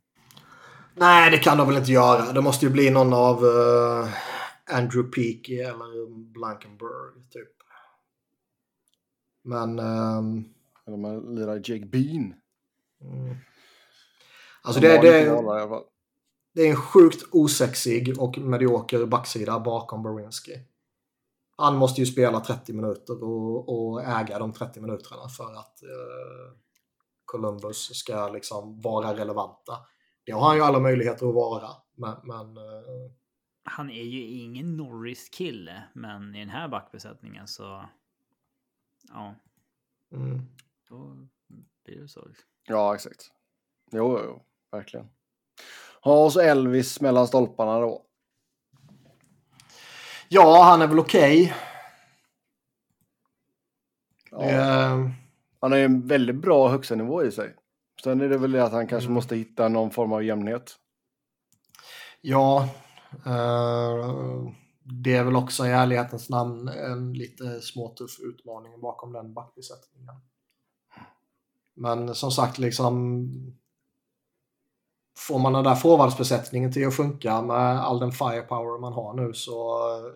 Nej, det kan de väl inte göra. Det måste ju bli någon av eh, Andrew Peaky eller Blankenberg, typ. Men... ehm, eller man lirar Jake Bean. mm. Alltså De det, det, fall. det är en sjukt osexig och medioker backsida bakom Borinsky. Han måste ju spela 30 minuter och, och äga de 30 minuterna för att eh, Columbus ska liksom vara relevanta. Det har han ju alla möjligheter att vara. Men, men eh, Han är ju ingen Norris-kille, men i den här backbesättningen så... Ja, mm. då blir det så. liksom. Ja, exakt. Jo, jo, jo, verkligen. Ja, och så Elvis mellan stolparna då. Ja, han är väl okej. Ja, Det, eh, Han har ju en väldigt bra högsta nivå i sig. Sen är det väl det att han kanske Mm. måste hitta någon form av jämnhet. Ja, eh, det är väl också i ärlighetens namn en lite småtuff utmaning bakom den backbesättningen. Men som sagt, liksom får man den där forwardsbesättningen till att funka med all den firepower man har nu så eh,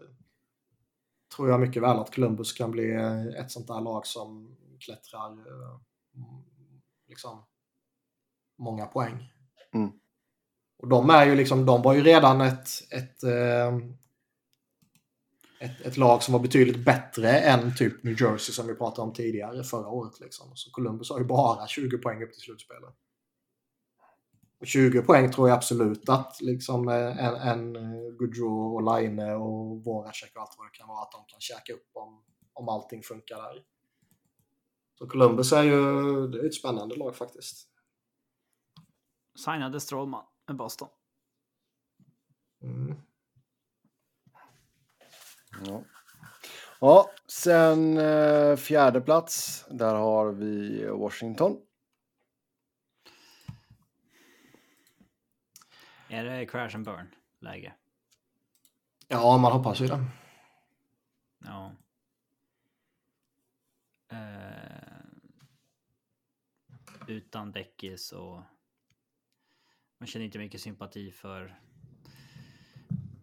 tror jag mycket väl att Columbus kan bli ett sånt där lag som klättrar eh, liksom många poäng. Mm. Och de är ju liksom, de var ju redan ett, ett, eh, ett, ett lag som var betydligt bättre än typ New Jersey som vi pratade om tidigare förra året. Liksom. Så Columbus har ju bara 20 poäng upp till slutspelet. Och 20 poäng tror jag absolut att liksom eh, en, en Gaudreau och Line och Voracek och allt vad det kan vara att de kan käka upp om om allting funkar där. Så Columbus är ju det är ett spännande lag faktiskt. Signade Strålman med Boston. Mm. Ja. ja, sen eh, fjärde plats. Där har vi Washington. Är det crash and burn läge? Ja, man hoppas ju det. Ja. Eh, utan Beckis och man känner inte mycket sympati för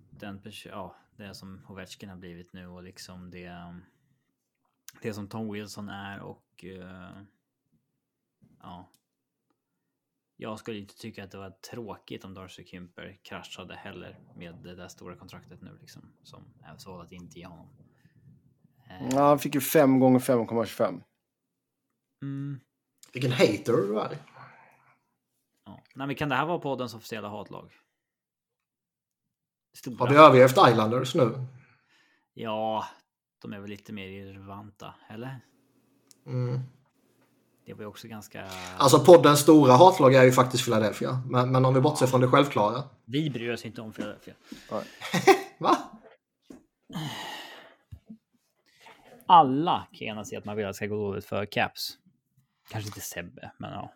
den ja, det som Ovechkin har blivit nu och liksom det. Det som Tom Wilson är och eh, ja. Jag skulle inte tycka att det var tråkigt om Darcy Kymper kraschade heller med det där stora kontraktet nu liksom som är så att inte ge honom. Eh, Ja, han fick ju 5 gånger 5,25. Mm, Vilken hater du är. ja. Nej, men kan det här vara poddens officiella hatlag? Stora. Har vi övergett Islanders nu? Ja, de är väl lite mer irrelevanta, eller? Mm. Det var ju också ganska... Alltså poddens stora hatlag är ju faktiskt Philadelphia. Men, men om vi bortser från det självklara. Vi bryr oss inte om Philadelphia. Va? Alla kan gärna se att man vill att det ska gå dåligt för Caps. Kanske inte Sebbe, men ja.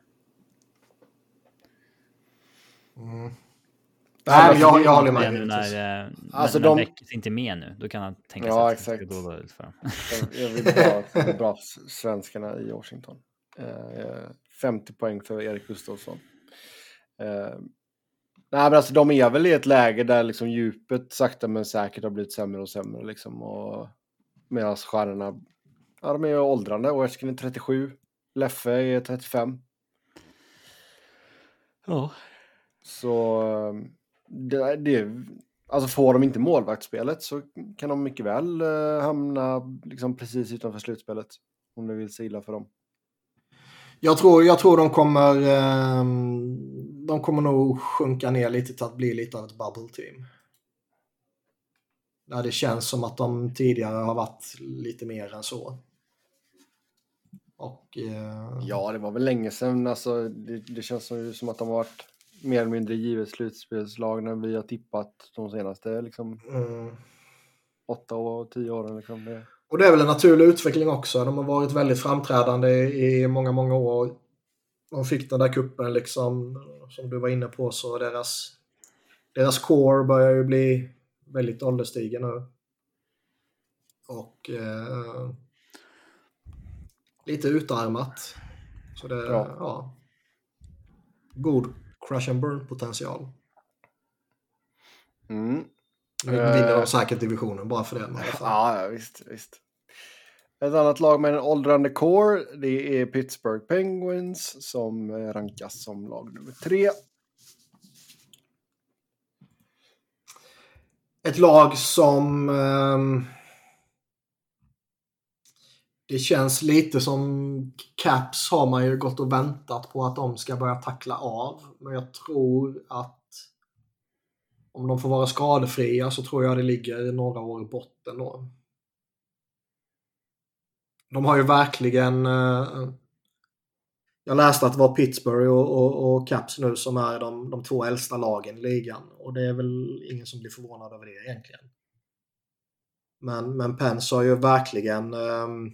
Nej, alltså, jag, jag håller med. nu när, eh, Alltså, när, när de- Beckis inte är med nu, då kan han tänka Ja, sig att det ska gå dåligt för dem. Jag- vill jag bra svenskarna i Washington. Eh, 50 poäng för Erik Gustafsson. Eh, nej, men alltså de är väl i ett läge där liksom djupet sakta men säkert har blivit sämre och sämre liksom. Och medan stjärnorna, ja de är ju åldrande. Ovechkin är 37, Leffe är 35. Ja. Så eh, det, det, alltså får de inte målvaktsspelet så kan de mycket väl eh, hamna liksom precis utanför slutspelet. Om det vill sig illa för dem. Jag tror, jag tror de kommer... ehm, de kommer nog sjunka ner lite till att bli lite av ett bubble team. Där det känns som att de tidigare har varit lite mer än så. Och... eh, Ja, det var väl länge sedan. Alltså, det, det känns som, som att de har varit mer eller mindre givet slutspelslag när vi har tippat de senaste liksom, mm. åtta och tio åren. Liksom. Det, Och det är väl en naturlig utveckling också. De har varit väldigt framträdande i många, många år. De fick den där kuppen liksom, som du var inne på, så deras, deras core börjar ju bli väldigt ålderstigen nu. Och eh, lite utarmat. Så det, Ja. ja. God crush and burn potential. mm. Nu vinner de Eh. säkert divisionen bara för det. Ja, ja, visst, visst. Ett annat lag med en åldrande core, det är Pittsburgh Penguins som eh, rankas som lag nummer tre. Ett lag som... ehm, det känns lite som Caps har man ju gått och väntat på att de ska börja tackla av. Men jag tror att om de får vara skadefria så tror jag det ligger några år i botten då. De har ju verkligen... eh, jag läste att det var Pittsburgh och, och, och Caps nu som är de, de två äldsta lagen i ligan. Och det är väl ingen som blir förvånad över det egentligen. Men, men Pence har ju verkligen um,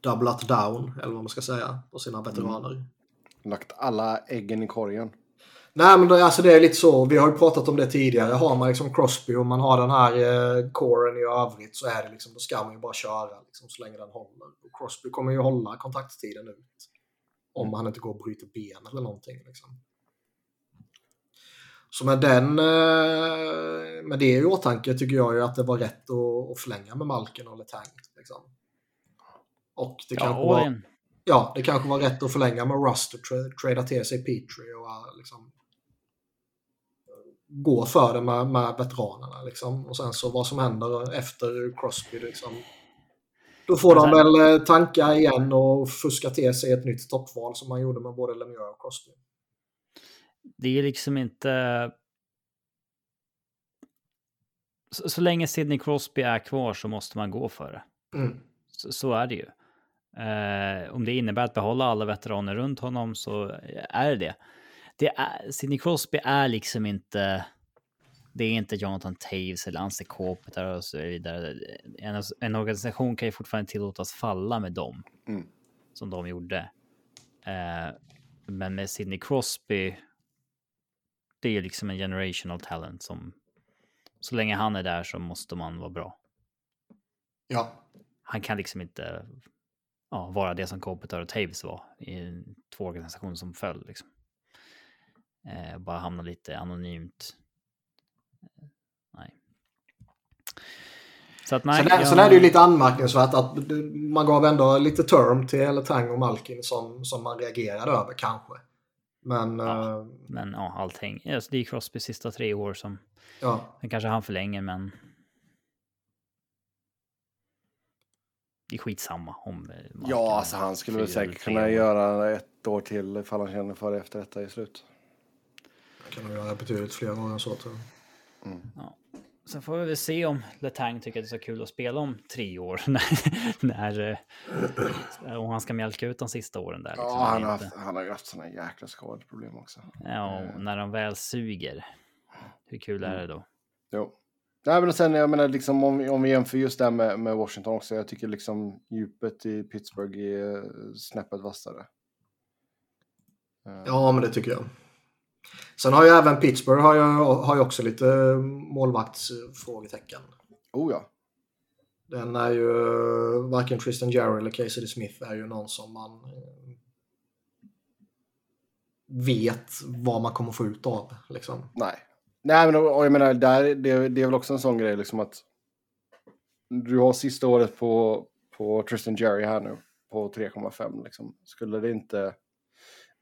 doublat down, eller vad man ska säga, på sina veteraner. Lagt alla äggen i korgen. Nej men det, alltså det är lite så, vi har ju pratat om det tidigare. Har man liksom Crosby och man har den här eh, coren i övrigt så är det liksom, då ska man ju bara köra liksom, så länge den håller. Och Crosby kommer ju hålla kontakttiden ut. Om han inte går och bryter ben eller någonting. Liksom. Så med den, eh, med det i åtanke tycker jag ju att det var rätt att, att förlänga med Malkin och Letang. Liksom. Och det kanske Ja, var, all in. ja, det kanske var rätt att förlänga med Rust och tra- trada till sig Petrie och uh, liksom gå för det med, med veteranerna. Liksom. Och sen så vad som händer efter Crosby. Liksom. Då får de väl eh, tanka igen och fuska till sig ett nytt toppval som man gjorde med både Lemieux och Crosby. Det är liksom inte... så, så länge Sidney Crosby är kvar så måste man gå för det. Mm. Så, så är det ju. Eh, om det innebär att behålla alla veteraner runt honom så är det det. Det är, Sidney Crosby är liksom inte... Det är inte Jonathan Taves eller Anse Kopitar och så vidare. En, en organisation kan ju fortfarande tillåtas falla med dem. Mm. Som de gjorde. Eh, men med Sidney Crosby. Det är liksom en generational talent som. Så länge han är där så måste man vara bra. Ja. Han kan liksom inte ja, vara det som Kopitar och Taves var i två organisationer som föll. Liksom. Eh, bara hamna lite anonymt. Eh, nej. Så att nej. Sen, är, jag- sen är det ju lite anmärkningsvärt att man gav ändå lite term till Letang och Malkin som, som man reagerade över kanske. Men Ja. eh, Men ja, allting. Alltså, det är Crosby sista tre år som ja. sen kanske han förlänger, men. Det är skitsamma om. eh, Ja, alltså han skulle väl säkert kunna göra ett år till ifall han känner för det efter detta är slut. Kan nog göra betydligt fler än så tror jag. Sen får vi väl se om Letang tycker att det är så kul att spela om tre år. när, när, eh, om han ska mjölka ut de sista åren där. liksom, Ja, han har, haft, han har ju haft såna jäkla skadeproblem också. Ja, och när de väl suger. Hur kul Mm. är det då? Jo. Nej, men sen jag menar liksom om, vi- om vi jämför just det med, med Washington också. Jag tycker liksom djupet i Pittsburgh är snäppet vassare. Eh, Ja, men det tycker jag. Sen har ju även Pittsburgh har ju, har ju också lite målvaktsfrågetecken. Oh ja. Den är ju varken Tristan Jarry eller Casey Smith är ju någon som man eh, vet vad man kommer få ut av. Liksom. Nej. Nej, men och, och jag menar, där, det, det är väl också en sån grej liksom att du har sista året på, på Tristan Jerry här nu på 3,5 liksom. Skulle det inte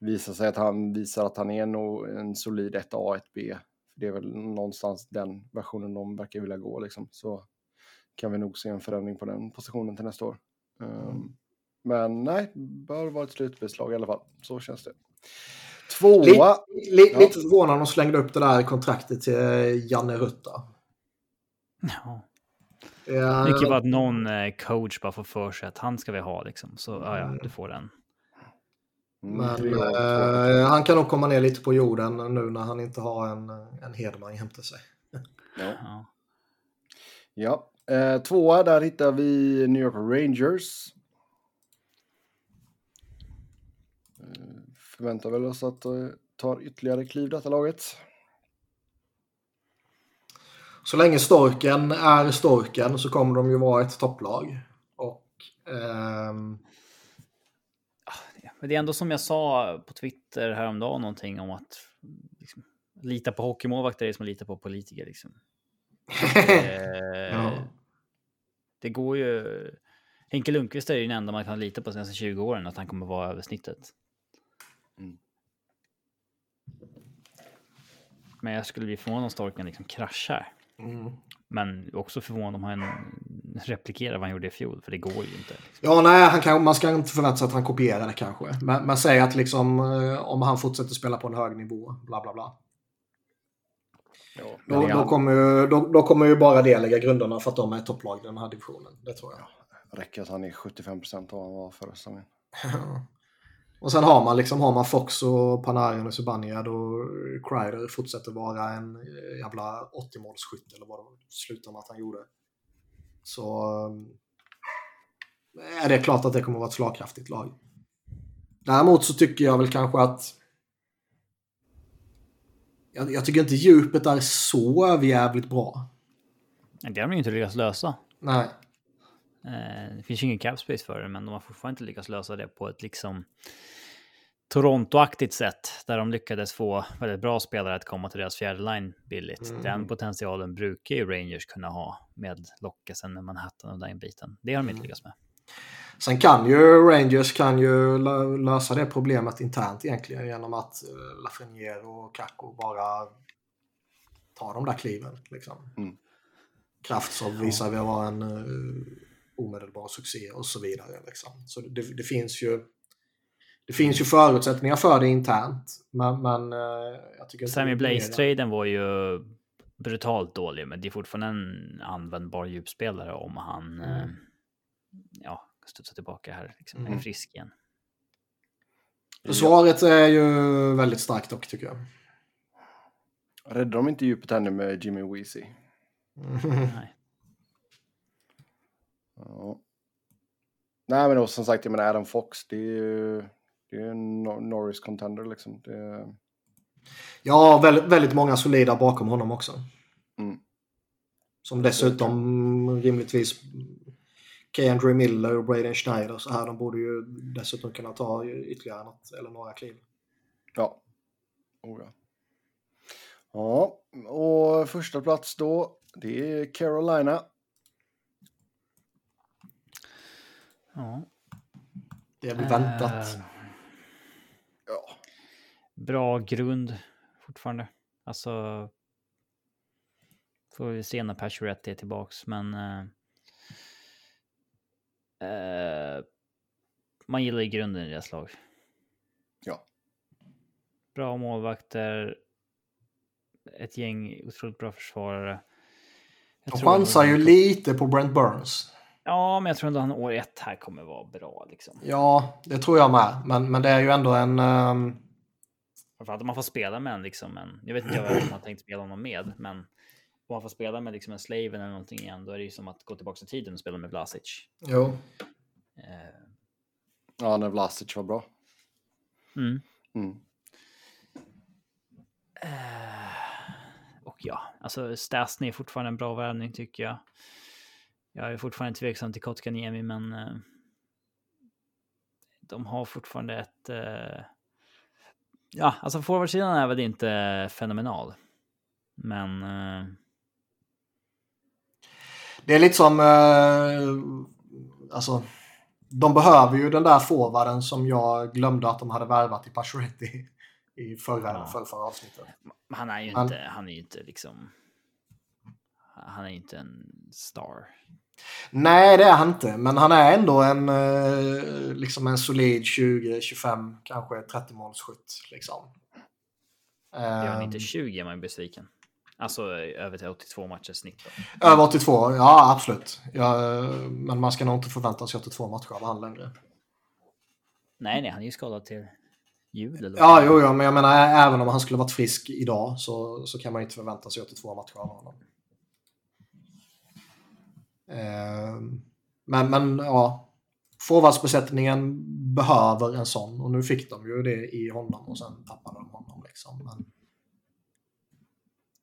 visa sig att han visar att han är nog en solid 1A, 1B, för det är väl någonstans den versionen de verkar vilja gå liksom, så kan vi nog se en förändring på den positionen till nästa år. Um, men nej, bör vara ett slutbeslag i alla fall. Så känns det. Tvåa. Lite, li, Ja. lite förvånad de slängde upp det där kontraktet till eh, Janne Rutta. Ja. Ja, Mycket bara att någon eh, coach bara får för sig att han ska vi ha liksom. Så ja, ja, du får den. Mm, Men två. eh, han kan nog komma ner lite på jorden nu när han inte har en, en Hedman jämte sig. Ja. Ja. Eh, tvåa, där hittar vi New York Rangers. Eh, förväntar väl oss att det tar ytterligare kliv detta laget. Så länge Storken är Storken så kommer de ju vara ett topplag. Och ehm, Men det är ändå som jag sa på Twitter häromdagen någonting om att liksom, lita på hockeymålvakter är som att lita på politiker liksom. Eh, Ja. Det går ju. Henke Lundqvist är ju den enda man kan lita på senaste 20 åren att han kommer vara över snittet. Mm. Men jag skulle bli förvånad om Storken liksom kraschar. mm. Men också förvånad om han replikerar vad han gjorde i fjol, för det går ju inte. Liksom. Ja, nej, han kan, man ska inte förvänta sig att han kopierar det kanske. Men, men säg att liksom, eh, om han fortsätter spela på en hög nivå, bla bla bla. Ja, Då, då, kommer ju, då, då kommer ju bara det lägga grunderna för att de är topplag i den här divisionen. Det tror jag. räcker att han är 75 procent av vad han var förra säsongen. och sen har man liksom har man Fox och Panarin och Zibanejad och Kreider fortsätter vara en eh, jävla 80-målsskytt eller vad det slutar med att han gjorde. Så eh, är det klart att det kommer att vara ett slagkraftigt lag. Däremot så tycker jag väl kanske att jag, jag tycker inte djupet är så överjävligt bra. Det har de ju inte lyckats lösa. Nej. Eh, det finns ju ingen cap space för det, men de har fortfarande inte lyckats lösa det på ett liksom Toronto-aktigt sätt där de lyckades få väldigt bra spelare att komma till deras fjärde line billigt. Mm. Den potentialen brukar ju Rangers kunna ha med lockelsen med Manhattan och den biten. Det har de inte lyckats med. Sen kan ju Rangers kan ju lö- lösa det problemet internt egentligen genom att uh, Lafreniere och Kakko bara tar de där kliven. Liksom. Mm. Kraftsov visar vi vara en uh, omedelbar succé och så vidare. Liksom. Så det, det finns ju det finns ju förutsättningar för det internt. Men, men eh, jag tycker Sammy är Blaze-traden var ju brutalt dålig, men det är fortfarande en användbar djupspelare om han Mm. eh, ja, studsar tillbaka här, liksom, är Mm. frisk igen. Försvaret är ju väldigt starkt dock tycker jag. Räddar de inte djupet ännu med Jimmy Weezy? Nej. Ja. Nej men då, som sagt, jag menar Adam Fox, det är ju det är en Nor- Norris contender liksom. Det, Ja, väldigt, väldigt många solida bakom honom också. Mm. Som dessutom rimligtvis K. Miller och Braden Schneider så här. De borde ju dessutom kunna ta ytterligare något eller några kliv. ja. Oh, ja. Ja, och första plats då, det är Carolina. Ja. Det är väl väntat. Eh, Ja, bra grund fortfarande. Alltså. Får vi se när Pacioretty är tillbaks, men. Eh, eh, man gillar i grunden i deras lag. Ja. Bra målvakter. Ett gäng otroligt bra försvarare. Jag De chansar ju lite på Brent Burns. Ja, men jag tror ändå han år ett här kommer vara bra liksom. Ja, det tror jag med. Men, men det är ju ändå en... ehm, Framförallt om man får spela med en liksom en. Jag vet inte vad man har tänkt spela honom med, men om man får spela med liksom en Slaven eller någonting igen, då är det ju som att gå tillbaka i tiden och spela med Vlasic. jo. Eh, ja när Vlasic var bra. mm. Mm. Eh, och ja, alltså Stasny är fortfarande en bra värvning tycker jag. Jag är fortfarande tveksam till Kotkaniemi, men eh, de har fortfarande ett... Eh, ja, alltså forwardsidan är väl inte fenomenal. Men... Eh, Det är lite som... Alltså, de behöver ju den där forwarden som jag glömde att de hade värvat i Pacioretty i förra, Ja. för, förra avsnittet. han är ju Han- inte, han är ju inte liksom... Han är ju inte en star. Nej, det är han inte. Men han är ändå en, eh, liksom en solid 20, 25, kanske 30 målsskytt. Liksom. Gör han Ehm, inte 20 är man besviken. Alltså över till 82 matcher snitt. Då. Över 82, ja absolut. Ja, men man ska nog inte förvänta sig 82 matcher av han längre. Nej, nej, han är ju skadad till jul. Eller Ja, jo, jo, men jag menar även om han skulle varit frisk idag så, så kan man inte förvänta sig 82 matcher av honom. Ehm, men, men ja, forwardsbesättningen behöver en sån och nu fick de ju det i honom och sen tappade de honom. Liksom. Men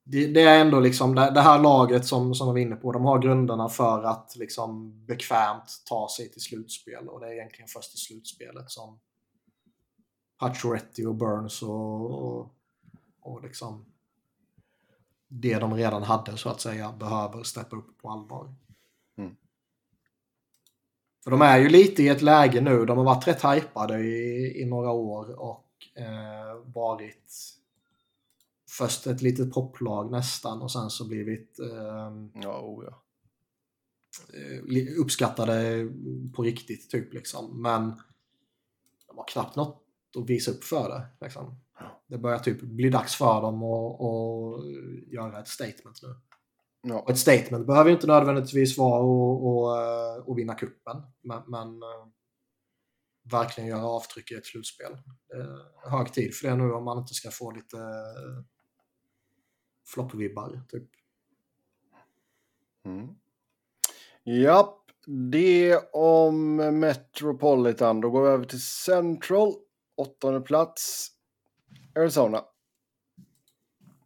det, det är ändå liksom det, det här laget som, som vi var inne på, de har grunderna för att liksom bekvämt ta sig till slutspel och det är egentligen först i slutspelet som Pacioretty och Burns och, och, och liksom det de redan hade så att säga behöver steppa upp på allvar. För de är ju lite i ett läge nu, de har varit rätt hypade i, i några år och eh, varit först ett litet poplag nästan och sen så blivit eh, Ja, oh, ja. eh, uppskattade på riktigt typ liksom. Men de har knappt något att visa upp för det. Liksom. Det börjar typ bli dags för dem att göra ett statement nu. Ja. Och ett statement behöver ju inte nödvändigtvis vara att, att, att vinna kuppen men, men eh, verkligen göra avtryck i ett slutspel. Är hög tid för det nu om man inte ska få lite eh, floppvibbar. Typ. Mm. Japp, det om Metropolitan. Då går vi över till Central. Åttonde plats. Arizona.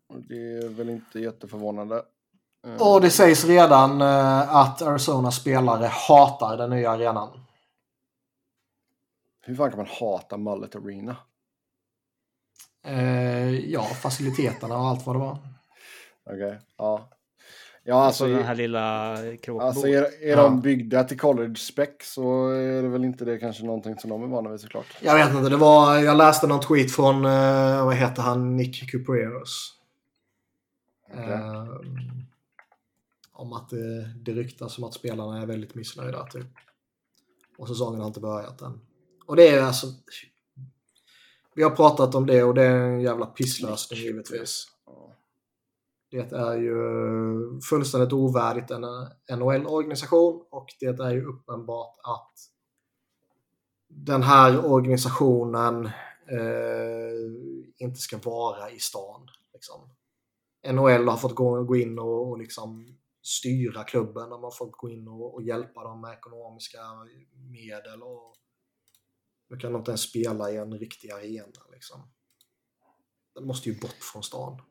Och Det är väl inte jätteförvånande. Eh, Och det sägs redan eh, att Arizona spelare hatar den nya arenan. Hur fan kan man hata Mullet Arena? Eh, ja, faciliteterna och allt vad det var. Okej, ja. Ja, Alltså alltså, den här lilla kråkboet. alltså är, är Ja. de byggda till college spec så är det väl inte det kanske någonting som de är vana vid såklart. Jag vet inte, det var, jag läste någon tweet från, eh, vad heter han, Nick Cupreros. Okej. Eh, om att det, det ryktas som att spelarna är väldigt missnöjda typ. Och säsongen har inte börjat än. Och det är alltså... Vi har pratat om det och det är en jävla pisslösning givetvis. Det är ju fullständigt ovärdigt en NHL-organisation och det är ju uppenbart att den här organisationen eh, inte ska vara i stan. Liksom. NHL har fått gå, gå in och, och liksom styra klubben. De har fått gå in och, och hjälpa dem med ekonomiska medel. Och nu kan de inte ens spela i en riktig arena. Liksom. Den måste ju bort från stan.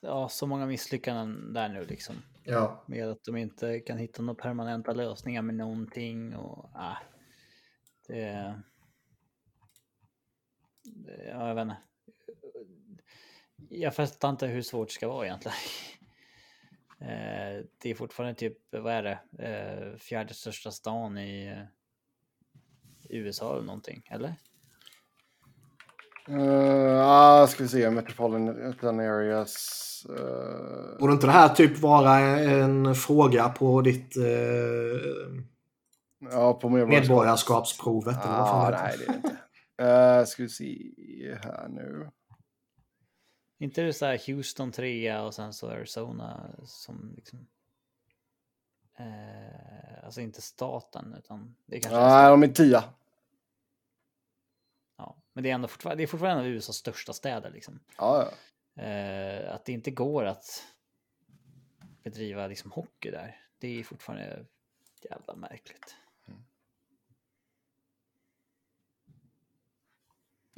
Ja, så många misslyckanden där nu liksom. Ja. Med att de inte kan hitta några permanenta lösningar med någonting och ah, det, det, ja, jag vet inte. Jag fattar inte hur svårt det ska vara egentligen. Eh, det är fortfarande typ, vad är det, eh, fjärde största stan i eh, USA eller någonting, eller? Uh, ah, ska vi se, Metropolitan Areas. Uh... Borde inte det här typ vara en fråga på ditt uh, ja, på medborgarskapsprovet? Ah, eller vad fan nej, det är det inte. Uh, ska vi se här nu. Inte det så här Houston 3 och sen så Arizona som liksom. Eh, alltså inte staten utan det är kanske. Nej, de är tia. Ja, men det är ändå fortfarande, det är fortfarande en av USAs största städer liksom. Ja, ja. Eh, att det inte går att bedriva liksom hockey där. Det är fortfarande jävla märkligt.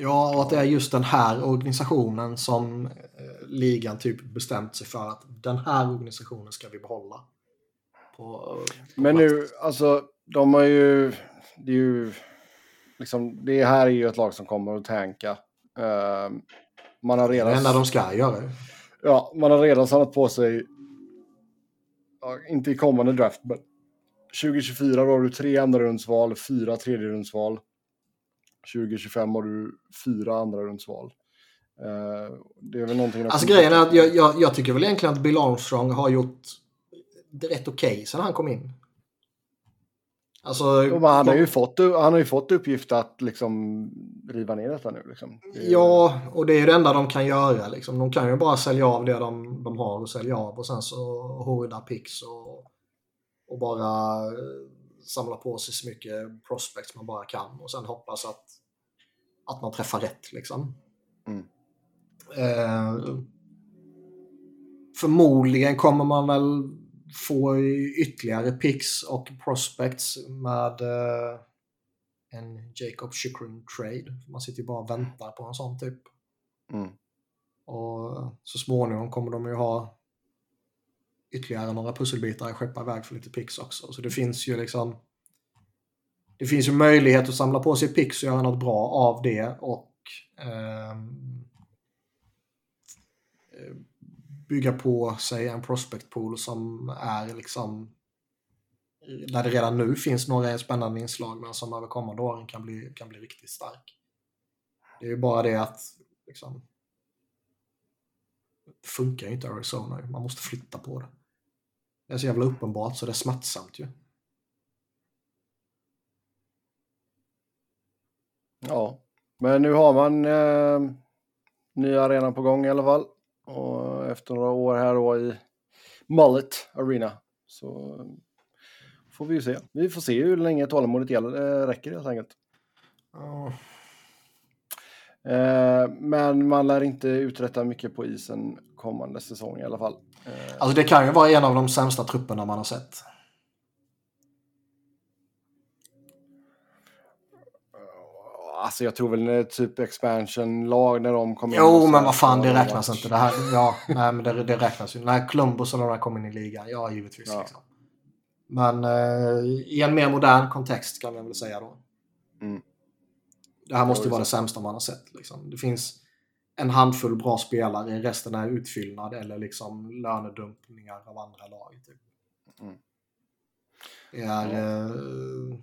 Ja, och att det är just den här organisationen som eh, ligan typ bestämt sig för att den här organisationen ska vi behålla. På, på Men nu, alltså, de har ju... Det är ju... Liksom, det här är ju ett lag som kommer att tanka. Uh, man har redan... Det enda de ska göra. Ja, man har redan samlat på sig... Ja, inte i kommande draft, men 2024 då har du tre andra rundsval, fyra tredje rundsval. 2025 har du fyra andra rundsval. Uh, det är väl någonting... Alltså grejen är att jag, jag, jag, tycker väl egentligen att Bill Armstrong har gjort det rätt okej okay sedan han kom in. Alltså, han, har ju fått, han har ju fått uppgift att liksom riva ner detta nu. Liksom. Det är... Ja, och det är ju det enda de kan göra. Liksom. De kan ju bara sälja av det de, de har att sälja av och sen så horda pix och, och bara samla på sig så mycket prospects man bara kan och sen hoppas att, att man träffar rätt. Liksom. Mm. Eh, förmodligen kommer man väl få ytterligare picks och prospects med eh, en Jacob Chikrin trade. Man sitter ju bara och väntar på en sån typ. Mm. Och så småningom kommer de ju ha ytterligare några pusselbitar att skeppa iväg för lite pix också. Så det finns ju liksom det finns ju möjlighet att samla på sig pix och göra något bra av det och ehm, eh, bygga på sig en prospect pool som är liksom där det redan nu finns några spännande inslag men som över kommande åren kan bli, kan bli riktigt stark. Det är ju bara det att liksom, det funkar ju inte Arizona. Man måste flytta på det. Det är så jävla uppenbart så det är smärtsamt ju. Ja, men nu har man eh, nya arenan på gång i alla fall. Och efter några år här då i Mullet Arena så får vi ju se. Vi får se hur länge tålamodet gäller, äh, räcker helt enkelt. Oh. Eh, men man lär inte uträtta mycket på isen kommande säsong i alla fall. Eh. Alltså det kan ju vara en av de sämsta trupperna man har sett. Alltså jag tror väl typ expansion-lag när de kommer Jo, men vad fan, det räknas inte. Det här, ja, nej, men det, det räknas ju. När Columbus och de där kom in i ligan, ja givetvis. Ja. Liksom. Men eh, i en mer modern kontext kan man väl säga då. Mm. Det här måste ju vara det sämsta man har sett. Liksom. Det finns en handfull bra spelare, resten är utfyllnad eller liksom lönedumpningar av andra lag. Typ. Mm. Det är... Eh,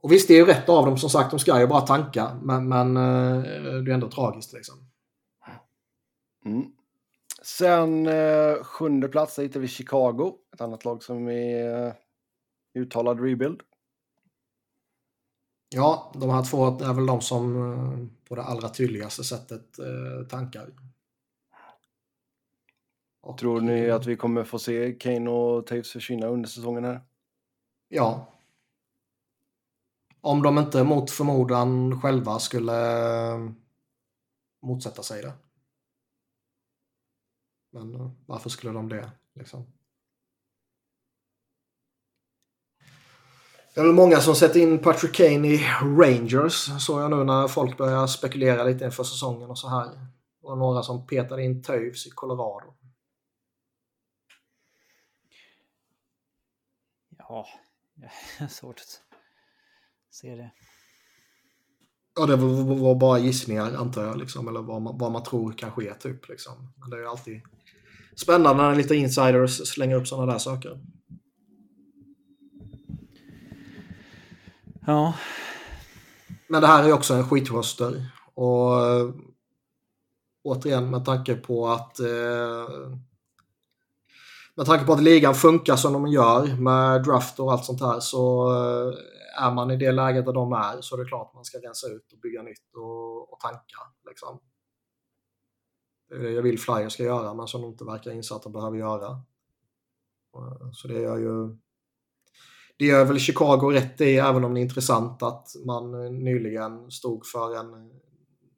och visst, det är ju rätt av dem som sagt, de ska ju bara tanka. Men, men eh, det är ändå tragiskt liksom. Mm. Sen eh, sjunde plats hittar vi Chicago, ett annat lag som är eh, uttalad rebuild. Ja, de här två är väl de som eh, på det allra tydligaste sättet eh, tankar. Och, Tror ni att vi kommer få se Kane och Taves försvinna under säsongen här? Ja. Om de inte mot förmodan själva skulle eh, motsätta sig det. Men eh, varför skulle de det? Liksom? Det är väl många som sätter in Patrick Kane i Rangers, såg jag nu när folk börjar spekulera lite inför säsongen och så här. Och några som petade in Toews i Colorado. Ja, jag svårt att se det. Ja, det var var bara gissningar antar jag, liksom, eller vad man, vad man tror kan ske. Typ, liksom. Men det är ju alltid spännande när lite insiders slänger upp sådana där saker. Ja, Men det här är ju också en skitröster. Och återigen med tanke på att eh, med tanke på att ligan funkar som de gör med draft och allt sånt här så eh, är man i det läget där de är så är det klart man ska rensa ut och bygga nytt och, och tanka. Liksom. Det är det jag vill Flyers ska göra men som de inte verkar inse att de behöver göra. Så det gör ju det gör väl Chicago rätt i, även om det är intressant att man eh, nyligen stod för en eh,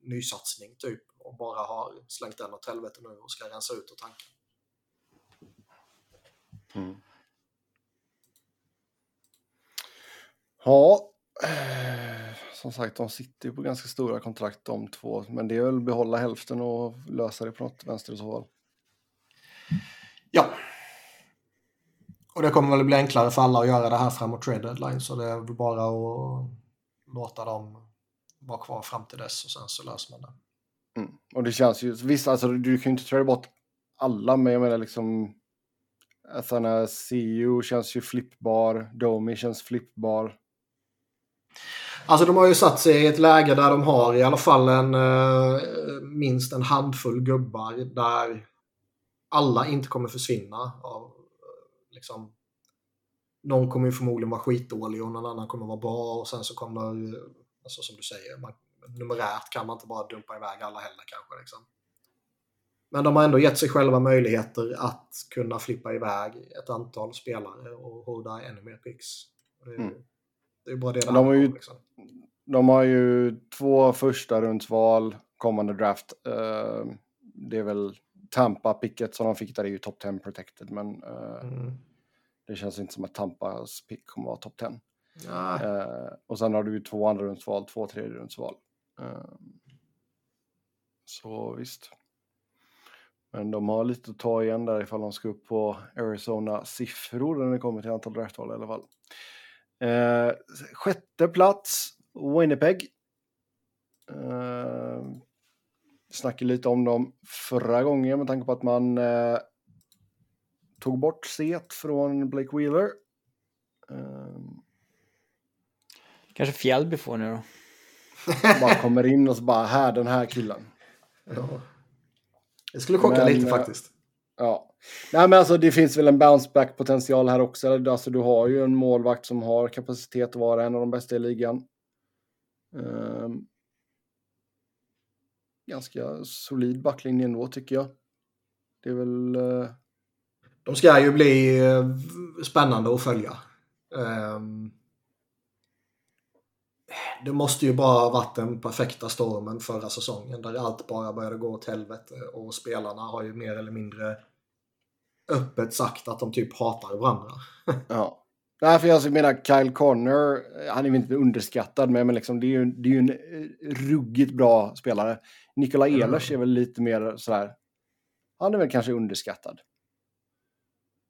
nysatsning typ och bara har slängt den åt helvete nu och ska rensa ut och tanka. Ja, eh, som sagt, de sitter ju på ganska stora kontrakt de två. Men det är väl behålla hälften och lösa det på något vänster i så fall. Ja. Och det kommer väl bli enklare för alla att göra det här framåt trade deadline så det är väl bara att låta dem vara kvar fram till dess och sen så löser man det. Mm. Och det känns ju, visst alltså du kan ju inte trada bort alla, men jag menar liksom Athana CEO känns ju flippbar, Domi känns flippbar. Alltså de har ju satt sig i ett läge där de har i alla fall en eh, minst en handfull gubbar där alla inte kommer försvinna. Av, liksom, någon kommer ju förmodligen vara skitdålig och någon annan kommer vara bra och sen så kommer, alltså som du säger, man, numerärt kan man inte bara dumpa iväg alla heller kanske. Liksom. Men de har ändå gett sig själva möjligheter att kunna flippa iväg ett antal spelare och hålla ännu mer picks. Det är, Mm. det är bara det De har ju- liksom. De har ju två första rundsval kommande draft. Eh, det är väl Tampa-picket som de fick där är ju top 10 protected, men eh, Mm. Det känns inte som att Tampas pick kommer vara top 10. Ja, Eh, och sen har du ju två andra rundsval, två tredje rundsval. Eh, så visst. Men de har lite att ta igen där ifall de ska upp på Arizona-siffror när det kommer till antal draftval i alla fall. Eh, sjätte plats, Winnipeg. Eh, snackade lite om dem förra gången med tanke på att man eh, tog bort set från Blake Wheeler. Eh, kanske Fjällby får nu då. bara kommer in och så bara här, den här killen. ja. Det skulle chocka Men, lite eh, faktiskt. Ja. Nej, men alltså det finns väl en bounce back potential här också. Alltså du har ju en målvakt som har kapacitet att vara en av de bästa i ligan. Ehm, ganska solid backlinje ändå tycker jag. Det är väl... De ska ju bli eh, spännande att följa. Ehm, det måste ju bara ha varit den perfekta stormen förra säsongen där allt bara började gå åt helvete och spelarna har ju mer eller mindre öppet sagt att de typ hatar varandra. Ja. Nej, för jag menar Kyle Connor, han är väl inte underskattad, men men liksom, det är ju, det är ju en eh, ruggigt bra spelare. Nikola Mm. Ehlers är väl lite mer sådär, han är väl kanske underskattad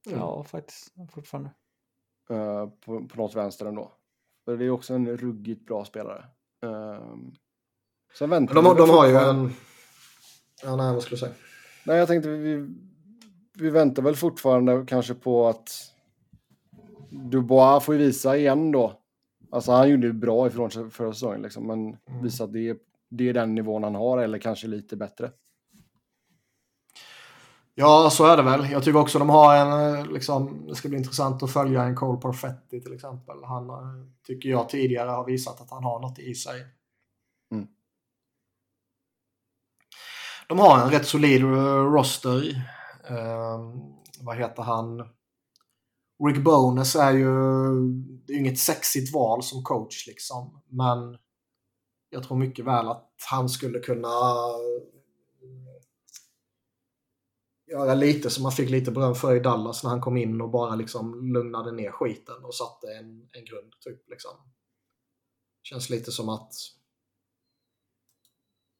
Mm. Ja, faktiskt. Fortfarande. eh, på, på något vänster ändå. För det är också en ruggigt bra spelare. Um, sen väntar Men de, väl de har ju en... Ja, nej, vad skulle du säga? Nej, jag tänkte vi, vi väntar väl fortfarande kanske på att Dubois får ju visa igen då. Alltså han gjorde ju bra ifrån sig förra säsongen liksom, men Mm. visa att det det är den nivån han har eller kanske lite bättre. Ja, så är det väl. Jag tycker också de har en, eh, liksom, det ska bli intressant att följa en Cole Perfetti till exempel. Han eh, tycker jag tidigare har visat att han har något i sig. Mm. De har en rätt solid eh, roster. Um, vad heter han? Rick Bones är ju det är inget sexigt val som coach liksom. Men jag tror mycket väl att han skulle kunna göra lite som han fick lite beröm för i Dallas när han kom in och bara liksom lugnade ner skiten och satte en, en grund. Typ, liksom. Känns lite som att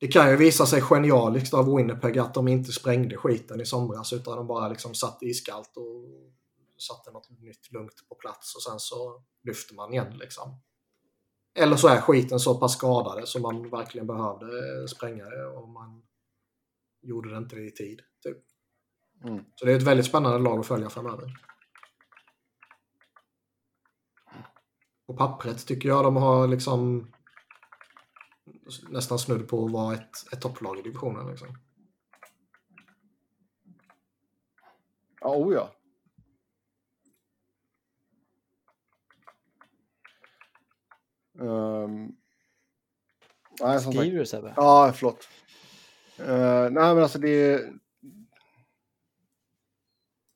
det kan ju visa sig genialiskt av Winnipeg att de inte sprängde skiten i somras utan de bara liksom satt iskallt och satte något nytt lugnt på plats och sen så lyfter man igen liksom. Eller så är skiten så pass skadade som man verkligen behövde spränga det och man gjorde det inte i tid. Mm. Så det är ett väldigt spännande lag att följa framöver. På pappret tycker jag de har liksom nästan snudd på att vara ett, ett topplag i divisionen. Liksom. Ja, oh ja. Um, nej, Skriver du Sebbe? Ja, förlåt. Uh, nej, men alltså det...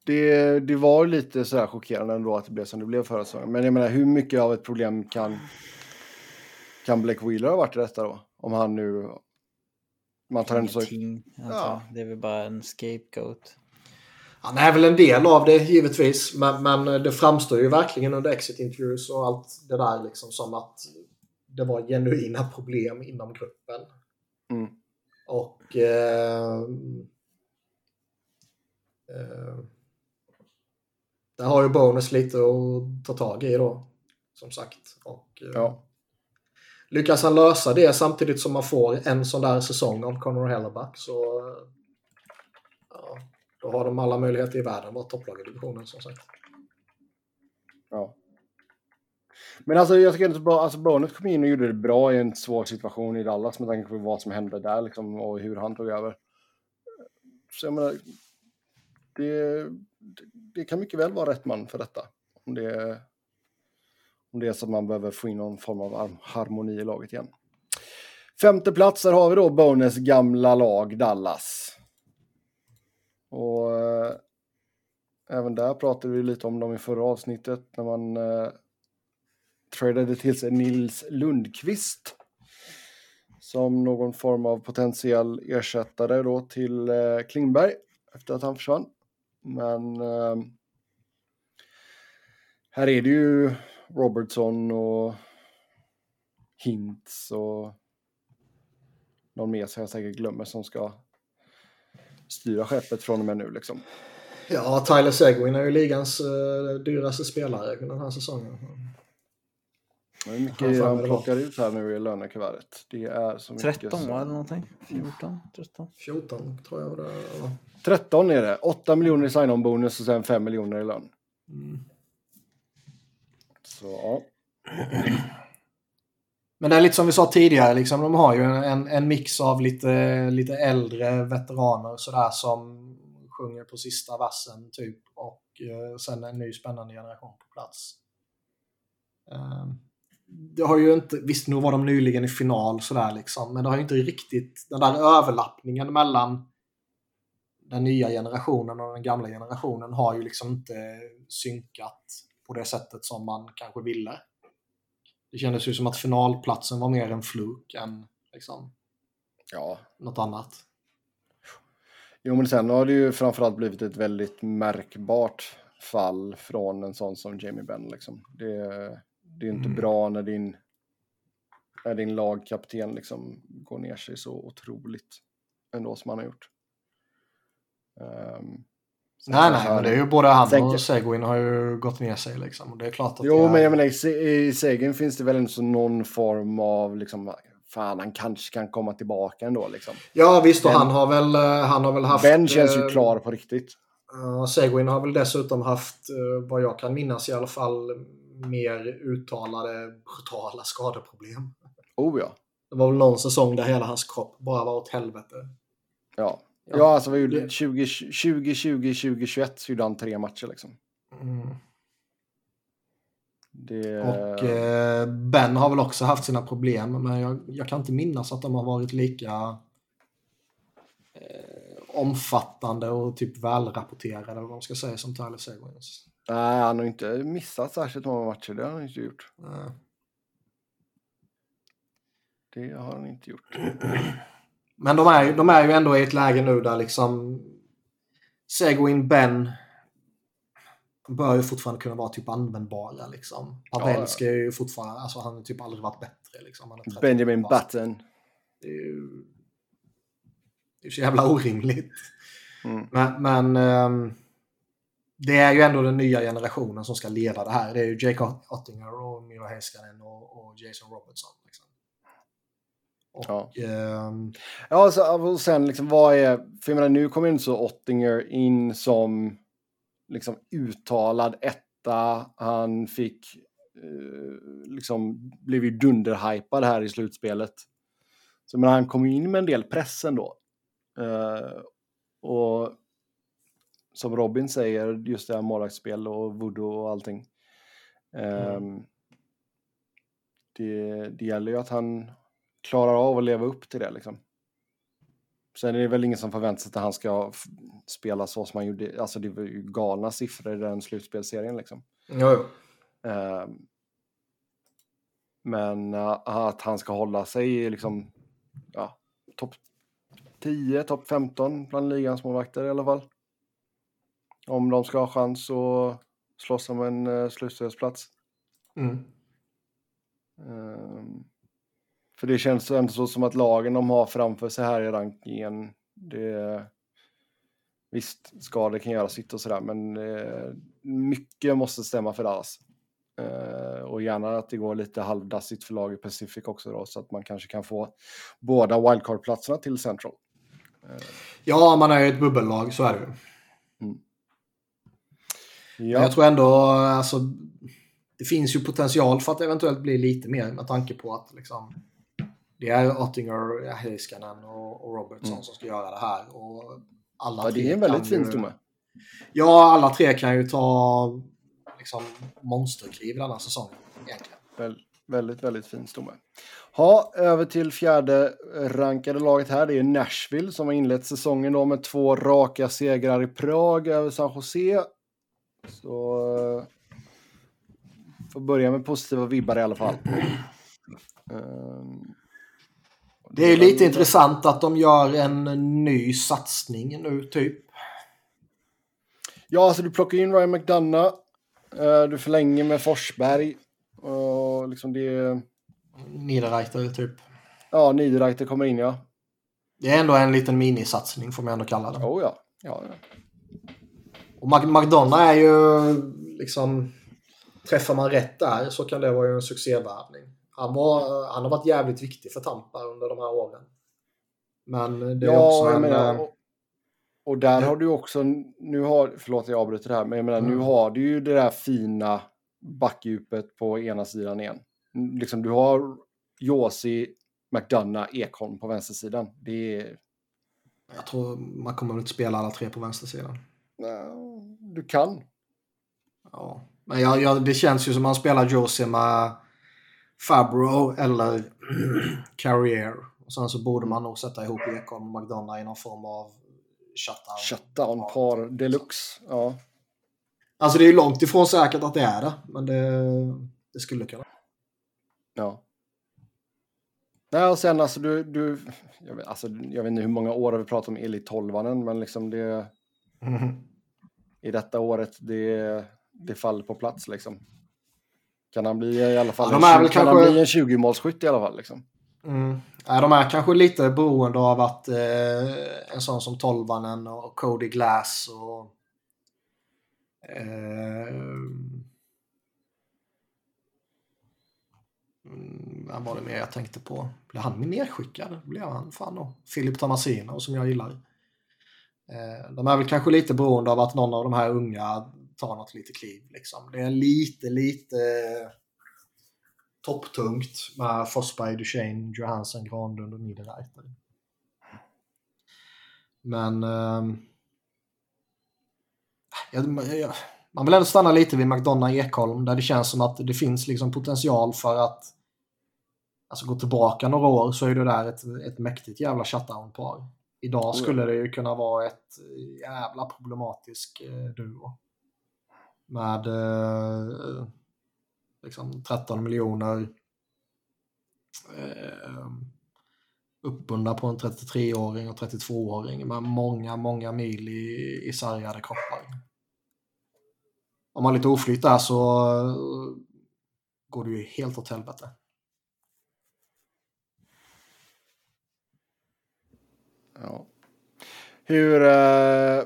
Det, det var lite sådär chockerande ändå att det blev som det blev förra säsongen. Men jag menar, hur mycket av ett problem kan, kan Black Wheeler ha varit i detta då? Om han nu... Man tar så... Ja. Det är väl bara en scapegoat. Han är väl en del av det givetvis, men, men det framstår ju verkligen under exit interviews och allt det där liksom som att det var genuina problem inom gruppen. Mm. Och eh, eh, där har ju Bonus lite att ta tag i då, som sagt. Och, eh, ja. Lyckas han lösa det samtidigt som man får en sån där säsong av Conor Hellerback så ja, då har de alla möjligheter i världen att vara topplag i divisionen som sagt. Ja. Men alltså jag tycker att alltså, Bonus kom in och gjorde det bra i en svår situation i Dallas med tanke på vad som hände där liksom, och hur han tog över. Så jag menar, det, det kan mycket väl vara rätt man för detta. Om det, om det är så att man behöver få in någon form av harmoni i laget igen. Femte plats, där har vi då Bones gamla lag Dallas. Och eh, även där pratade vi lite om dem i förra avsnittet när man eh, tradade till sig Nils Lundqvist som någon form av potentiell ersättare då till eh, Klingberg efter att han försvann. Men eh, här är det ju Robertson och Hintz och någon mer som jag säkert glömmer som ska styra skeppet från och med nu liksom. Ja, Tyler Seguin är ju ligans eh, dyraste spelare den här säsongen. Hur mycket han plockar ut här nu i lönekuvertet? Det är så mycket. 13 så... eller någonting? 14? 13? 14 tror jag det är. 13 är det. 8 miljoner i sign-on bonus och sen 5 miljoner i lön. Mm. Så ja. Men det är lite som vi sa tidigare, liksom, de har ju en, en mix av lite, lite äldre veteraner sådär som sjunger på sista versen typ och eh, sen en ny spännande generation på plats. Eh, det har ju inte, visst nu var de nyligen i final sådär liksom, men det har ju inte riktigt den där överlappningen mellan den nya generationen och den gamla generationen har ju liksom inte synkat på det sättet som man kanske ville. Det kändes ju som att finalplatsen var mer en fluk än liksom, ja. något annat. Jo, men sen har det ju framförallt blivit ett väldigt märkbart fall från en sån som Jamie Benn. Liksom. Det, det är inte mm. bra när din, när din lagkapten liksom går ner sig så otroligt ändå som han har gjort. Um, nej, nej, men det är ju både han tänker... och Seguin har ju gått ner sig liksom. Och det är klart att jo, är... men jag menar i Seguin finns det väl inte någon form av liksom fan, han kanske kan komma tillbaka ändå liksom. Ja, visst, och ben, han har väl, eh, han har väl haft... Ben känns ju eh, klar på riktigt. Uh, Seguin har väl dessutom haft, uh, vad jag kan minnas i alla fall, mer uttalade brutala skadeproblem. Oh ja. Det var väl någon säsong där hela hans kropp bara var åt helvete. Ja, Ja, ja alltså vad gjorde 2020, 2021 så gjorde han tre matcher liksom. Mm. Det... Och eh, Ben har väl också haft sina problem, men jag, jag, kan inte minnas att de har varit lika eh, omfattande och typ välrapporterad eller vad man ska säga som Tyler Seguins. Nej, han har inte missat särskilt många matcher. Det har han inte gjort. Nej. Det har han inte gjort. Men de är, de är ju ändå i ett läge nu där liksom Seguin, Ben bör ju fortfarande kunna vara typ användbara liksom. Pavelski är ju fortfarande, alltså han har typ aldrig varit bättre liksom. Han är 30 Benjamin. Button. Det är ju det är så jävla orimligt. Mm. Men, men ehm, det är ju ändå den nya generationen som ska leda det här. Det är ju Jake Ottinger och Miro Heiskanen och, och Jason Robertson. Liksom. Och, Ja. ehm, Ja, så, och sen liksom vad är... För jag menar, nu kommer inte så Ottinger in som liksom uttalad etta. Han fick... Eh, liksom blev ju dunderhypad här i slutspelet. Så men han kom in med en del press ändå. Eh, och som Robin säger, just det här målvaktsspel och voodoo och allting. Ehm, det, det gäller ju att han klarar av att leva upp till det liksom. Sen är det väl ingen som förväntar sig att han ska spela så som han gjorde. Alltså det var ju galna siffror i den slutspelserien liksom. jo, jo. Ehm, men äh, att han ska hålla sig i liksom, ja, topp 10, topp 15 bland ligans målvakter i alla fall. Om de ska ha chans att slåss om en uh, slutspelsplats. Mm. Ehm, för det känns ändå så som att lagen de har framför sig här i rankingen, det, visst, skador kan göra sitt och sådär, men eh, mycket måste stämma för Dallas. Eh, och gärna att det går lite halvdassigt för lag i Pacific också då, så att man kanske kan få båda wildcard-platserna till Central. Ja, man är ju ett bubbellag, så är det ju. Men Ja, jag tror ändå, alltså, det finns ju potential för att eventuellt bli lite mer med tanke på att liksom, det är Ottinger, Heiskanen och, och Robertson Mm. som ska göra det här. Och alla ja, det är en väldigt fin stomme. Ja, alla tre kan ju ta liksom, monsterkliv denna säsongen egentligen. Väl, väldigt, väldigt fin stomme. Ha, över till fjärde rankade laget här. Det är Nashville som har inlett säsongen då med två raka segrar i Prag över San Jose. Så... eh, Får börja med positiva vibbar i alla fall. Ehm, Det är ju lite intressant att de gör en ny satsning nu, typ. Ja, alltså du plockar in Ryan McDonough. eh, Du förlänger med Forsberg. Och liksom det... Niederreiter, typ. Ja, Niederreiter kommer in ja. Det är ändå en liten minisatsning, får man ändå kalla det. Oh ja. ja, ja. Och McDonough är ju liksom... Träffar man rätt där så kan det vara en succévärvning. Han, var, han har varit jävligt viktig för Tampa under de här åren. Men det är Ja, också en... menar, eh, och, och där det- har du också, nu har, förlåt jag avbryter här, men jag menar nu Mm. har du ju det där fina backdjupet på ena sidan igen. Liksom du har Josi, McDonough, Ekholm på vänstersidan. Det är, Jag tror man kommer väl inte spela alla tre på vänstersidan. Du kan. Ja. Men jag, jag, det känns ju som man spelar Josie med Fabro eller Carrier. Och sen så borde man nog sätta ihop Ekholm och McDonough i någon form av shutdown. Shutdown par deluxe. Ja. Alltså det är ju långt ifrån säkert att det är det. Men det, det skulle kunna. ja. Nej, och sen alltså du, du jag, vet, alltså, jag vet inte hur många år har vi pratat om Elit Tolvanen, men liksom det, i detta året, det, det faller på plats liksom. Kan han bli i alla fall Ja, en, de är 20, väl kan kanske- han bli en 20-målsskytt i alla fall liksom? Mm. Ja, de är kanske lite beroende av att eh, en sån som Tolvanen och Cody Glass och eh, mm, Vem var det mer jag tänkte på? Blev han nedskickad? Blev han fan då? Filip Tomasino som jag gillar. Eh, de är väl kanske lite beroende av att någon av de här unga tar något lite kliv. Liksom. Det är lite, lite eh, topptungt med Forsberg, Duchene, Johansson, Granlund och Niederreiter. Men... Eh, jag, jag, man vill ändå stanna lite vid McDonough Ekholm där det känns som att det finns liksom potential för att alltså gå tillbaka några år så är det där ett, ett mäktigt jävla shutdown-par. Idag skulle det ju kunna vara ett jävla problematisk eh, duo. Med eh, liksom 13 miljoner eh, uppbundna på en 33-åring och 32-åring med många, många mil i, i sargade kroppar. Om man har lite oflyt där så går det ju helt åt helvete. Ja. Hur eh,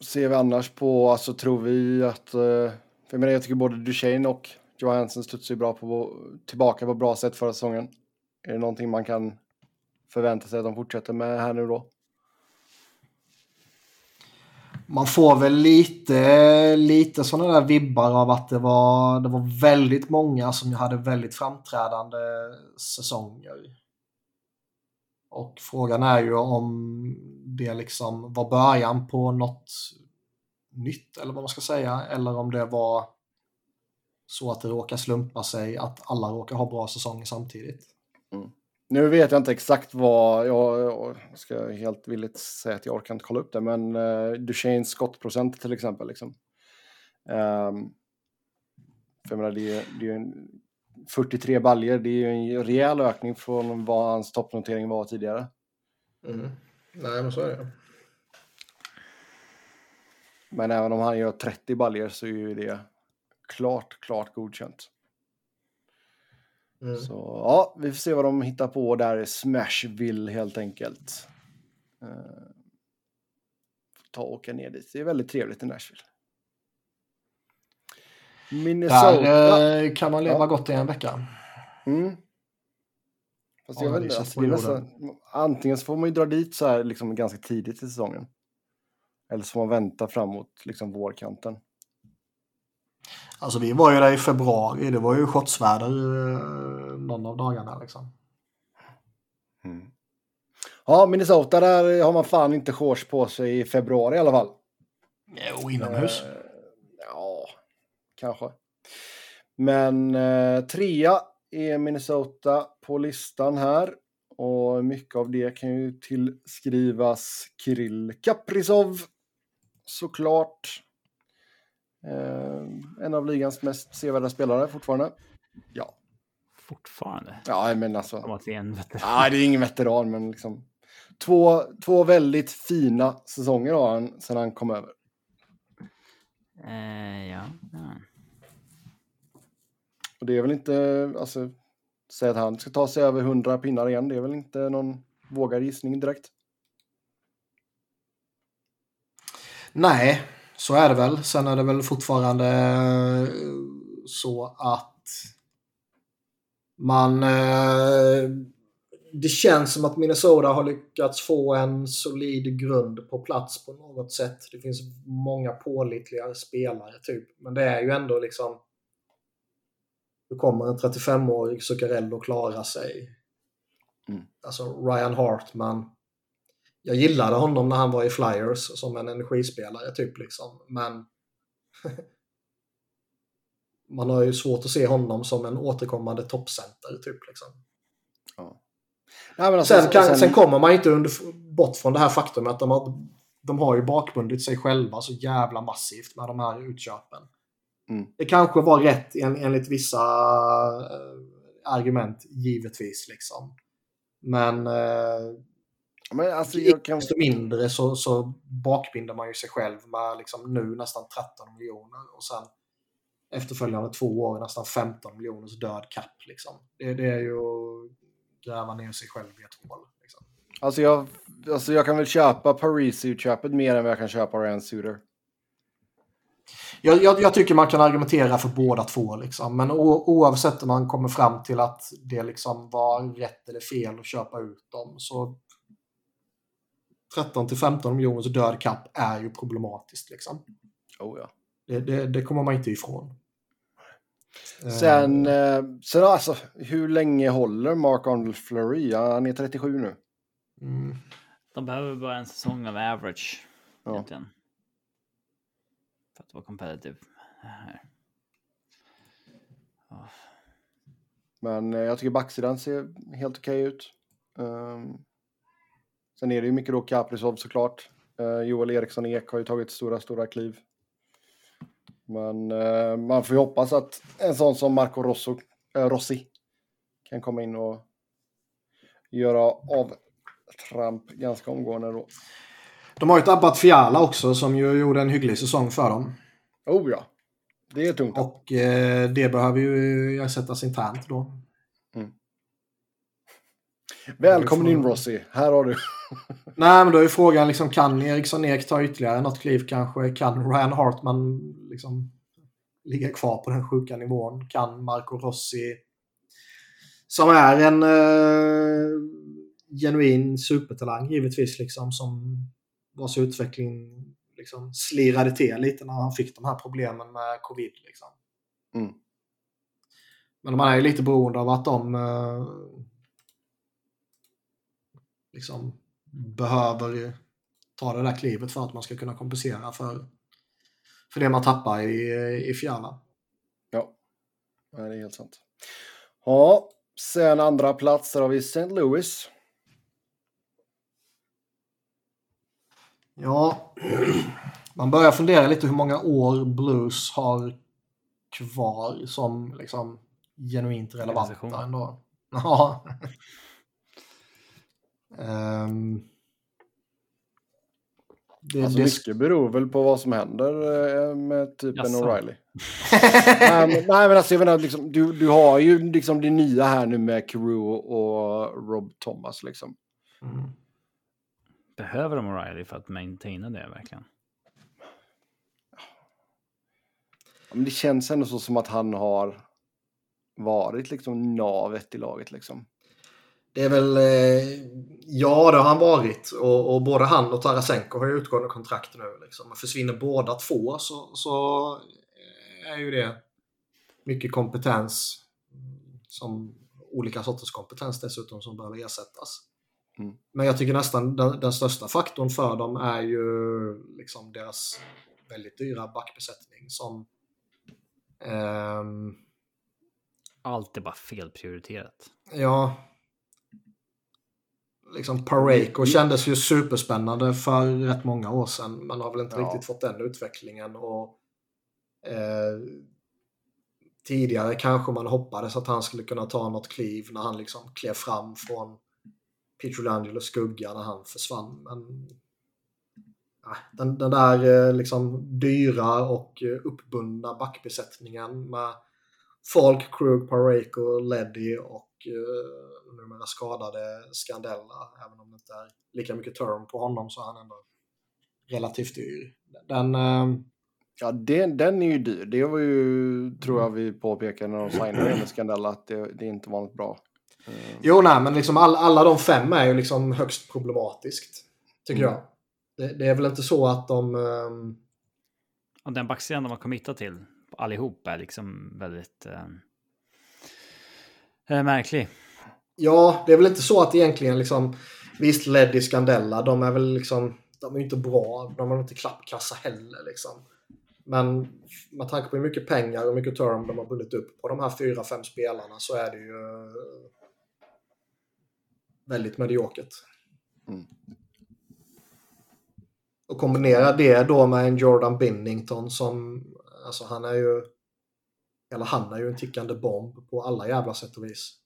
ser vi annars på, alltså tror vi att, eh, för jag menar jag tycker både Duchene och Johansson studsar ju bra på, tillbaka på bra sätt förra säsongen. Är det någonting man kan förvänta sig att de fortsätter med här nu då? Man får väl lite, lite sådana där vibbar av att det var, det var väldigt många som hade väldigt framträdande säsonger. Och frågan är ju om det liksom var början på något nytt eller vad man ska säga. Eller om det var så att det råkar slumpa sig att alla råkar ha bra säsonger samtidigt. Mm. Nu vet jag inte exakt vad, jag, jag, ska helt villigt säga att jag orkar inte kolla upp det, men eh, uh, Duchennes skottprocent till exempel. Liksom. Um, för jag menar, det, är, det är en 43 baljer, det är ju en rejäl ökning från vad hans toppnotering var tidigare. Mm. Nej, men så är det. Men även om han gör 30 baljer så är ju det klart, klart godkänt. Mm. Så ja, vi får se vad de hittar på där i Smashville helt enkelt. Uh, ta och åka ner dit. Det är väldigt trevligt i Nashville. Minnesota. Där eh, kan man leva ja. gott i en vecka. Mm. Fast jag vet inte, alltså, nästan, antingen så får man ju dra dit så här liksom ganska tidigt i säsongen. Eller så får man vänta framåt liksom vårkanten. Alltså vi var ju där i februari, det var ju shotsväder eh, någon av dagarna liksom. Mm. Ja, Minnesota där har man fan inte shorts på sig i februari i alla fall. Jo, inomhus. Eh, ja, kanske. Men eh, trea är Minnesota på listan här. Och mycket av det kan ju tillskrivas Kirill Kaprizov. Såklart. Eh, en av ligans mest sevärda spelare fortfarande. Ja. Fortfarande? Ja, men alltså. Som att det är en veteran. Nej, det är ingen veteran, men liksom. Två, två väldigt fina säsonger har han sedan han kom över. Eh, ja. ja. Och det är väl inte, alltså, säg att han ska ta sig över 100 pinnar igen, det är väl inte någon vågad gissning direkt. Nej, så är det väl. Sen är det väl fortfarande eh, så att man... Eh, det känns som att Minnesota har lyckats få en solid grund på plats på något sätt. Det finns många pålitliga spelare typ. Men det är ju ändå liksom... Hur kommer en 35-årig Zuccarello klara sig? Mm. Alltså Ryan Hartman jag gillade honom när han var i Flyers som en energispelare typ liksom. Men man har ju svårt att se honom som en återkommande toppcenter typ liksom. Ja. Ja, alltså, sen, kan, sen... sen, kommer man inte under, bort från det här faktumet att de har, de har ju bakbundit sig själva så jävla massivt med de här utköpen. Mm. Det kanske var rätt en, enligt vissa äh, argument, givetvis. liksom. Men äh, men alltså, jag kan... Desto mindre så, så bakbinder man ju sig själv med liksom nu nästan 13 miljoner och sen efterföljande två år nästan 15 miljoners död kapp. Liksom. Det, det, är ju att gräva ner sig själv i ett hål. Liksom. Alltså, jag, alltså jag kan väl köpa Paris-utköpet mer än vad jag kan köpa Ryan Suter. Jag, jag, jag, tycker man kan argumentera för båda två. Liksom. Men o, oavsett om man kommer fram till att det liksom var rätt eller fel att köpa ut dem så 13 till 15 miljoners död kapp är ju problematiskt. Liksom. Oh, ja. det, det, det kommer man inte ifrån. Sen, eh, sen alltså, hur länge håller Mark Arnold Fleury? Han är 37 nu. Mm. De behöver bara en säsong av average. Ja. Egentligen. För att vara competitive. Oh. Men eh, jag tycker backsidan ser helt okej okay ut. Um, Sen är det ju mycket då Kaprizov såklart. Uh, Joel Eriksson Ek har ju tagit stora, stora kliv. Men uh, man får ju hoppas att en sån som Marco Rosso, uh, Rossi kan komma in och göra avtramp ganska omgående då. De har ju tappat Fiala också som ju gjorde en hygglig säsong för dem. Oh ja, det är tungt. Och eh, det behöver ju ersättas internt då. Välkommen in Rossi, här har du. Nej, men då är frågan liksom, kan Eriksson Ek ta ytterligare något kliv kanske? Kan Ryan Hartman liksom ligga kvar på den sjuka nivån? Kan Marco Rossi, som är en eh, genuin supertalang givetvis, liksom, som vars utveckling liksom, slirade till lite när han fick de här problemen med covid. Liksom. Mm. Men man är ju lite beroende av att de eh, liksom behöver ta det där klivet för att man ska kunna kompensera för, för det man tappar i, i Fiala. Ja, det är helt sant. Ja, sen andra plats där har vi St. Louis. Ja, man börjar fundera lite hur många år Blues har kvar som liksom genuint relevanta ändå. Ja. Ehm, det, Alltså det, mycket beror väl på vad som händer eh, med typ en Jaså? O'Reilly. nej, men, nej men alltså jag menar, liksom, du, du har ju liksom det nya här nu med Carew och Rob Thomas liksom. mm. Behöver de O'Reilly för att maintaina det verkligen? Ja, Men det känns ändå så som att han har varit liksom navet i laget liksom. Det är väl, eh, ja det har han varit och, och både han och Tarasenko har ju utgående kontrakt nu. Liksom. Och försvinner båda två så, så är ju det mycket kompetens, som olika sorters kompetens dessutom som behöver ersättas. Mm. Men jag tycker nästan den, den största faktorn för dem är ju liksom deras väldigt dyra backbesättning som ehm, Allt är bara felprioriterat. Ja. Liksom Pareko kändes ju superspännande för rätt många år sedan. Men har väl inte Ja. riktigt fått den utvecklingen. Och, eh, tidigare kanske man hoppades att han skulle kunna ta något kliv när han liksom klev fram från Pietrangelo skugga när han försvann. Men den, den där eh, liksom dyra och eh, uppbundna backbesättningen med Falk, Krug, Pareko, Leddy och uh, numera skadade Scandella. Även om det inte är lika mycket term på honom så är han ändå relativt dyr. Den, uh... Ja, den, den är ju dyr. Det var ju, tror jag vi påpekade när de signade med Scandella, att det, det inte var något bra. Eh, jo, nej, men liksom all, alla de fem är ju liksom högst problematiskt. Tycker Mm. jag. Det, det är väl inte så att de... ehm, Och den backsidan de har committat till allihop är liksom väldigt eh, märklig. Ja, det är väl inte så att egentligen liksom... Visst, Leddy, Scandella, de är väl liksom... De är ju inte bra. De har inte klappkassa heller liksom. Men med tanke på hur mycket pengar och mycket term de har bundit upp på de här fyra, fem spelarna så är det ju väldigt mediokert. Mm. Och kombinera det då med en Jordan Binnington som, alltså han är ju, eller han är ju en tickande bomb på alla jävla sätt och vis.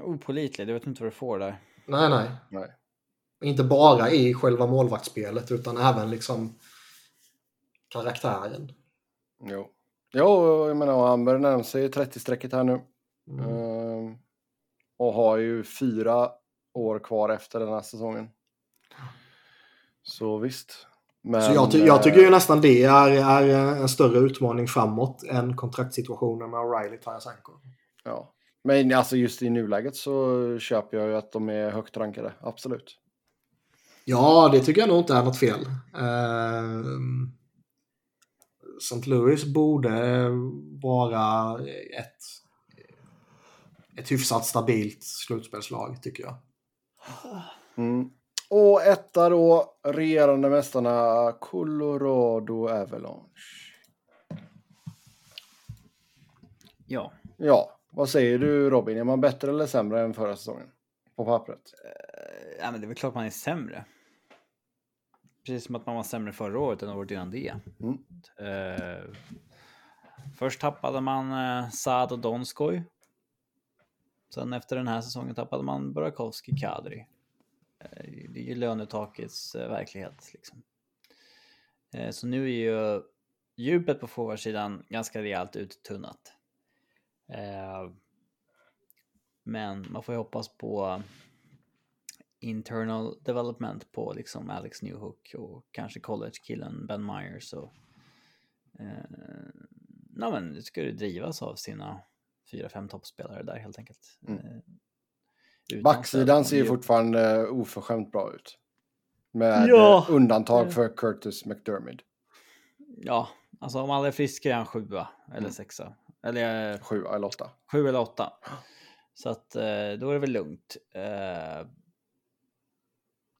Opolitlig, du vet inte vad du får där. Nej, nej. nej. Inte bara i själva målvaktsspelet utan även liksom karaktären. Jo. Jo, jag menar, han börjar närma sig 30-strecket här nu. Mm. Eh, och har ju fyra år kvar efter den här säsongen. Så visst. Men, Så jag, ty jag tycker ju eh, nästan det är, är en större utmaning framåt än kontraktssituationen med O'Reilly Tarasenko. Ja. Men alltså just i nuläget så köper jag ju att de är högt rankade. Absolut. Ja, det tycker jag nog inte är något fel. Ehm, St. Louis borde vara ett, ett hyfsat stabilt slutspelslag tycker jag. Mm. Och etta då, regerande mästarna Colorado Avalanche. Ja, Ja, vad säger du Robin? Är man bättre eller sämre än förra säsongen? På pappret. ja, men det är väl klart man är sämre. Precis som att man var sämre förra året än året innan det. Mm. Eh, först tappade man eh, Saad och Donskoj. Sen efter den här säsongen tappade man Burakovsky Kadri. Eh, det är ju lönetakets eh, verklighet. Liksom. Eh, så nu är ju djupet på forwardsidan ganska rejält uttunnat. Men man får ju hoppas på internal development på liksom Alex Newhook och kanske college-killen Ben Myers och eh, ja, men det ska ju drivas av sina fyra, fem toppspelare där helt enkelt. Mm. Eh, Backsidan ser ju fortfarande oförskämt bra ut. Med Ja. undantag för Curtis McDermid. Ja, alltså om alla är friska är han sjua eller Mm. sexa. Eller eh, Sju eller åtta. sju eller åtta. Så att eh, då är det väl lugnt.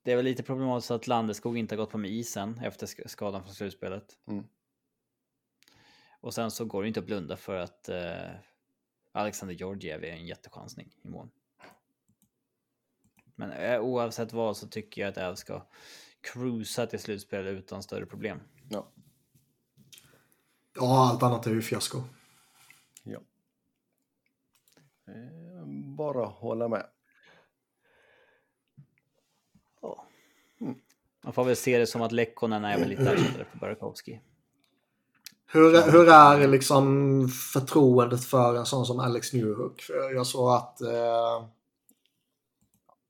Det är väl lite problematiskt att Landeskog inte har gått på med isen efter sk- skadan från slutspelet. Mm. Och sen så går det inte att blunda för att Alexander Georgiev är en jättechansning i mål. Men eh, oavsett vad så tycker jag att Elf ska cruisa till slutspel utan större problem. Ja. Ja, allt annat är ju fiasko. ja. Eh, Bara hålla med. Ja. Mm. Man får väl se det som att Lekkonen är väl lite ersättare för Burakovsky. Hur, hur är liksom förtroendet för en sån som Alex Newhook? För jag såg att... Eh,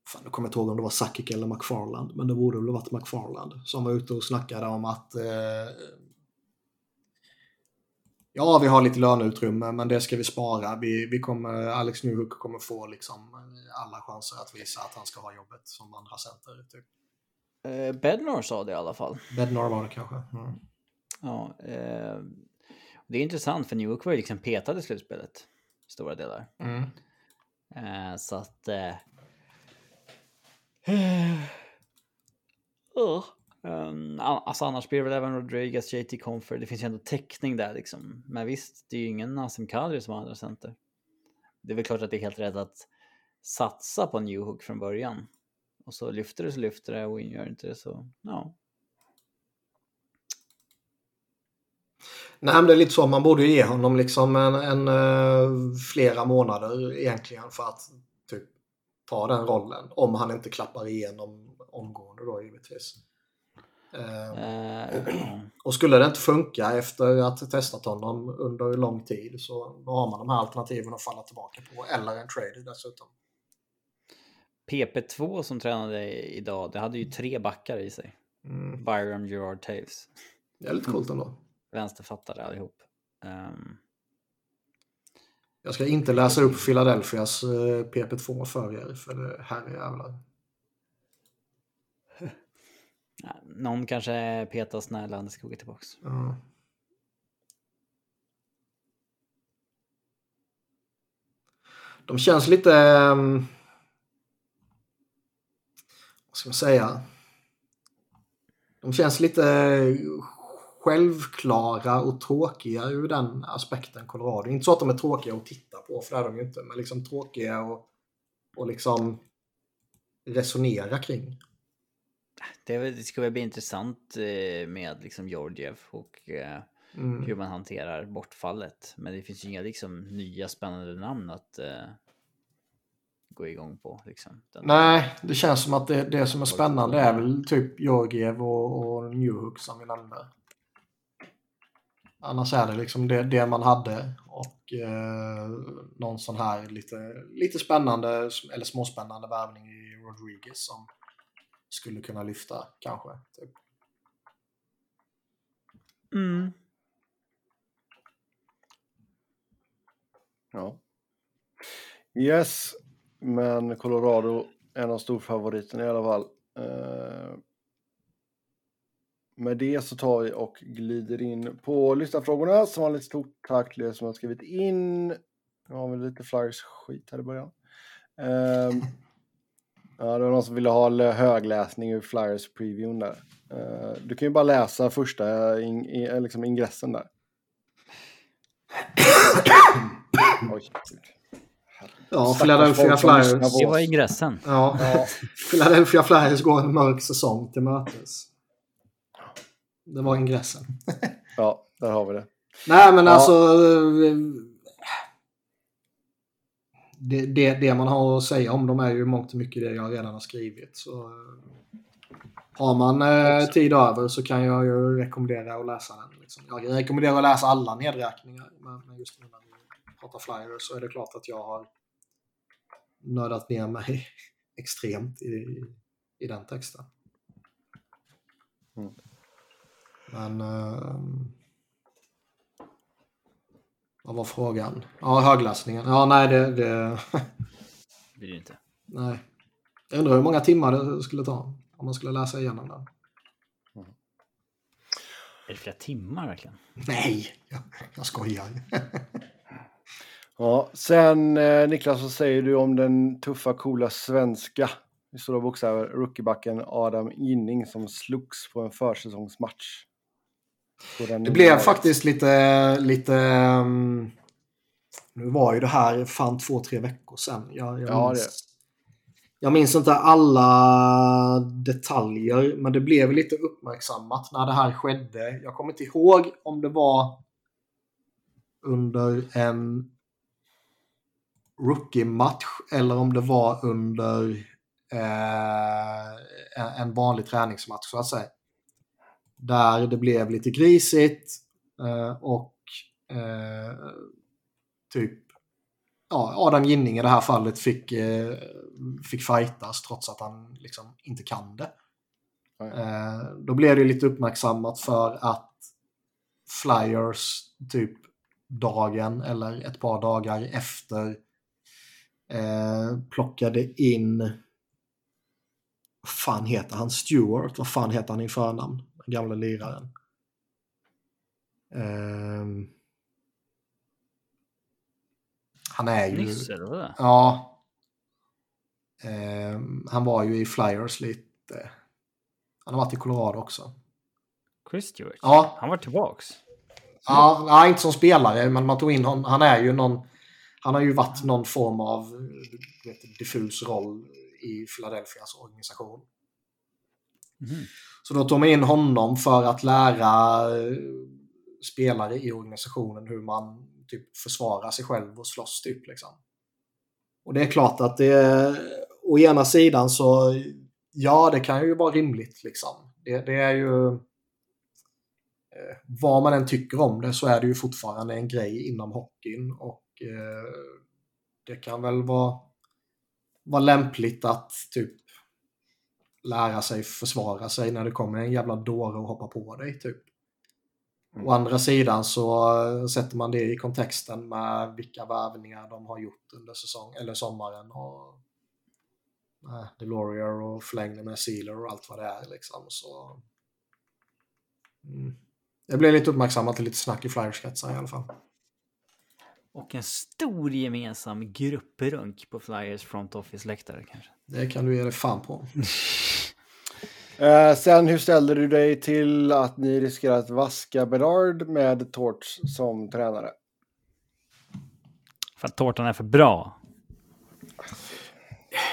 fan, jag kommer inte ihåg om det var Sakic eller McFarland, men det borde väl varit McFarland som var ute och snackade om att eh, Ja, vi har lite löneutrymme, men det ska vi spara. Vi, vi kommer, Alex Newhook kommer få liksom alla chanser att visa att han ska ha jobbet som andra center. Typ. Eh, Bednor sa det i alla fall. Bednar var det kanske. Mm. Ja, eh, det är intressant för New York var ju liksom petad i slutspelet. Stora delar. Mm. Eh, så att... Eh, ehm, a- alltså annars blir det väl även Rodriguez, JT Comfort. Det finns ju ändå täckning där liksom. Men visst, det är ju ingen Nassim Kadri som har andra center. Det är väl klart att det är helt rätt att satsa på New Hook från början. Och så lyfter det så lyfter det och gör inte det så, ja. Nej, men det är lite så. Man borde ju ge honom liksom en, en eh, flera månader egentligen för att typ, ta den rollen. Om han inte klappar igenom omgående då givetvis. Ja. och skulle det inte funka efter att ha testat honom under lång tid så då har man de här alternativen att falla tillbaka på. Eller en trade dessutom. PP2 som tränade idag, det hade ju tre backar i sig. Mm. Byram, Gerard, Taves. Det är lite coolt ändå. Vänsterfattare allihop. Ehm, Jag ska inte läsa upp Philadelphias eh, PP2 för er, för det här är jävlar. någon kanske petas när Landeskog är tillbaks. Ja. De känns lite... ehm, vad ska man säga? De känns lite självklara och tråkiga ur den aspekten Colorado. Inte så att de är tråkiga att titta på, för det är de ju inte. Men liksom tråkiga och, och liksom resonera kring. Det, det ska väl bli intressant eh, med liksom Georgiev och eh, Mm. hur man hanterar bortfallet. Men det finns ju inga liksom nya spännande namn att eh, gå igång på. Liksom. Den- Nej, det känns som att det, det som är spännande är väl typ Georgiev och, och Newhook som vi nämnde. Annars är det liksom det, det man hade och eh, någon sån här lite, lite spännande eller småspännande värvning i Rodriguez som skulle kunna lyfta kanske. Typ. Mm. Ja. Yes, men Colorado är en av storfavoriterna i alla fall. Eh, med det så tar vi och glider in på lyssnarfrågorna. Som vanligt stort tack till er som har skrivit in. Nu har vi lite flyers skit här i början. Ehm, ja, det var någon som ville ha högläsning ur flyers previewn där. Eh, du kan ju bara läsa första in, i, liksom ingressen där. Oj. Ja, Philadelphia Flyers. Det var ingressen. Ja, Philadelphia Flyers går en mörk säsong till mötes. Det var ingressen. ja, där har vi det. Nej, men Ja. alltså... eh, Det, det, det man har att säga om dem är ju mångt och mycket det jag redan har skrivit. Så, eh, har man eh, tid över så kan jag ju rekommendera att läsa den. Liksom. Jag rekommenderar att läsa alla nedräkningar. Men men just nu när vi pratar flyers så är det klart att jag har nördat ner mig extremt i, i den texten. Mm. Men... ehm, vad var frågan? Ja, högläsningen. Ja, nej, det... det blir det inte. nej. Jag undrar hur många timmar det skulle ta om man skulle läsa igenom den. Är det flera timmar verkligen? Nej, jag, jag skojar. Ja, sen eh, Niklas, vad säger du om den tuffa, coola svenska i stora bokstäver, rookiebacken Adam Ginning som slogs på en försäsongsmatch? Det blev faktiskt lite... lite um, nu var ju det här fan två, tre veckor sedan. Jag, jag, Ja, minns, jag minns inte alla detaljer, men det blev lite uppmärksammat när det här skedde. Jag kommer inte ihåg om det var under en rookie-match eller om det var under eh, en vanlig träningsmatch så att säga. Där det blev lite grisigt eh, och eh, typ ja, Adam Ginning i det här fallet fick, eh, fick fightas trots att han liksom inte kan det. Eh, då blev det lite uppmärksammat för att Flyers typ dagen eller ett par dagar efter eh, plockade in vad fan heter han? Stewart? Vad fan heter han i förnamn? Gamla liraren. Ehm, han är ju... Nyss eller vad? Ja. Ehm, han var ju i Flyers lite. Han har varit i Colorado också. Chris Stewart? Ja. Han var tillbaks. Ja, nej, inte som spelare, men man tog in honom. Han är ju någon... Han har ju varit någon form av vet, diffus roll i Philadelphias organisation. Mhm. Så då tog man in honom för att lära eh, spelare i organisationen hur man typ försvarar sig själv och slåss typ liksom. Och det är klart att det, å ena sidan så, ja det kan ju vara rimligt liksom. Det, det är ju, eh, vad man än tycker om det så är det ju fortfarande en grej inom hockeyn och eh, det kan väl vara, vara lämpligt att typ lära sig försvara sig när det kommer en jävla dåre och hoppar på dig typ. Mm. Å andra sidan så eh, sätter man det i kontexten med vilka värvningar de har gjort under säsong, eller sommaren och Delorier och förlängde med Sealer och allt vad det är liksom. Så, mm. Det blev lite uppmärksammat och lite snack i Flyers-kretsar i alla fall. Och en stor gemensam grupprunk på Flyers front office-läktare kanske. Det kan du ge dig fan på. Eh, sen hur ställer du dig till att ni riskerar att vaska Bedard med Torch som tränare? För att tårtan är för bra.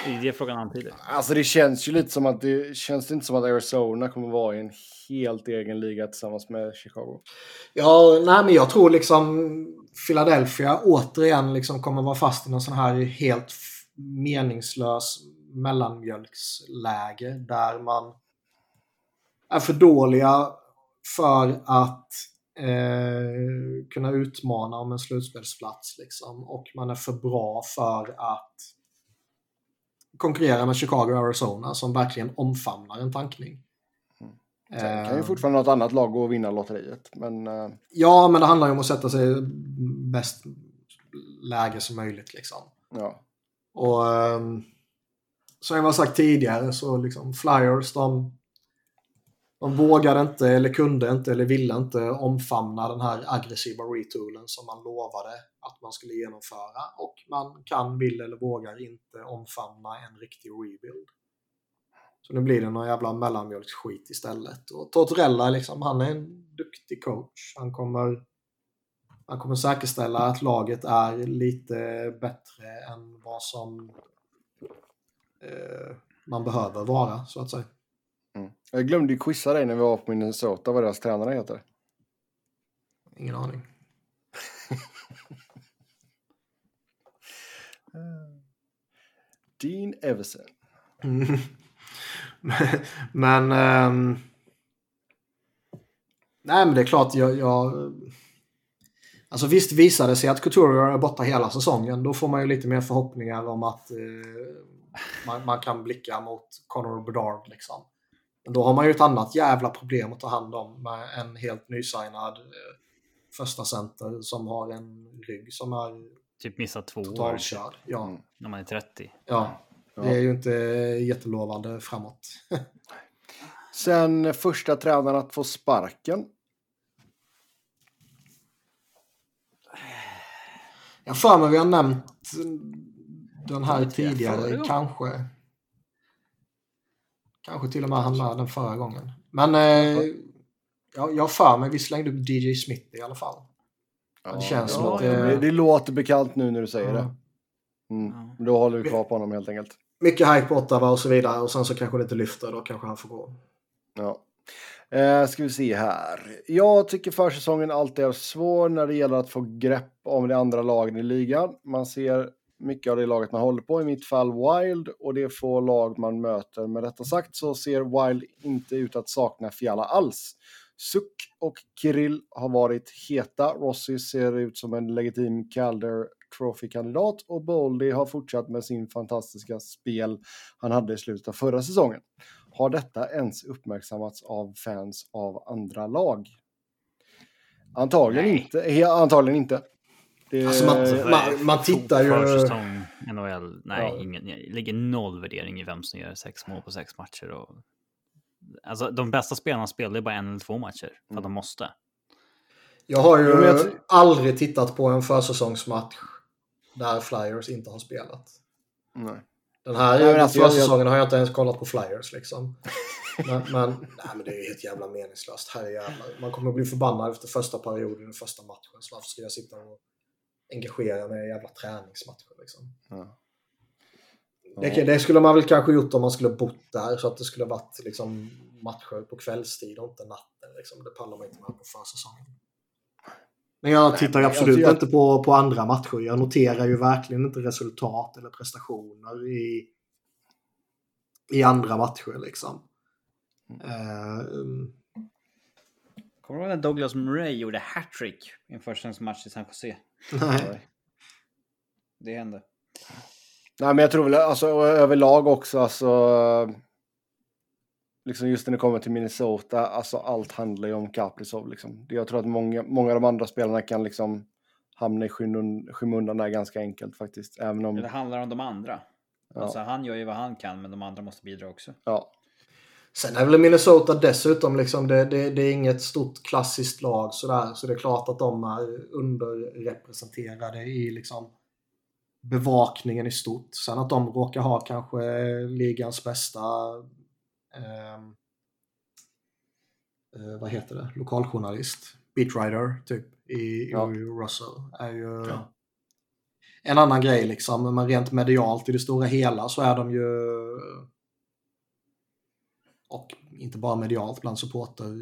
Det är det frågan antyder. Alltså det känns ju lite som att det känns inte som att Arizona kommer vara i en helt egen liga tillsammans med Chicago. Ja, nej men jag tror liksom Philadelphia återigen liksom kommer vara fast i någon sån här helt meningslös mellanmjölksläge där man är för dåliga för att eh, kunna utmana om en slutspelsplats liksom och man är för bra för att konkurrera med Chicago och Arizona som verkligen omfamnar en tankning. Sen kan ju fortfarande något annat lag gå och vinna lotteriet. Men eh, Ja, men det handlar ju om att sätta sig i bäst läge som möjligt. Liksom. ja. Och um, som jag har sagt tidigare så liksom Flyers de, de vågade inte eller kunde inte eller ville inte omfamna den här aggressiva retoolen som man lovade att man skulle genomföra. Och man kan, vill eller vågar inte omfamna en riktig rebuild. Så nu blir det någon jävla mellanmjölksskit istället. Och Tortorella, liksom, han är en duktig coach. Han kommer han kommer säkerställa att laget är lite bättre än vad som eh, man behöver vara, så att säga. Mm. Jag glömde ju quizza dig när vi var på Minnesota vad deras tränare heter. Ingen aning. Dean Everson. Mm. men... ehm, nej, men det är klart jag... jag alltså visst visade det sig att Couturier är borta hela säsongen. Då får man ju lite mer förhoppningar om att eh, man, man kan blicka mot Connor Bedard. Liksom. Då har man ju ett annat jävla problem att ta hand om med en helt nysignad eh, första center som har en rygg som är Typ missat två år totalkörd. Ja, Mm. när man är 30. ja, Ja. det är ju inte jättelovande framåt. Sen första tränaren att få sparken. Jag för mig vi har nämnt den här tidigare, kanske. Kanske till och med han med den förra gången. Men eh, jag, jag har för mig vi slängde upp DJ Smith i alla fall. det känns som att det- det... det låter bekant nu när du säger det. Ja. Mm. Ja. Då håller vi kvar på honom helt enkelt. Mycket hype på Ottawa och så vidare och sen så kanske det inte lyfter, då kanske han får gå. Ja. Eh, ska vi se här. Jag tycker försäsongen alltid är svår när det gäller att få grepp om de andra lagen i ligan. Man ser mycket av det laget man håller på, i mitt fall Wild, och det är få lag man möter. Med detta sagt så ser Wild inte ut att sakna Fiala alls. Suck och Kirill har varit heta. Rossi ser ut som en legitim Calder Trophy-kandidat och Boldy har fortsatt med sin fantastiska spel han hade i slutet av förra säsongen. Har detta ens uppmärksammats av fans av andra lag? Antagligen Nej. inte. Antagligen inte. Det, Alltså, man- man- man tittar ju- Försäsong, NHL, nej, Ja. ingen, jag lägger noll värdering i vem som gör sex mål på sex matcher. Och, alltså, de bästa spelarna spelar ju bara en eller två matcher för att de måste. Jag har ju jag- aldrig tittat på en försäsongsmatch där Flyers inte har spelat. Nej. Den här Nej, alltså, jag- försäsongen har jag inte ens kollat på Flyers liksom. Men, men, nej, men det är ju helt jävla meningslöst. Herrejävlar. Man kommer bli förbannad efter första perioden, första matchen. Så varför ska jag sitta och engagera mig i jävla träningsmatcher liksom? Ja. Det, det skulle man väl kanske gjort om man skulle bott där så att det skulle varit liksom matcher på kvällstid och inte natten. Liksom. Det pallar man inte med på försäsongen. Men jag tittar men absolut jag- inte på, på andra matcher. Jag noterar ju verkligen inte resultat eller prestationer i, i andra matcher. Liksom. Eh, um, Kommer du ihåg när Douglas Murray gjorde hattrick i en försäsongsmatch i San Jose? nej. Det hände. Nej, men jag tror väl alltså överlag också, alltså. Liksom just när det kommer till Minnesota, alltså allt handlar ju om Kaprizov liksom. Jag tror att många, många av de andra spelarna kan liksom hamna i skymund- skymundan där ganska enkelt faktiskt. Även om, Det handlar om de andra. Ja. Alltså, han gör ju vad han kan, men de andra måste bidra också. ja, Sen är väl Minnesota dessutom liksom, det, det, det är inget stort klassiskt lag sådär. Så det är klart att de är underrepresenterade i liksom bevakningen i stort. Sen att de råkar ha kanske ligans bästa ehm, eh, vad heter det, lokaljournalist, beatwriter typ i, Ja. i Russell är ju Ja. en annan grej liksom. Men rent medialt i det stora hela så är de ju och inte bara medialt bland supporter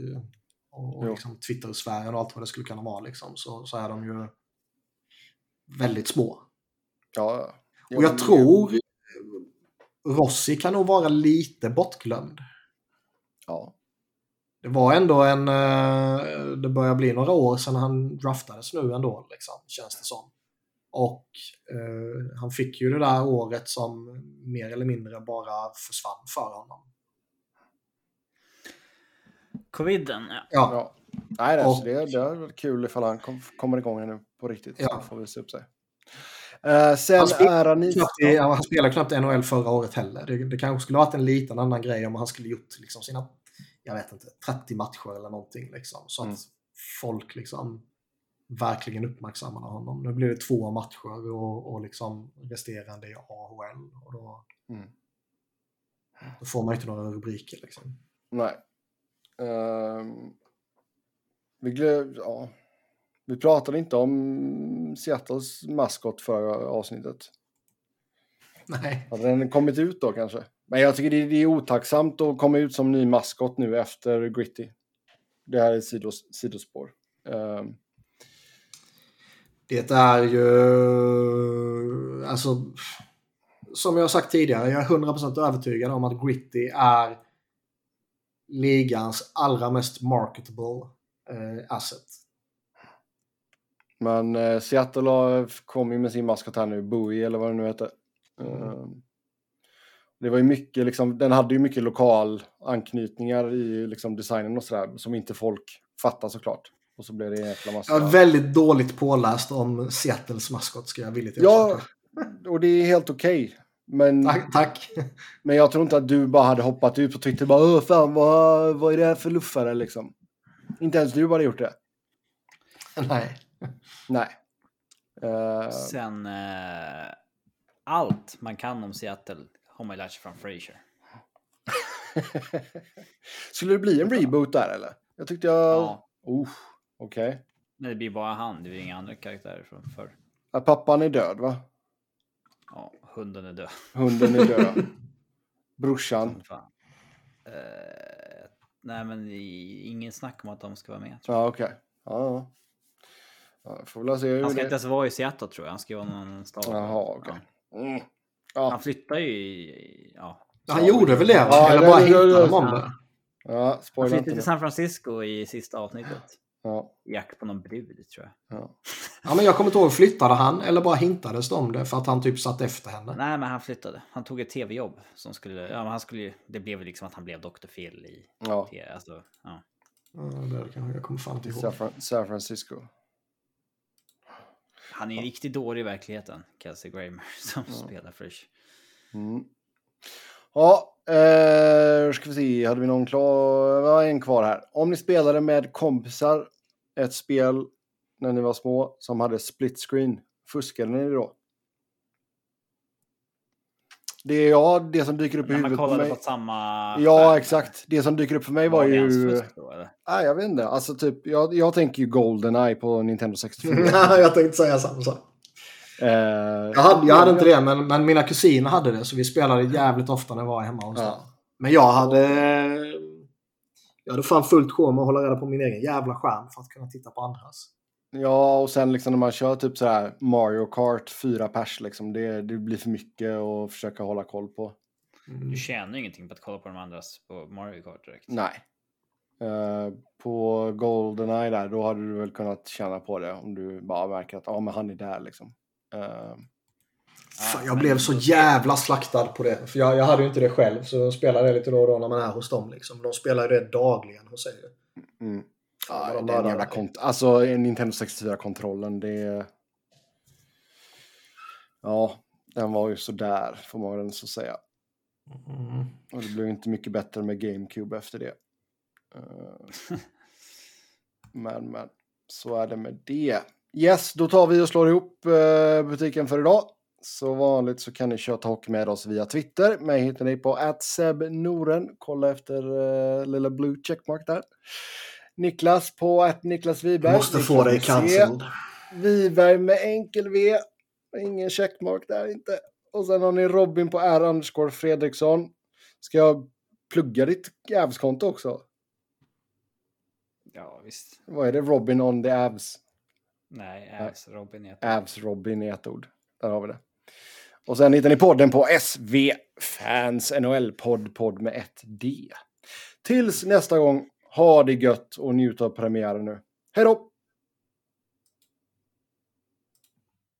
och liksom Twitter-sfären och allt vad det skulle kunna vara liksom, så, så är de ju väldigt små. ja. Och jag tror Rossi kan nog vara lite bortglömd. Ja, Det var ändå en... eh, Det börjar bli några år sedan han draftades nu ändå, liksom, känns det som. Och eh, han fick ju det där året som mer eller mindre bara försvann för honom. Coviden, ja. Ja. Nej, det, Och- det, det hade varit kul ifall han kom, kommer igång nu på riktigt. Ja. Så får vi se upp sig. Eh, sen Han spel- är han i... knappt i, han spelade knappt NHL förra året heller. Det, det kanske skulle ha varit en liten annan grej om han skulle gjort liksom sina, jag vet inte, 30 matcher eller någonting. Liksom, så att Mm. folk liksom verkligen uppmärksammar honom. Nu blir det två matcher och, och liksom resterande i AHL. Och då, Mm. då får man inte några rubriker. Liksom. Nej. Ehm, vi glöm, ja. Vi pratade inte om Seattles maskot förra avsnittet. Nej. Hade den kommit ut då kanske? Men jag tycker det är, det är otacksamt att komma ut som ny maskot nu efter Gritty. Det här är sidos, sidospår. Um, Det är ju... Alltså... Som jag har sagt tidigare, jag är 100% övertygad om att Gritty är ligans allra mest marketable eh, asset. men eh, Seattle kom ju med sin maskot här nu, Bowie eller vad det nu heter. Um, det var ju mycket, liksom, den hade ju mycket lokal anknytningar i liksom, designen och sådär som inte folk fattar såklart. Och så blev det en jäkla massa... Jag är väldigt dåligt påläst om Seattles maskot ska jag villigt Ja, erkänna. och det är helt okej. Men, Tack, tack. men jag tror inte att du bara hade hoppat ut på Twitter och bara Åh, fan, vad, vad är det här för luffare liksom? Inte ens du hade gjort det. Nej. Nej. Eh, Sen eh, allt man kan om Seattle har man lärt sig från Frasier. Skulle det bli en reboot där eller? Jag tyckte jag... Ja, Oh, Okej. men det blir bara han. Det blir inga andra karaktärer från förr. Ja, Pappan är död va? Ja, hunden är död. Hunden är död. Brorsan. Eh, nej, men i- ingen snack om att de ska vara med. Ja, okej. Ja, ja. ja. Får väl se. Han ska det... inte ens vara i Seattle tror jag. Han ska vara någon stad. Jaha, okej. Ja. Mm. Han Ja, flyttar ju i... Ja. Han gjorde väl det? va? Ja, Eller bara det- de om det? ja Han flyttade inte till. San Francisco i sista avsnittet. Ja, Jakt på någon brud tror jag. ja. Ja, men jag kommer inte ihåg, flyttade han eller bara hintades det om det för att han typ satt efter henne? Nej, men han flyttade. Han tog ett tv-jobb som skulle... Ja, men han skulle ju... Det blev ju liksom att han blev Dr. Phil i... ja. TV, alltså, ja. Ja, det kanske jag kommer fan inte San, ihåg. San Francisco. Han är en riktigt dålig i verkligheten, Kelsey Grammer, som spelar Frisch. Mm. Ja, eh, ska vi se, hade vi någon klar? Vi har en kvar här. Om ni spelade med kompisar ett spel när ni var små som hade split screen, fuskade ni då? Det är ja, det som dyker upp i man huvudet på mig. på samma... Ja, exakt. Det som dyker upp för mig Var var ju... fusk då, eller? Nej, jag vet inte. Alltså typ, jag, jag tänker ju Goldeneye på Nintendo 64. jag tänkte säga samma sak. eh, Jag hade, jag hade inte det, men, men mina kusiner hade det. Så vi spelade jävligt ofta när jag var hemma hos. Ja. Men jag hade... Jag hade fan fullt sjå med att hålla reda på min egen jävla skärm för att kunna titta på andras. Ja, och sen liksom när man kör typ så här Mario Kart fyra pers liksom, det, det blir för mycket att försöka hålla koll på. Mm. Du tjänar ju ingenting på att kolla på de andras på Mario Kart direkt. Nej. Eh, på Goldeneye där, då hade du väl kunnat tjäna på det om du bara märker att ja, men han är där liksom. Eh, Fan, jag blev så jävla slaktad på det. För jag, jag hade ju inte det själv. Så jag spelade det lite då och då när man är hos dem. Liksom. De spelar det dagligen hos sig. mm. Ja, de jävla kont- alltså en Nintendo 64-kontrollen, det... Ja, den var ju sådär, får man väl så säga. Mm. Och det blev inte mycket bättre med GameCube efter det. Eh, men, men, så är det med det. Yes, då tar vi och slår ihop eh, butiken för idag. Så vanligt så kan ni köta hockey med oss via Twitter. Mig hittar ni på @sebnoren. Kolla efter uh, lilla blue checkmark där. Niklas på att Niklas Wiberg. Måste få dig Niklas med C. cancelled. Wiberg med enkel V. Ingen checkmark där inte. Och sen har ni Robin på R underscore Fredriksson. Ska jag plugga ditt jävskonto också? Ja, visst. Vad är det? Robin on the abs. Nej, Avs Robin heter Abs Robin i ett ord. Där har vi det. Och sen hittar ni podden på SV Fans NHL-podd, podd med ett D. Tills nästa gång, ha det gött och njut av premiären nu. Hej då!